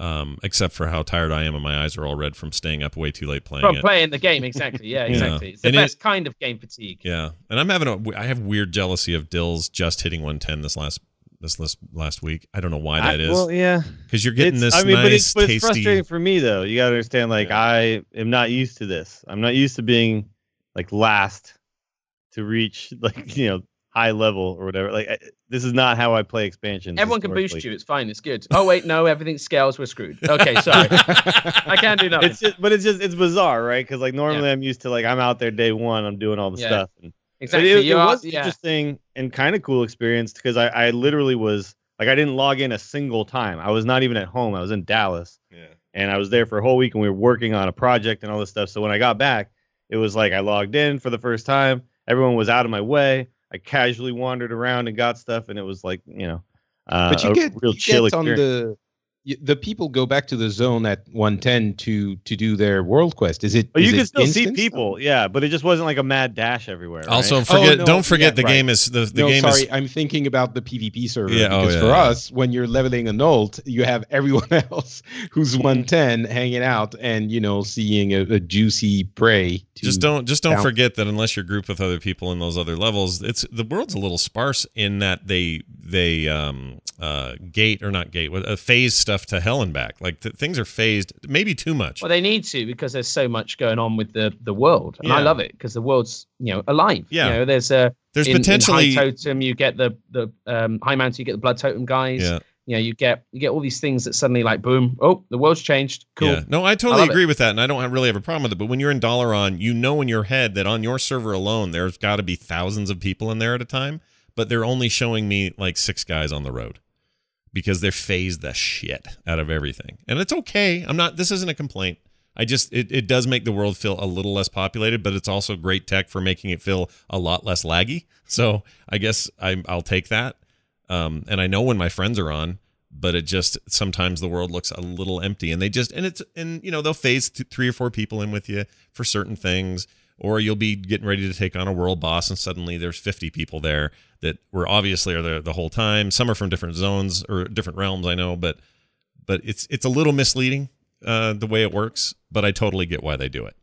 Speaker 1: um, except for how tired I am and my eyes are all red from staying up way too late playing
Speaker 4: From
Speaker 1: it.
Speaker 4: playing the game, exactly. Yeah,
Speaker 1: Yeah.
Speaker 4: exactly. It's the
Speaker 1: And it-
Speaker 4: best kind of game fatigue.
Speaker 1: Yeah, and I'm having a I have weird jealousy of Dills just hitting 110 this last this last last week. I don't know why
Speaker 5: I-
Speaker 1: that is
Speaker 5: Well, yeah.
Speaker 1: because you're getting
Speaker 5: It's-
Speaker 1: this
Speaker 5: I mean,
Speaker 1: nice,
Speaker 5: but it's, but it's
Speaker 1: tasty.
Speaker 5: frustrating for me though. You gotta understand, like
Speaker 1: Yeah.
Speaker 5: I am not used to this. I'm not used to being like last to reach like you know high level or whatever. Like I, this is not how I play expansions.
Speaker 4: Everyone can boost you. It's fine. It's good. Oh wait, no, everything scales. We're screwed. Okay, sorry. I can't do nothing.
Speaker 5: It's just, but it's just it's bizarre, right? Because like normally I'm used to like I'm out there day one, I'm doing all the
Speaker 4: Yeah.
Speaker 5: stuff. And,
Speaker 4: exactly.
Speaker 5: it, it
Speaker 4: you are,
Speaker 5: was
Speaker 4: yeah.
Speaker 5: interesting and kind of cool experience because I, I literally was like I didn't log in a single time. I was not even at home. I was in Dallas.
Speaker 1: Yeah.
Speaker 5: and I was there for a whole week and we were working on a project and all this stuff. So when I got back, it was like I logged in for the first time. Everyone was out of my way. I casually wandered around and got stuff, and it was like you know, uh,
Speaker 3: but you get
Speaker 5: real
Speaker 3: you
Speaker 5: chill
Speaker 3: get on
Speaker 5: experience.
Speaker 3: the the people go back to the zone at 110 to to do their world quest. Is it?
Speaker 5: But
Speaker 3: is
Speaker 5: you
Speaker 3: it
Speaker 5: can still see
Speaker 3: instant?
Speaker 5: people, yeah. But it just wasn't like a mad dash everywhere. right?
Speaker 1: Also, forget
Speaker 3: no,
Speaker 1: don't forget
Speaker 3: yeah,
Speaker 1: the
Speaker 3: right.
Speaker 1: game is the, the
Speaker 3: no,
Speaker 1: game
Speaker 3: sorry,
Speaker 1: is
Speaker 3: I'm thinking about the PvP server.
Speaker 1: Yeah, oh,
Speaker 3: because
Speaker 1: yeah,
Speaker 3: for
Speaker 1: yeah.
Speaker 3: us, when you're leveling an ult, you have everyone else who's 110 hanging out and you know seeing a, a juicy prey. To,
Speaker 1: just don't just don't
Speaker 3: down-
Speaker 1: forget that unless you're grouped with other people in those other levels it's the world's a little sparse in that they they um uh gate or not gate uh, phase stuff to hell and back like th- things are phased maybe too much
Speaker 4: Well, they need to because there's so much going on with the the world, and I love it because the world's you know alive.
Speaker 1: Yeah.
Speaker 4: You know, there's a
Speaker 1: there's
Speaker 4: in,
Speaker 1: potentially
Speaker 4: in high totem you get the the um, Highmountain you get the blood totem guys.
Speaker 1: yeah
Speaker 4: You know, you get you get all these things that suddenly like boom, oh, the world's changed. Cool.
Speaker 1: yeah no i totally
Speaker 4: it.
Speaker 1: agree with that and i don't have- really have a problem with it but when you're in Dalaran, you know in your head that on your server alone there's got to be thousands of people in there at a time but they're only showing me like six guys on the road because they're phased the shit out of everything and it's okay i'm not this isn't a complaint I just it, it does make the world feel a little less populated, but it's also great tech for making it feel a lot less laggy. So I guess I, I'll take that. Um, and I know when my friends are on, but it just sometimes the world looks a little empty, and they just and it's and you know they'll phase th- three or four people in with you for certain things, or you'll be getting ready to take on a world boss, and suddenly there's 50 people there that were obviously are there the whole time. Some are from different zones or different realms, I know, but but it's it's a little misleading uh, the way it works. But I totally get why they do it.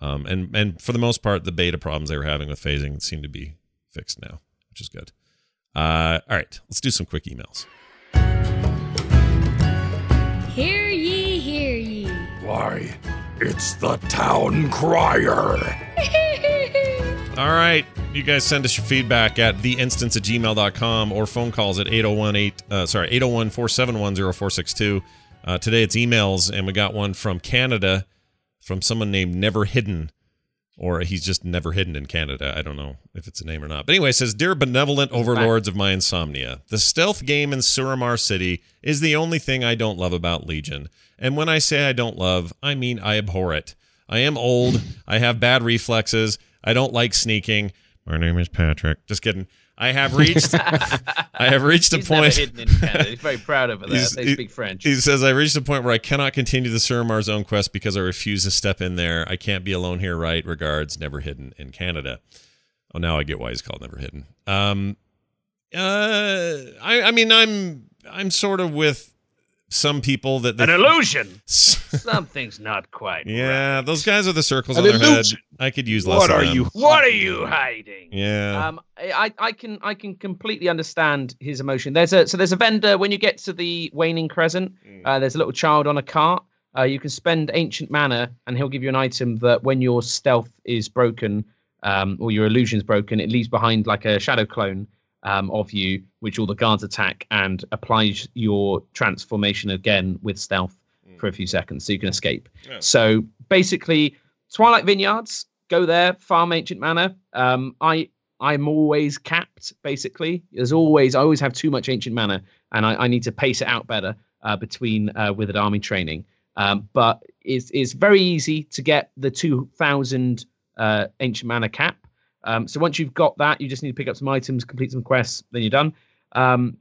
Speaker 1: Um, and and for the most part, the beta problems they were having with phasing seem to be fixed now, which is good. Uh, all right, let's do some quick emails.
Speaker 6: Hear ye, hear ye.
Speaker 2: Why, it's the town crier.
Speaker 1: All right. You guys send us your feedback at theinstance at gmail.com or phone calls at 801 uh, sorry, 801 471 0462. Uh, today it's emails, and we got one from Canada from someone named Never Hidden, or he's just never hidden in Canada. I don't know if it's a name or not. But anyway, it says Dear benevolent overlords of my insomnia, the stealth game in Suramar City is the only thing I don't love about Legion. And when I say I don't love, I mean I abhor it. I am old, I have bad reflexes, I don't like sneaking. My name is Patrick. Just kidding. I have reached I have reached a
Speaker 4: He's never
Speaker 1: point
Speaker 4: hidden in Canada. He's very proud of it. They
Speaker 1: he-
Speaker 4: speak French.
Speaker 1: He says, I reached a point where I cannot continue the Suramar Zone quest because I refuse to step in there. I can't be alone here, right? Regards, Never Hidden in Canada. Oh, now I get why he's called Never Hidden. Um, uh, I, I mean, I'm, I'm sort of with some people that,
Speaker 4: An
Speaker 1: that
Speaker 4: illusion. Something's not quite.
Speaker 1: yeah,
Speaker 4: right.
Speaker 1: those guys with the circles
Speaker 3: An
Speaker 1: on their head. I could use less.
Speaker 3: What
Speaker 1: of
Speaker 3: are
Speaker 1: them.
Speaker 3: you?
Speaker 4: What are you hiding?
Speaker 1: Yeah.
Speaker 4: Um, I, I can I can completely understand his emotion. There's a so there's a vendor when you get to the waning crescent. Uh, there's a little child on a cart. Uh, you can spend ancient mana, and he'll give you an item that when your stealth is broken, um, or your illusion's broken, it leaves behind like a shadow clone um, of you, which all the guards attack and applies your transformation again with stealth for a few seconds, so you can escape.
Speaker 1: Yeah.
Speaker 4: So basically, Twilight Vineyards, go there, farm ancient mana. Um, I I'm always capped. Basically, there's always I always have too much ancient mana, and I, I need to pace it out better uh, between uh, Withered Army training. Um, but it's it's very easy to get the two thousand uh, ancient mana cap. Um, so once you've got that, you just need to pick up some items, complete some quests, then you're done. Um,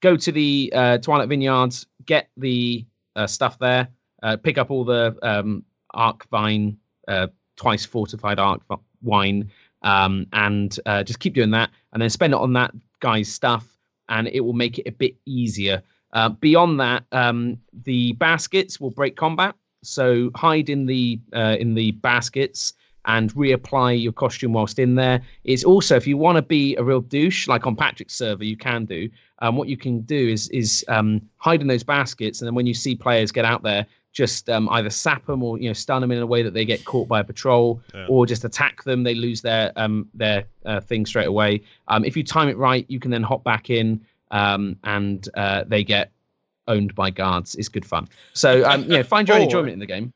Speaker 4: go to the uh, Twilight Vineyards, get the uh, stuff there, uh, pick up all the um, Arc Vine, uh, twice fortified Arc Wine, um, and uh, just keep doing that, and then spend it on that guy's stuff, and it will make it a bit easier. Uh, beyond that, um, the baskets will break combat, so hide in the in the baskets and reapply your costume whilst in there. It's also if you want to be a real douche, like on Patrick's server, you can do. Um, what you can do is is um, hide in those baskets, and then when you see players get out there, just um, either sap them or you know stun them in a way that they get caught by a patrol,
Speaker 1: Yeah.
Speaker 4: or just attack them. They lose their um, their uh, thing straight away. Um, if you time it right, you can then hop back in, um, and uh, they get owned by guards. It's good fun. So um, yeah, find your own
Speaker 3: Or-
Speaker 4: enjoyment in the game.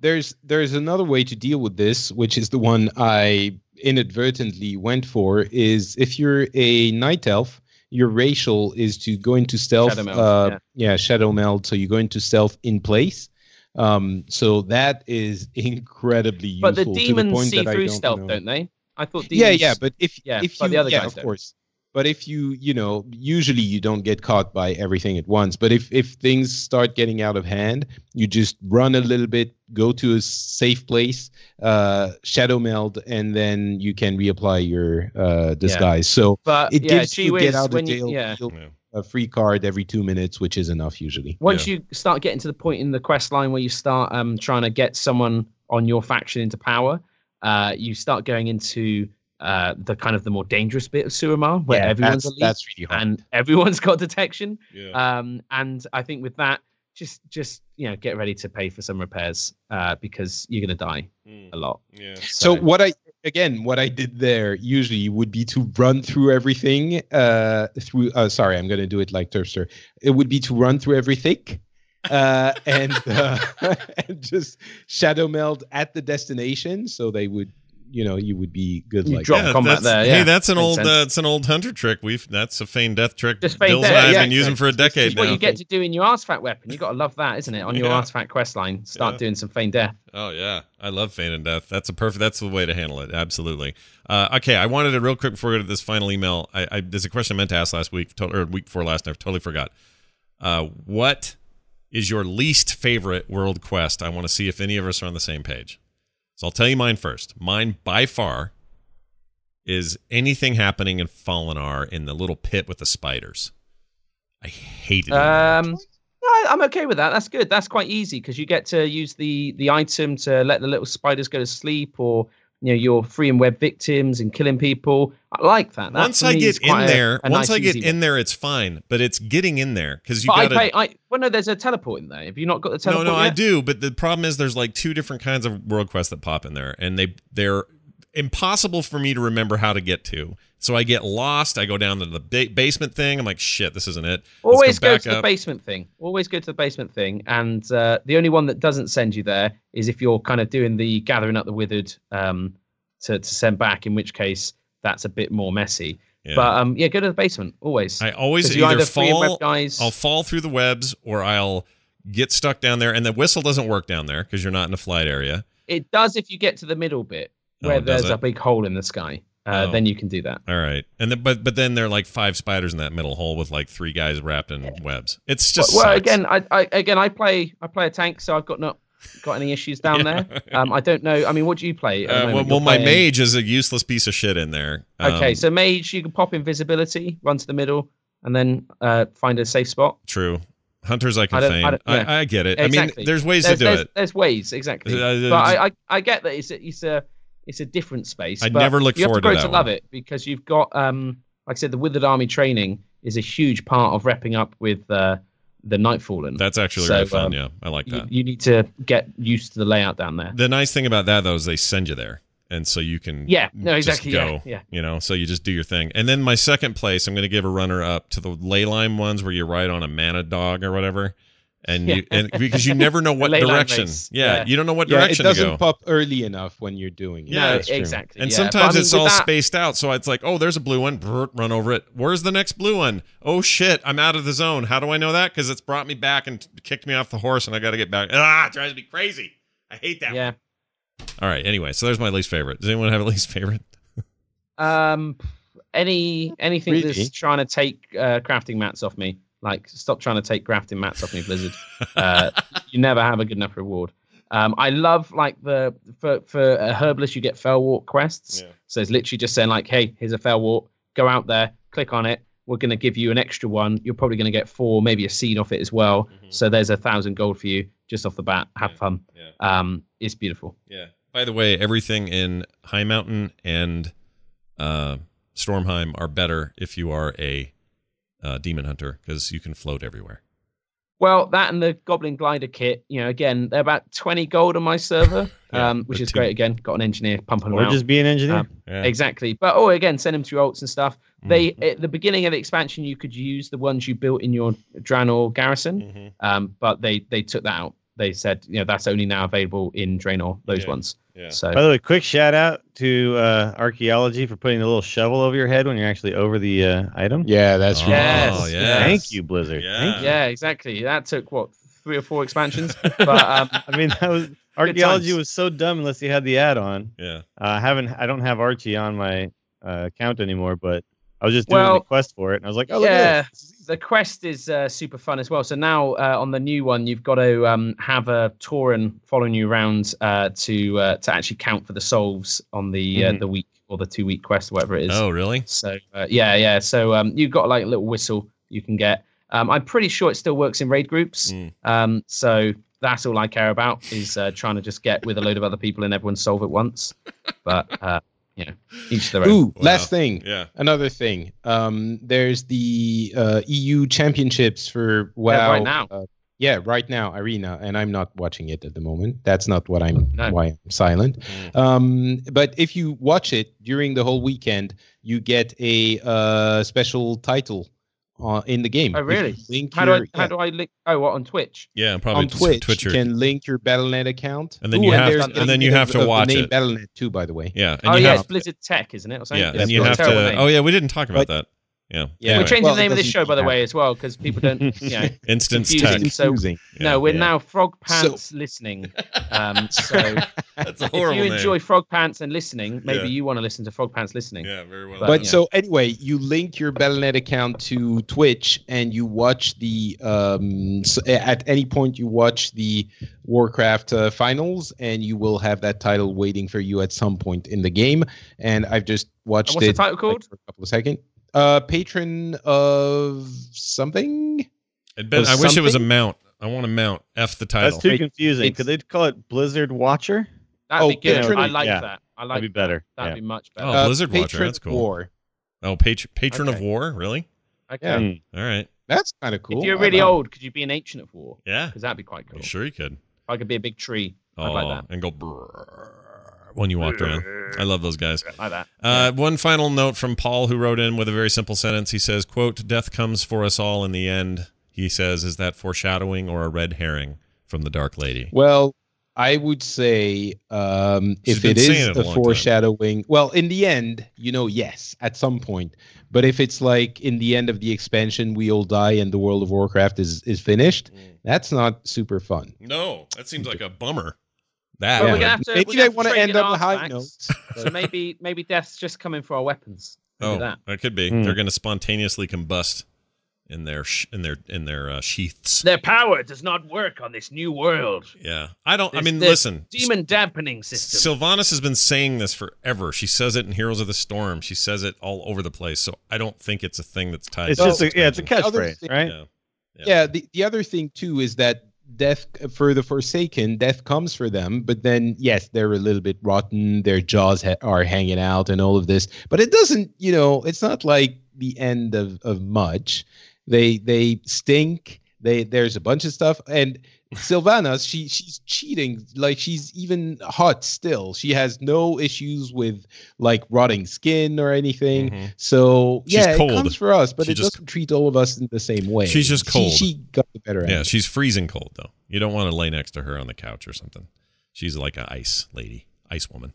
Speaker 3: There's there's another way to deal with this, which is the one I inadvertently went for. Is if you're a night elf, your racial is to go into stealth.
Speaker 4: Shadowmeld,
Speaker 3: uh,
Speaker 4: yeah.
Speaker 3: yeah. Shadowmeld. So you go into stealth in place. Um, so that is incredibly useful.
Speaker 4: But the demons
Speaker 3: point
Speaker 4: see through
Speaker 3: don't
Speaker 4: stealth,
Speaker 3: know.
Speaker 4: don't they? I thought demons.
Speaker 3: Yeah, yeah, but if
Speaker 4: Yeah,
Speaker 3: if
Speaker 4: but
Speaker 3: you
Speaker 4: the other
Speaker 3: yeah,
Speaker 4: guys
Speaker 3: of
Speaker 4: don't.
Speaker 3: course. But if you you know usually you don't get caught by everything at once. But if if things start getting out of hand, you just run a little bit, go to a safe place, uh, Shadowmeld, and then you can reapply your uh, disguise. So
Speaker 4: But
Speaker 3: it
Speaker 4: yeah,
Speaker 3: gives you get out of
Speaker 4: when you-
Speaker 3: jail
Speaker 4: yeah.
Speaker 1: Yeah.
Speaker 3: a free card every two minutes, which is enough usually.
Speaker 4: Once you start getting to the point in the quest line where you start um, trying to get someone on your faction into power, uh, you start going into uh, the kind of the more dangerous bit of Suramar, where
Speaker 3: Yeah,
Speaker 4: everyone's
Speaker 3: that's,
Speaker 4: elite
Speaker 3: that's really hard.
Speaker 4: and everyone's got detection.
Speaker 1: Yeah.
Speaker 4: Um, and I think with that, just just you know, get ready to pay for some repairs uh, because you're gonna die
Speaker 1: Mm,
Speaker 4: a lot.
Speaker 1: yeah.
Speaker 3: So what I again what I did there usually would be to run through everything uh through uh sorry I'm going to do it like Turpster. It would be to run through everything uh and uh, and just Shadowmeld at the destination so they would you know you would be good
Speaker 4: You
Speaker 3: like
Speaker 4: drop
Speaker 3: that.
Speaker 4: combat
Speaker 1: that's,
Speaker 4: there,
Speaker 1: Hey, that's an
Speaker 4: Makes
Speaker 1: old
Speaker 4: sense.
Speaker 1: uh, that's an old hunter trick. We've that's a feign death trick.
Speaker 4: Just feign
Speaker 1: Bills
Speaker 4: death,
Speaker 1: and I have
Speaker 3: yeah,
Speaker 1: been using for a decade
Speaker 4: It's what
Speaker 1: now.
Speaker 4: you get to do in your artifact weapon. You got to love that, isn't it? On your
Speaker 1: Yeah.
Speaker 4: artifact quest line, start
Speaker 1: Yeah.
Speaker 4: doing some feign death.
Speaker 1: Oh yeah, I love feign and death. That's a perfect. That's the way to handle it. Absolutely. Uh, okay, I wanted to real quick before we go to this final email. I, I there's a question I meant to ask last week to- or week before last. and I totally forgot. Uh, what is your least favorite world quest? I want to see if any of us are on the same page. So I'll tell you mine first. Mine by far is anything happening in Falanaar in the little pit with the spiders. I hated it.
Speaker 4: Um, no, I'm okay with that. That's good. That's quite easy because you get to use the the item to let the little spiders go to sleep, or you know you're freeing web victims and killing people. I like that. that
Speaker 1: once I get in there,
Speaker 4: a
Speaker 1: once
Speaker 4: nice,
Speaker 1: I get in there, it's fine. But it's getting in there because you
Speaker 4: I
Speaker 1: got to.
Speaker 4: I well, no, there's a teleport in there. Have you not got the teleport?
Speaker 1: no, I
Speaker 4: yet?
Speaker 1: do. But the problem is, there's like two different kinds of world quests that pop in there, and they they're impossible for me to remember how to get to. So I get lost. I go down to the ba- basement thing. I'm like, shit, this isn't it. Let's
Speaker 4: Always go,
Speaker 1: back
Speaker 4: to the basement thing. Always go to the basement thing. And uh, the only one that doesn't send you there is if you're kind of doing the gathering up the withered um, to, to send back, in which case that's a bit more messy.
Speaker 1: Yeah.
Speaker 4: But um, yeah, go to the basement always.
Speaker 1: I always either
Speaker 4: either
Speaker 1: fall.
Speaker 4: guys.
Speaker 1: I'll fall through the webs, or I'll get stuck down there, and the whistle doesn't work down there because you're not in a flight area.
Speaker 4: It does if you get to the middle bit where
Speaker 1: does
Speaker 4: there's
Speaker 1: it?
Speaker 4: a big hole in the sky. Uh,
Speaker 1: Oh.
Speaker 4: Then you can do that.
Speaker 1: All right, and then, but but then there are like five spiders in that middle hole with like three guys wrapped in webs. It's just
Speaker 4: well,
Speaker 1: sucks.
Speaker 4: again, I, I again I play I play a tank, so I've got not got any issues down
Speaker 1: Yeah.
Speaker 4: there. Um, I don't know. I mean, what do you play? the
Speaker 1: Uh, well, well, my mage is a useless piece of shit in there.
Speaker 4: Okay,
Speaker 1: Um,
Speaker 4: so mage, you can pop invisibility, run to the middle, and then uh, find a safe spot.
Speaker 1: true. Hunters, I can
Speaker 4: I
Speaker 1: feign.
Speaker 4: I
Speaker 1: I,
Speaker 4: yeah.
Speaker 1: I, get it. I mean, there's ways
Speaker 4: There's,
Speaker 1: to do
Speaker 4: there's,
Speaker 1: it.
Speaker 4: there's ways, exactly.
Speaker 1: Uh,
Speaker 4: but I, I, I get that it's it's a it's a different space. But
Speaker 1: never look
Speaker 4: you have
Speaker 1: forward
Speaker 4: to
Speaker 1: to that
Speaker 4: to love
Speaker 1: one.
Speaker 4: it because you've got um like I said, the Withered Army training is a huge part of wrapping up with uh, the Nightfallen.
Speaker 1: That's actually
Speaker 4: So,
Speaker 1: really fun.
Speaker 4: um,
Speaker 1: yeah, I like
Speaker 4: you,
Speaker 1: that.
Speaker 4: you need to get used to the layout down there.
Speaker 1: The nice thing about that though is they send you there, and so you can
Speaker 4: Yeah, no,
Speaker 1: just
Speaker 4: exactly. Yeah,
Speaker 1: go.
Speaker 4: yeah.
Speaker 1: You know, so you just do your thing. And then my second place, I'm going to give a runner up to the ley line ones where you ride on a mana dog or whatever, and you and because you never know what direction. Yeah,
Speaker 4: yeah.
Speaker 1: you don't know what
Speaker 3: Yeah, it
Speaker 1: direction to
Speaker 3: doesn't
Speaker 1: go.
Speaker 3: pop early enough when you're doing it.
Speaker 1: Yeah,
Speaker 4: no, exactly.
Speaker 1: And
Speaker 4: yeah.
Speaker 1: sometimes
Speaker 4: But I mean,
Speaker 1: it's all
Speaker 4: that-
Speaker 1: spaced out, so it's like, oh, there's a blue one, brr, run over it. Where's the next blue one? Oh shit, I'm out of the zone. How do I know that? Because it's brought me back and kicked me off the horse, and I got to get back. Ah, it drives me crazy. I hate that.
Speaker 4: Yeah.
Speaker 1: All right. Anyway, so there's my least favorite. Does anyone have a least favorite?
Speaker 4: Um, any anything
Speaker 3: Really?
Speaker 4: that's trying to take uh, crafting mats off me, like stop trying to take crafting mats off me, Blizzard. Uh, you never have a good enough reward. Um, I love like the for for a herbalist you get felwort quests.
Speaker 1: Yeah.
Speaker 4: So it's literally just saying like, hey, here's a felwort. Go out there, click on it. We're going to give you an extra one. You're probably going to get four, maybe a seed off it as well. So there's a thousand gold for you just off the bat. Have
Speaker 1: Yeah.
Speaker 4: fun.
Speaker 1: Yeah.
Speaker 4: Um, it's beautiful.
Speaker 1: Yeah. By the way, everything in Highmountain and uh, Stormheim are better if you are a uh, demon hunter because you can float everywhere.
Speaker 4: Well, that and the Goblin Glider kit, you know, again, they're about 20 gold on my server,
Speaker 1: Yeah,
Speaker 4: um, which is
Speaker 1: two-
Speaker 4: great. Again, got an engineer pumping them
Speaker 5: Or
Speaker 4: out.
Speaker 5: just be an engineer.
Speaker 4: Um,
Speaker 1: Yeah.
Speaker 4: Exactly. But, oh, again, send them through ults and stuff. They,
Speaker 1: Mm-hmm.
Speaker 4: at the beginning of the expansion, you could use the ones you built in your Draenor garrison,
Speaker 1: Mhm.
Speaker 4: um, but they, they took that out. They said, you know, that's only now available in Draenor, those
Speaker 1: Yeah.
Speaker 4: ones.
Speaker 1: Yeah.
Speaker 4: So,
Speaker 5: By the way, quick shout out to uh, archaeology for putting a little shovel over your head when you're actually over the uh, item.
Speaker 3: Yeah, that's
Speaker 1: Oh,
Speaker 3: true.
Speaker 4: Yes,
Speaker 1: yes.
Speaker 5: Thank you, Blizzard.
Speaker 1: Yeah.
Speaker 5: Thank you.
Speaker 4: yeah, exactly. That took, what, three or four expansions? but, um,
Speaker 5: I mean, that was archaeology was so dumb unless you had the add-on.
Speaker 1: Yeah.
Speaker 5: Uh, I haven't, I don't have Archy on my uh, account anymore, but I was just doing
Speaker 4: Well,
Speaker 5: the quest for it, and I was like, oh,
Speaker 4: yeah, the quest is uh, super fun as well. So now uh, on the new one, you've got to um, have a Tauren following you around uh, to uh, to actually count for the souls on the uh,
Speaker 5: Mhm.
Speaker 4: the week or the two week quest, whatever it is.
Speaker 1: Oh, really?
Speaker 4: So uh, yeah, yeah. So um, you've got like a little whistle you can get. Um, I'm pretty sure it still works in raid groups.
Speaker 1: Mm.
Speaker 4: Um, so that's all I care about is uh, trying to just get with a load of other people and everyone solve it once. But you each their own.
Speaker 3: Ooh,
Speaker 1: Wow.
Speaker 3: last thing.
Speaker 1: Yeah.
Speaker 3: Another thing. Um, there's the uh, EU championships for WoW.
Speaker 4: Yeah, right now.
Speaker 3: Uh, yeah, right now, Arena, and I'm not watching it at the moment. That's not what I'm
Speaker 4: No.
Speaker 3: why I'm silent.
Speaker 1: Mm.
Speaker 3: Um, but if you watch it during the whole weekend, you get a uh, special title uh, in the game.
Speaker 4: Oh, really?
Speaker 3: Link
Speaker 4: How do I
Speaker 3: your-
Speaker 4: how do I link? Oh, what on Twitch?
Speaker 1: Yeah, probably
Speaker 3: on
Speaker 1: just
Speaker 3: Twitch,
Speaker 1: Twitcher.
Speaker 3: you can link your BattleNet account,
Speaker 1: And then
Speaker 3: Ooh,
Speaker 1: you have
Speaker 3: there's
Speaker 4: to-
Speaker 1: and then you have to
Speaker 3: of the
Speaker 1: watch
Speaker 3: name
Speaker 1: it.
Speaker 3: BattleNet too, by the way.
Speaker 1: Yeah, and
Speaker 4: oh
Speaker 1: you
Speaker 4: yeah,
Speaker 1: have
Speaker 4: it's Blizzard Tech, isn't it? Or something?
Speaker 1: yeah,
Speaker 4: It's
Speaker 1: and you have to.
Speaker 4: name.
Speaker 1: Oh yeah, we didn't talk about
Speaker 3: But-
Speaker 1: that. Yeah,
Speaker 3: Yeah,
Speaker 4: we're changing
Speaker 3: Well,
Speaker 4: the name of this show, by the way, as well, because people don't, you know.
Speaker 1: Instance. Tech.
Speaker 4: So-
Speaker 1: Yeah.
Speaker 4: no, we're
Speaker 3: yeah.
Speaker 4: now Frog Pants listening. Um, so
Speaker 1: That's a
Speaker 4: if you
Speaker 1: name.
Speaker 4: enjoy Frog Pants and listening, maybe
Speaker 1: Yeah.
Speaker 4: you want to listen to Frog Pants listening.
Speaker 1: Yeah, very well.
Speaker 4: But-
Speaker 3: But
Speaker 4: yeah.
Speaker 3: so anyway, you link your BattleNet account to Twitch, and you watch the um, s at any point you watch the Warcraft uh, finals, and you will have that title waiting for you at some point in the game. And I've just watched
Speaker 4: And what's the
Speaker 3: it
Speaker 4: title
Speaker 3: like, for a couple of seconds. Uh, patron of something.
Speaker 1: It ben,
Speaker 3: Or
Speaker 1: I wish it was a mount. I want a mount. F the title.
Speaker 5: That's too confusing.
Speaker 3: it's-
Speaker 5: Could they call it Blizzard Watcher?
Speaker 4: That'd
Speaker 3: Oh,
Speaker 4: be good.
Speaker 3: Patron-
Speaker 4: I like
Speaker 5: yeah.
Speaker 4: that. I
Speaker 5: That'd
Speaker 4: like
Speaker 5: be better.
Speaker 4: That'd
Speaker 5: Yeah.
Speaker 4: be much better.
Speaker 1: Oh,
Speaker 3: Uh,
Speaker 1: Blizzard Watcher,
Speaker 3: Patron
Speaker 1: that's cool.
Speaker 3: War.
Speaker 1: oh, patron, patron of war. Really?
Speaker 4: okay.
Speaker 3: yeah.
Speaker 5: Mm.
Speaker 1: All right.
Speaker 3: That's kind of cool.
Speaker 4: If you're really old, could you be an ancient of war?
Speaker 1: Yeah.
Speaker 4: Because that'd be quite cool.
Speaker 1: You sure you could.
Speaker 4: I could be a big tree.
Speaker 1: Oh,
Speaker 4: I'd like that.
Speaker 1: and go brrrr when you walked around. I love those guys.
Speaker 4: Like that.
Speaker 1: Uh, One final note from Paul, who wrote in with a very simple sentence. He says, "quote Death comes for us all in the end." He says, "Is that foreshadowing or a red herring from the Dark Lady?"
Speaker 3: Well, I would say um, if it is
Speaker 1: saying it a
Speaker 3: a
Speaker 1: long time.
Speaker 3: foreshadowing, well, in the end, you know, yes, at some point. But if it's like in the end of the expansion, we all die and the World of Warcraft is is finished,
Speaker 1: Mm.
Speaker 3: that's not super fun.
Speaker 1: No, that seems like a bummer. That
Speaker 4: Well,
Speaker 3: Yeah.
Speaker 4: we're gonna have to.
Speaker 3: Maybe
Speaker 4: we're
Speaker 3: they
Speaker 4: gonna have
Speaker 3: want to end
Speaker 4: in
Speaker 3: on a high
Speaker 4: artifacts.
Speaker 3: note.
Speaker 4: so maybe maybe death's just coming for our weapons. Maybe
Speaker 1: oh,
Speaker 4: that.
Speaker 1: that could be.
Speaker 5: Hmm.
Speaker 1: They're going to spontaneously combust in their sh- in their in their uh, sheaths.
Speaker 4: Their power does not work on this new world.
Speaker 1: Yeah, I don't. I mean, listen.
Speaker 4: Demon dampening system.
Speaker 1: Sylvanas has been saying this forever. She says it in Heroes of the Storm. She says it all over the place. So I don't think it's a thing that's tied.
Speaker 5: It's
Speaker 1: to
Speaker 5: just a, yeah, it's a catchphrase, right?
Speaker 1: Yeah. Yeah.
Speaker 3: Yeah, the, the other thing too is that death for the Forsaken, death comes for them, but then yes, they're a little bit rotten. Their jaws ha- are hanging out and all of this, but it doesn't. You know, it's not like the end of of much. They they stink. They there's a bunch of stuff and. Sylvanas, she she's cheating. Like she's even hot still. She has no issues with like rotting skin or anything.
Speaker 1: Mhm.
Speaker 3: So
Speaker 1: She's
Speaker 3: yeah,
Speaker 1: cold.
Speaker 3: it comes for us, but
Speaker 1: She
Speaker 3: it
Speaker 1: just-
Speaker 3: doesn't treat all of us in the same way.
Speaker 1: She's just
Speaker 3: She-
Speaker 1: cold.
Speaker 3: She, got the better end.
Speaker 1: Yeah, she's freezing cold though. You don't want to lay next to her on the couch or something. She's like an ice lady, ice woman.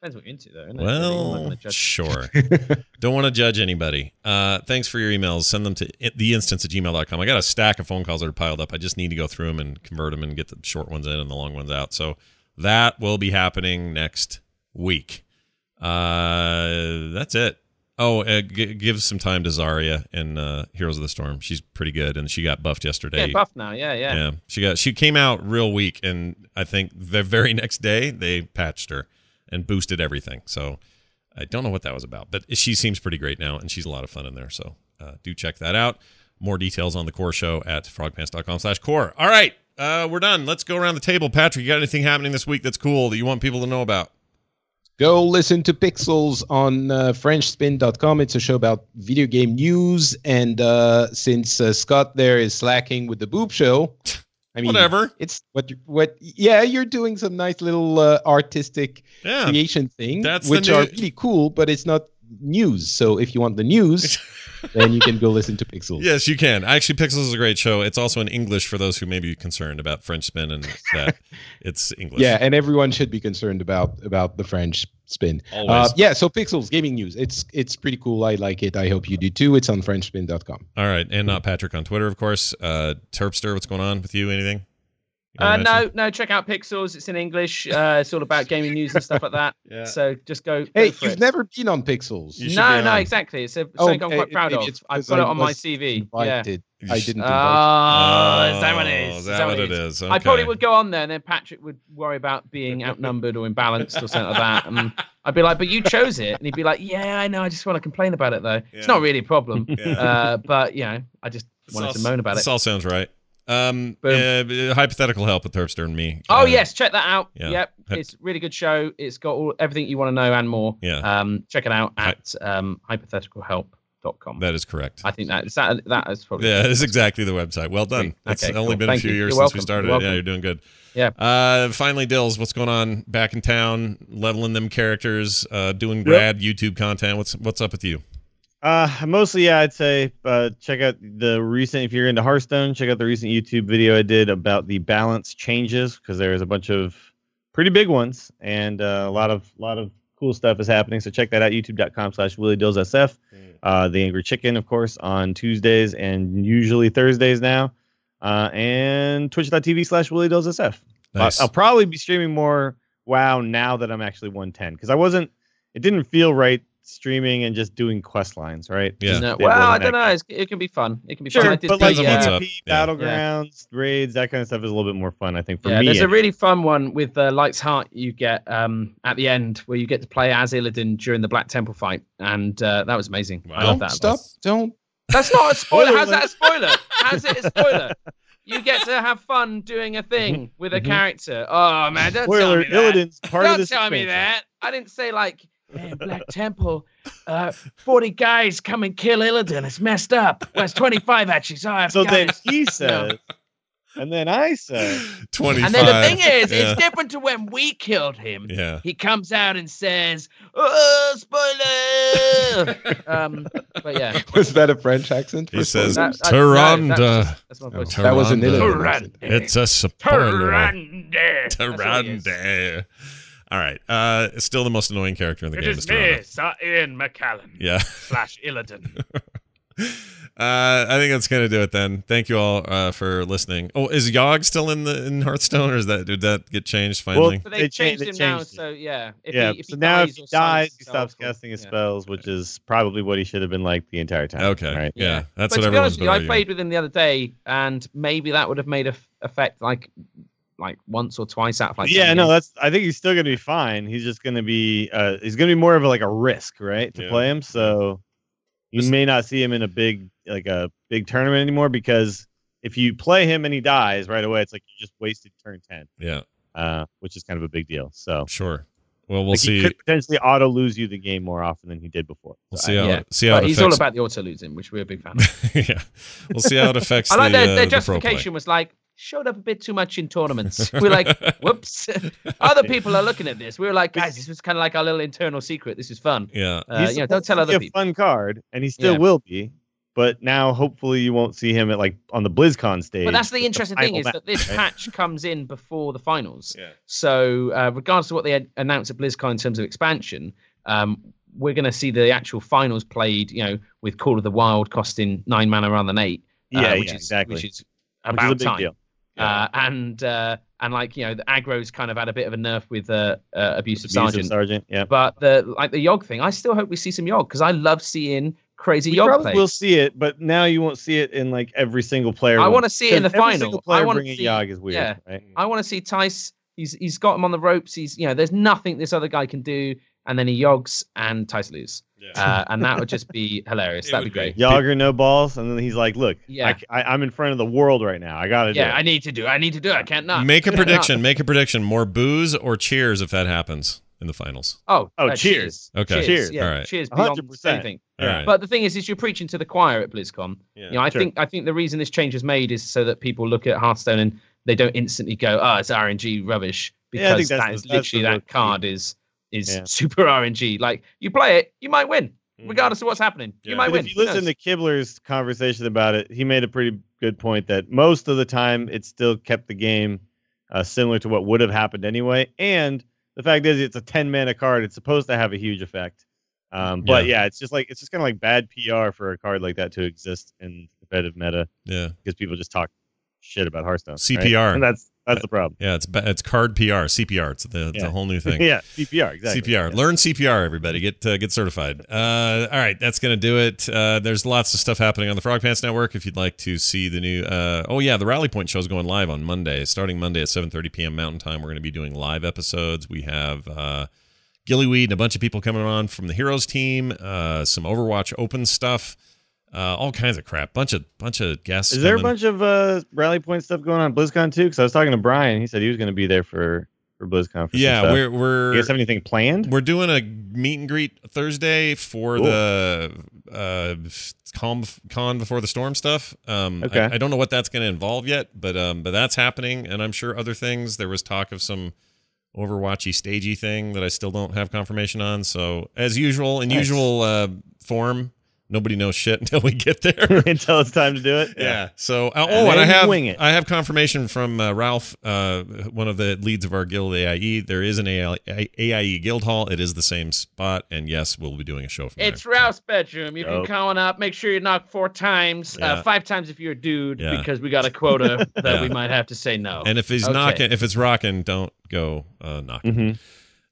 Speaker 4: Depends what you're into, though. Isn't it? I'm
Speaker 1: Well, sure. Don't want to judge anybody. Uh, thanks for your emails. Send them to theinstance at gmail.com. I got a stack of phone calls that are piled up. I just need to go through them and convert them and get the short ones in and the long ones out. So that will be happening next week. Uh, that's it. Oh, uh, g- give some time to Zarya in uh, Heroes of the Storm. She's pretty good, and she got buffed yesterday.
Speaker 4: Yeah, buff now. Yeah, yeah.
Speaker 1: Yeah, she got she came out real weak, and I think the very next day they patched her and boosted everything. So I don't know what that was about, but she seems pretty great now, and she's a lot of fun in there. So uh, do check that out. More details on the core show at frogpants.com/core. All right, uh, we're done. Let's go around the table. Patrick, you got anything happening this week that's cool that you want people to know about?
Speaker 3: Go listen to Pixels on uh, FrenchSpin.com. It's a show about video game news. And uh, since uh, Scott there is slacking with the boob show, I mean,
Speaker 1: Whatever.
Speaker 3: It's what you what. Yeah, you're doing some nice little uh, artistic
Speaker 1: Yeah,
Speaker 3: creation thing,
Speaker 1: That's
Speaker 3: which are
Speaker 1: new-
Speaker 3: really cool. But it's not news. So if you want the news, then you can go listen to Pixels.
Speaker 1: Yes, you can. Actually, Pixels is a great show. It's also in English for those who may be concerned about French spin and that it's English.
Speaker 3: Yeah, and everyone should be concerned about about the French spin.
Speaker 1: Always.
Speaker 3: Uh, yeah, so Pixels gaming news. It's it's pretty cool. I like it. I hope you do too. It's on FrenchSpin.com.
Speaker 1: All right, and not Patrick on Twitter, of course. Uh, Turpster, what's going on with you? Anything? You
Speaker 4: Uh, no, no. Check out Pixels. It's in English. Uh, it's all about gaming news and stuff like that.
Speaker 1: Yeah.
Speaker 4: So just go. go
Speaker 3: Hey,
Speaker 4: for
Speaker 3: you've
Speaker 4: it.
Speaker 3: never been on Pixels.
Speaker 4: No, no,
Speaker 1: on.
Speaker 4: exactly. It's a,
Speaker 3: Oh,
Speaker 4: something I'm quite proud of.
Speaker 3: it's
Speaker 4: I've
Speaker 3: because
Speaker 4: got it on my
Speaker 3: was
Speaker 4: CV. Yeah.
Speaker 3: Invited. I didn't invite.
Speaker 4: Oh, is that what it is?
Speaker 1: Oh,
Speaker 4: Is
Speaker 1: that what it is?
Speaker 4: I probably
Speaker 1: Okay.
Speaker 4: would go on there, and then Patrick would worry about being outnumbered or imbalanced or something like that. And I'd be like, "But you chose it," and he'd be like, "Yeah, I know. I just want to complain about it, though. It's not really a problem,
Speaker 1: Yeah.
Speaker 4: uh, but you know, I just wanted
Speaker 1: all-
Speaker 4: to moan about
Speaker 1: This
Speaker 4: it."
Speaker 1: all sounds right. Um,
Speaker 4: Boom.
Speaker 1: uh, hypothetical help with Turpster and me.
Speaker 4: Oh
Speaker 1: Uh,
Speaker 4: yes, check that out.
Speaker 1: yeah.
Speaker 4: Yep, it's a really good show. It's got all everything you want to know and more.
Speaker 1: Yeah.
Speaker 4: Um, check it out at um, hypotheticalhelp.com.
Speaker 1: That is correct.
Speaker 4: I think that is that that is probably
Speaker 1: Yeah, it's exactly the website. Well done.
Speaker 4: Sweet.
Speaker 1: It's
Speaker 4: Okay,
Speaker 1: only
Speaker 4: cool.
Speaker 1: been a few
Speaker 4: you.
Speaker 1: years
Speaker 4: You're
Speaker 1: since we started
Speaker 4: You're.
Speaker 1: Yeah, you're doing good.
Speaker 4: Yeah.
Speaker 1: Uh, finally, Dills, what's going on back in town? Leveling them characters, uh, doing grad YouTube content. What's what's up with you?
Speaker 5: Uh, mostly, yeah, I'd say uh, check out the recent. If you're into Hearthstone, check out the recent YouTube video I did about the balance changes because there's a bunch of pretty big ones and uh, a lot of lot of cool stuff is happening. So check that out. YouTube.com/slash Willie Dills SF. Uh, the Angry Chicken, of course, on Tuesdays and usually Thursdays now. Uh, and Twitch.tv/slash Willie Dills SF.
Speaker 1: Nice.
Speaker 5: I'll, I'll probably be streaming more WoW now that I'm actually 110 because I wasn't. It didn't feel right streaming and just doing quest lines, right?
Speaker 1: Yeah.
Speaker 4: No,
Speaker 5: It
Speaker 4: well, I don't know. It's, it can be fun. It can be
Speaker 5: Sure,
Speaker 4: fun. I
Speaker 5: but like
Speaker 1: Depends
Speaker 4: uh,
Speaker 1: up.
Speaker 5: PvP,
Speaker 1: Yeah.
Speaker 5: battlegrounds, raids, that kind of stuff is a little bit more fun, I think, for
Speaker 4: yeah,
Speaker 5: me.
Speaker 4: there's a
Speaker 5: anyway.
Speaker 4: really fun one with uh, Light's Heart you get um, at the end where you get to play as Illidan during the Black Temple fight, and uh, that was amazing. I love
Speaker 3: Don't
Speaker 4: that.
Speaker 3: stop. Don't.
Speaker 4: That's not a spoiler.
Speaker 5: Spoiler
Speaker 4: How's that a spoiler? How's it a spoiler? You get to have fun doing a thing with a
Speaker 5: mhm.
Speaker 4: character. Oh man, don't
Speaker 5: Spoiler:
Speaker 4: tell me that.
Speaker 5: Illidan's part
Speaker 4: don't
Speaker 5: of this.
Speaker 4: tell me that. I didn't say like, man, Black Temple, uh, forty guys come and kill Illidan. It's messed up. Well, it's twenty-five actually. So I
Speaker 5: So then
Speaker 4: it's-
Speaker 5: he
Speaker 4: No.
Speaker 5: says, and then I say,
Speaker 1: 25.
Speaker 4: And then the thing is,
Speaker 1: yeah.
Speaker 4: it's different to when we killed him.
Speaker 1: Yeah.
Speaker 4: He comes out and says, "Oh, spoiler!" um, but yeah,
Speaker 3: Was that a French accent?
Speaker 1: He
Speaker 3: for
Speaker 1: says,
Speaker 3: spoilers?
Speaker 4: That- I- no,
Speaker 1: Tyrande.
Speaker 4: that's- that's my voice.
Speaker 3: that was an
Speaker 1: Tyrande.
Speaker 3: Illidan accent.
Speaker 1: It's a spoiler.
Speaker 4: Tyrande. That's what it is.
Speaker 1: Tyrande. All right. Uh, still the most annoying character in the
Speaker 4: It
Speaker 1: game.
Speaker 4: is
Speaker 1: Mr.
Speaker 4: me,
Speaker 1: Rhoda.
Speaker 4: Sir Ian McCallan
Speaker 1: Yeah.
Speaker 4: slash Illidan.
Speaker 1: Uh, I think that's gonna do it then. Thank you all uh, for listening. Oh, is Yogg still in the in Hearthstone, or is that did that get changed finally?
Speaker 4: But
Speaker 5: They
Speaker 4: they
Speaker 5: cha-
Speaker 4: changed
Speaker 5: they
Speaker 4: him now,
Speaker 5: changed it.
Speaker 4: so yeah. If
Speaker 5: yeah.
Speaker 4: he, if
Speaker 5: so
Speaker 4: he
Speaker 5: now
Speaker 4: dies
Speaker 5: if he dies, he stops
Speaker 4: we'll-
Speaker 5: casting his
Speaker 4: yeah.
Speaker 5: spells, which is probably what he should have been like the entire time.
Speaker 1: okay.
Speaker 5: Right.
Speaker 1: Yeah, that's
Speaker 4: but
Speaker 1: what
Speaker 4: to be
Speaker 1: everyone's
Speaker 4: honest with
Speaker 1: been
Speaker 4: you, I played with him the other day, and maybe that would have made a f- effect like like once or twice out of like.
Speaker 5: yeah, no,
Speaker 4: games.
Speaker 5: that's. I think he's still gonna be fine. He's just gonna be. Uh, he's gonna be more of a, like a risk, right, to
Speaker 1: Yeah.
Speaker 5: play him. So you
Speaker 1: Just-
Speaker 5: may not see him in a big like a big tournament anymore because if you play him and he dies right away, it's like you just wasted turn ten,
Speaker 1: Yeah,
Speaker 5: uh, which is kind of a big deal. So
Speaker 1: sure. Well, we'll
Speaker 5: like, he
Speaker 1: see.
Speaker 5: could potentially auto lose you the game more often than he did before.
Speaker 1: We'll
Speaker 5: So
Speaker 1: see how
Speaker 4: yeah.
Speaker 1: see how it
Speaker 4: he's all about the auto losing, which we're a big fan. of.
Speaker 1: yeah, we'll see how it affects.
Speaker 4: I like
Speaker 1: the,
Speaker 4: their,
Speaker 1: uh,
Speaker 4: their
Speaker 1: the pro play.
Speaker 4: justification was like showed up a bit too much in tournaments. We're like, whoops. other people are looking at this. We were like, guys, this was kind of like our little internal secret. This is fun.
Speaker 1: Yeah,
Speaker 4: Uh,
Speaker 5: He's
Speaker 4: you know, don't
Speaker 5: supposed
Speaker 4: tell
Speaker 5: to
Speaker 4: other
Speaker 5: be
Speaker 4: people.
Speaker 5: A fun card, and he still
Speaker 4: Yeah.
Speaker 5: will be. But now, hopefully, you won't see him at like on the BlizzCon stage.
Speaker 4: But that's the
Speaker 5: with
Speaker 4: interesting thing
Speaker 5: final
Speaker 4: is that this
Speaker 5: right?
Speaker 4: patch comes in before the finals.
Speaker 1: Yeah.
Speaker 4: So uh, regardless of what they had announced at BlizzCon in terms of expansion, um, we're going to see the actual finals played. You know, with Call of the Wild costing nine mana rather than eight. uh,
Speaker 5: Yeah,
Speaker 4: which
Speaker 5: yeah,
Speaker 4: is,
Speaker 5: exactly.
Speaker 4: Which is
Speaker 5: Which
Speaker 4: about
Speaker 5: is a big
Speaker 4: time.
Speaker 5: deal.
Speaker 4: Uh, and uh, and like you know, the aggro's kind of had a bit of a nerf with uh, uh, abusive
Speaker 5: Abusive
Speaker 4: sergeant.
Speaker 5: sergeant. Yeah.
Speaker 4: But the like the Yogg thing, I still hope we see some Yogg because I love seeing crazy
Speaker 5: We
Speaker 4: Yogg
Speaker 5: probably
Speaker 4: plays.
Speaker 5: will see it, but now you won't see it in like every single player.
Speaker 4: I want to see it in the
Speaker 5: every
Speaker 4: final.
Speaker 5: single
Speaker 4: I
Speaker 5: player
Speaker 4: want to
Speaker 5: bringing
Speaker 4: see.
Speaker 5: Yogg is weird,
Speaker 4: yeah.
Speaker 5: right?
Speaker 4: I want to see Thijs. He's he's got him on the ropes. He's you know there's nothing this other guy can do, and then he yogs and Thijs lose, uh, and that would just be hilarious.
Speaker 1: It
Speaker 4: That'd
Speaker 1: would
Speaker 4: be
Speaker 1: be.
Speaker 4: great.
Speaker 5: Yager no balls, and then he's like, "Look,
Speaker 4: Yeah.
Speaker 5: I, I, am in front of the world right now. I gotta
Speaker 4: Yeah,
Speaker 5: do
Speaker 4: Yeah,
Speaker 5: I
Speaker 4: need to do. I need to do. it. I can't not.
Speaker 1: Make a prediction. Make a prediction. More booze or cheers if that happens in the finals.
Speaker 4: Oh,
Speaker 5: Oh,
Speaker 4: uh,
Speaker 5: cheers.
Speaker 1: Okay.
Speaker 5: Cheers.
Speaker 4: Yeah,
Speaker 1: All right.
Speaker 4: cheers
Speaker 5: 100%.
Speaker 4: anything.
Speaker 1: All right.
Speaker 4: But the thing is, is you're preaching to the choir at BlizzCon.
Speaker 1: Yeah.
Speaker 4: You know, I
Speaker 5: Sure.
Speaker 4: think I think the reason this change is made is so that people look at Hearthstone and they don't instantly go, "Oh, it's RNG rubbish,"
Speaker 5: Yeah, I
Speaker 4: because
Speaker 5: think that's
Speaker 4: that
Speaker 5: the-
Speaker 4: is
Speaker 5: that's the
Speaker 4: literally
Speaker 5: real
Speaker 4: that
Speaker 5: key.
Speaker 4: card is is
Speaker 5: Yeah.
Speaker 4: super RNG. Like you play it, you might win, regardless of what's happening.
Speaker 1: Yeah.
Speaker 4: You might
Speaker 5: But
Speaker 4: win.
Speaker 5: if you listen to Kibler's conversation about it, he made a pretty good point that most of the time it still kept the game uh, similar to what would have happened anyway. And the fact is, it's a 10 mana card. It's supposed to have a huge effect. Um, but yeah. it's just like it's just kind of like bad PR for a card like that to exist in competitive meta
Speaker 1: Yeah.
Speaker 5: because people just talk shit about Hearthstone. right?
Speaker 1: CPR.
Speaker 5: and that's that's the problem.
Speaker 1: Yeah. It's it's card PR, CPR. It's the it's a whole new thing.
Speaker 5: yeah, CPR exactly.
Speaker 1: CPR.
Speaker 5: Yeah.
Speaker 1: Learn CPR, everybody. Get uh, get certified. Uh, all right, that's gonna do it. Uh, there's lots of stuff happening on the Frog Pants Network. If you'd like to see the new, uh, oh yeah, the Rally Point show is going live on Monday, starting Monday at 7:30 p.m. Mountain Time. We're gonna be doing live episodes. We have uh, Gillyweed and a bunch of people coming on from the Heroes team. Uh, some Overwatch Open stuff. Uh, all kinds of crap. Bunch of bunch of guests.
Speaker 5: Is there a bunch of uh, rally point stuff going on at BlizzCon too? Because I was talking to Brian. He said he was going to be there for for BlizzCon. For
Speaker 1: Yeah, we're we're
Speaker 5: You guys have anything planned?
Speaker 1: We're doing a meet and greet Thursday for the uh, con, con before the storm stuff. Um, I-
Speaker 5: Okay.
Speaker 1: I, don't know what that's going to involve yet, but um, but that's happening, and I'm sure other things. There was talk of some Overwatchy stagey thing that I still don't have confirmation on. So as usual, in
Speaker 5: Nice.
Speaker 1: usual uh, form, Nobody knows shit until we get there.
Speaker 5: until it's time to do it.
Speaker 1: Yeah. So, uh, oh, and I have
Speaker 5: wing it.
Speaker 1: I have confirmation from uh, Ralph, uh, one of the leads of our guild AIE. There is an AIE, AIE guild hall. It is the same spot, and yes, we'll be doing a show from
Speaker 4: It's
Speaker 1: there.
Speaker 4: Ralph's bedroom. You can
Speaker 5: Dope.
Speaker 4: come on up. Make sure you knock four times,
Speaker 1: Yeah.
Speaker 4: uh, five times if you're a dude,
Speaker 1: Yeah.
Speaker 4: because we got a quota that
Speaker 1: Yeah.
Speaker 4: we might have to say no.
Speaker 1: And if he's
Speaker 4: Okay.
Speaker 1: knocking, if it's rocking, don't go uh, knocking.
Speaker 5: Mhm.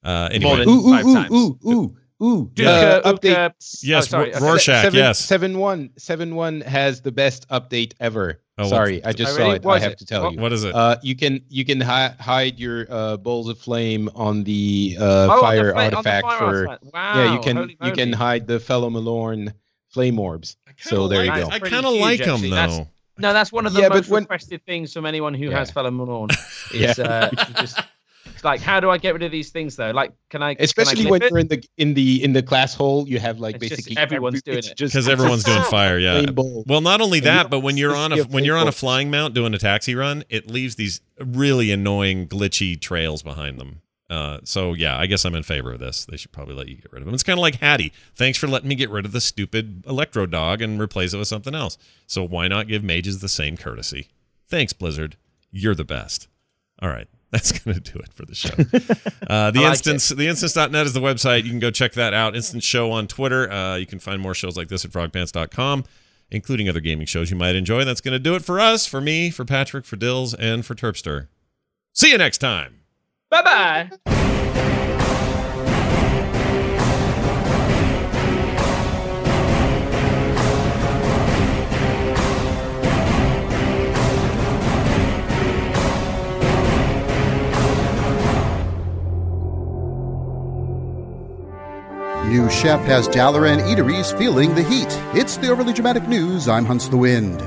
Speaker 1: Uh, anyway,
Speaker 3: Ooh, ooh,
Speaker 4: Five
Speaker 3: ooh,
Speaker 4: times.
Speaker 3: ooh, ooh, ooh.
Speaker 4: Duke,
Speaker 3: Uh,
Speaker 4: uh,
Speaker 3: update.
Speaker 4: uh,
Speaker 1: Yes,
Speaker 4: oh, sorry.
Speaker 1: Ro-
Speaker 4: okay.
Speaker 1: Rorschach.
Speaker 3: seven,
Speaker 1: yes.
Speaker 3: Seven one seven one has the best update ever.
Speaker 1: Oh,
Speaker 3: Sorry, I just
Speaker 4: Oh,
Speaker 3: saw
Speaker 4: really?
Speaker 3: it. I have
Speaker 4: it?
Speaker 3: to tell
Speaker 4: What-
Speaker 3: you.
Speaker 1: what is it?
Speaker 3: Uh, you can you can hi- hide your uh, balls of flame on the uh,
Speaker 4: Oh, on the
Speaker 3: fire
Speaker 4: fla- on the
Speaker 3: artifact
Speaker 4: fire
Speaker 3: for
Speaker 4: artifact. Wow.
Speaker 3: yeah. You can you can hide the Felo'melorn flame orbs.
Speaker 1: I kinda
Speaker 3: So there you go.
Speaker 1: I kind of like them
Speaker 4: actually. That's-
Speaker 1: though.
Speaker 4: No, that's one of the
Speaker 3: Yeah,
Speaker 4: most
Speaker 3: when-
Speaker 4: requested things from anyone who
Speaker 3: Yeah.
Speaker 4: has Felo'melorn.
Speaker 3: Yeah.
Speaker 4: Uh, just it's like, how do I get rid of these things though? Like, can I?
Speaker 3: Especially
Speaker 4: can I
Speaker 3: when
Speaker 4: clip
Speaker 3: you're in the in the in the class hall, you have like
Speaker 4: It's just
Speaker 3: basically
Speaker 4: everyone's
Speaker 3: every-
Speaker 4: doing it.
Speaker 1: Because everyone's doing fire, yeah. Well, not only that, but when you're on a when you're on a flying mount doing a taxi run, it leaves these really annoying glitchy trails behind them. Uh, so yeah, I guess I'm in favor of this. They should probably let you get rid of them. It's kind of like Hati. Thanks for letting me get rid of the stupid electro dog and replace it with something else. So why not give mages the same courtesy? Thanks, Blizzard. You're the best. All right. That's going to do it for the show. Uh, the
Speaker 4: I like
Speaker 1: instance, the instance.net is the website. You can go check that out. Instant Show on Twitter. Uh, you can find more shows like this at frogpants.com, including other gaming shows you might enjoy. That's going to do it for us, for me, for Patrick, for Dills, and for Turpster. See you next time.
Speaker 4: Bye bye.
Speaker 7: New chef has Dalaran eateries feeling the heat. It's the overly dramatic news. I'm Hunts the Wind.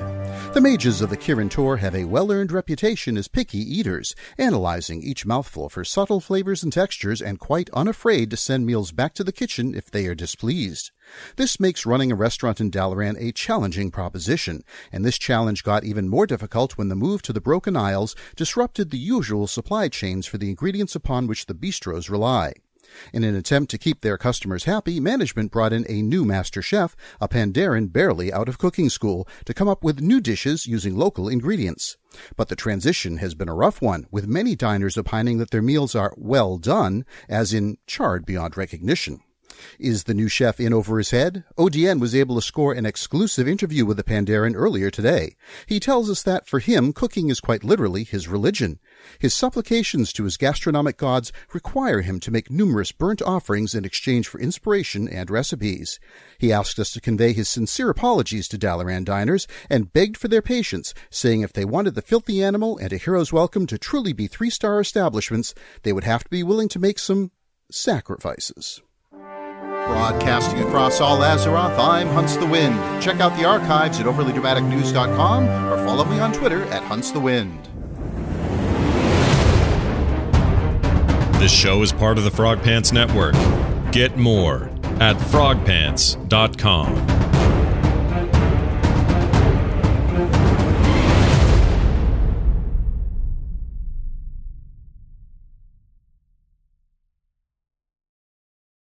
Speaker 7: The mages of the Kirin Tor have a well earned reputation as picky eaters, analyzing each mouthful for subtle flavors and textures and quite unafraid to send meals back to the kitchen if they are displeased. This makes running a restaurant in Dalaran a challenging proposition, and this challenge got even more difficult when the move to the Broken Isles disrupted the usual supply chains for the ingredients upon which the bistros rely. In an attempt to keep their customers happy, management brought in a new master chef, a Pandaren barely out of cooking school, to come up with new dishes using local ingredients. But the transition has been a rough one, with many diners opining that their meals are well done, as in charred beyond recognition. Is the new chef in over his head? ODN was able to score an exclusive interview with the Pandaren earlier today. He tells us that for him, cooking is quite literally his religion. His supplications to his gastronomic gods require him to make numerous burnt offerings in exchange for inspiration and recipes. He asked us to convey his sincere apologies to Dalaran diners and begged for their patience, saying if they wanted the filthy animal and a hero's welcome to truly be three-star establishments, they would have to be willing to make some sacrifices. Broadcasting across all Azeroth, I'm Hunts the Wind. Check out the archives at overlydramaticnews.com or follow me on Twitter at Hunts the Wind.
Speaker 1: This show is part of the Frog Pants Network. Get more at frogpants.com.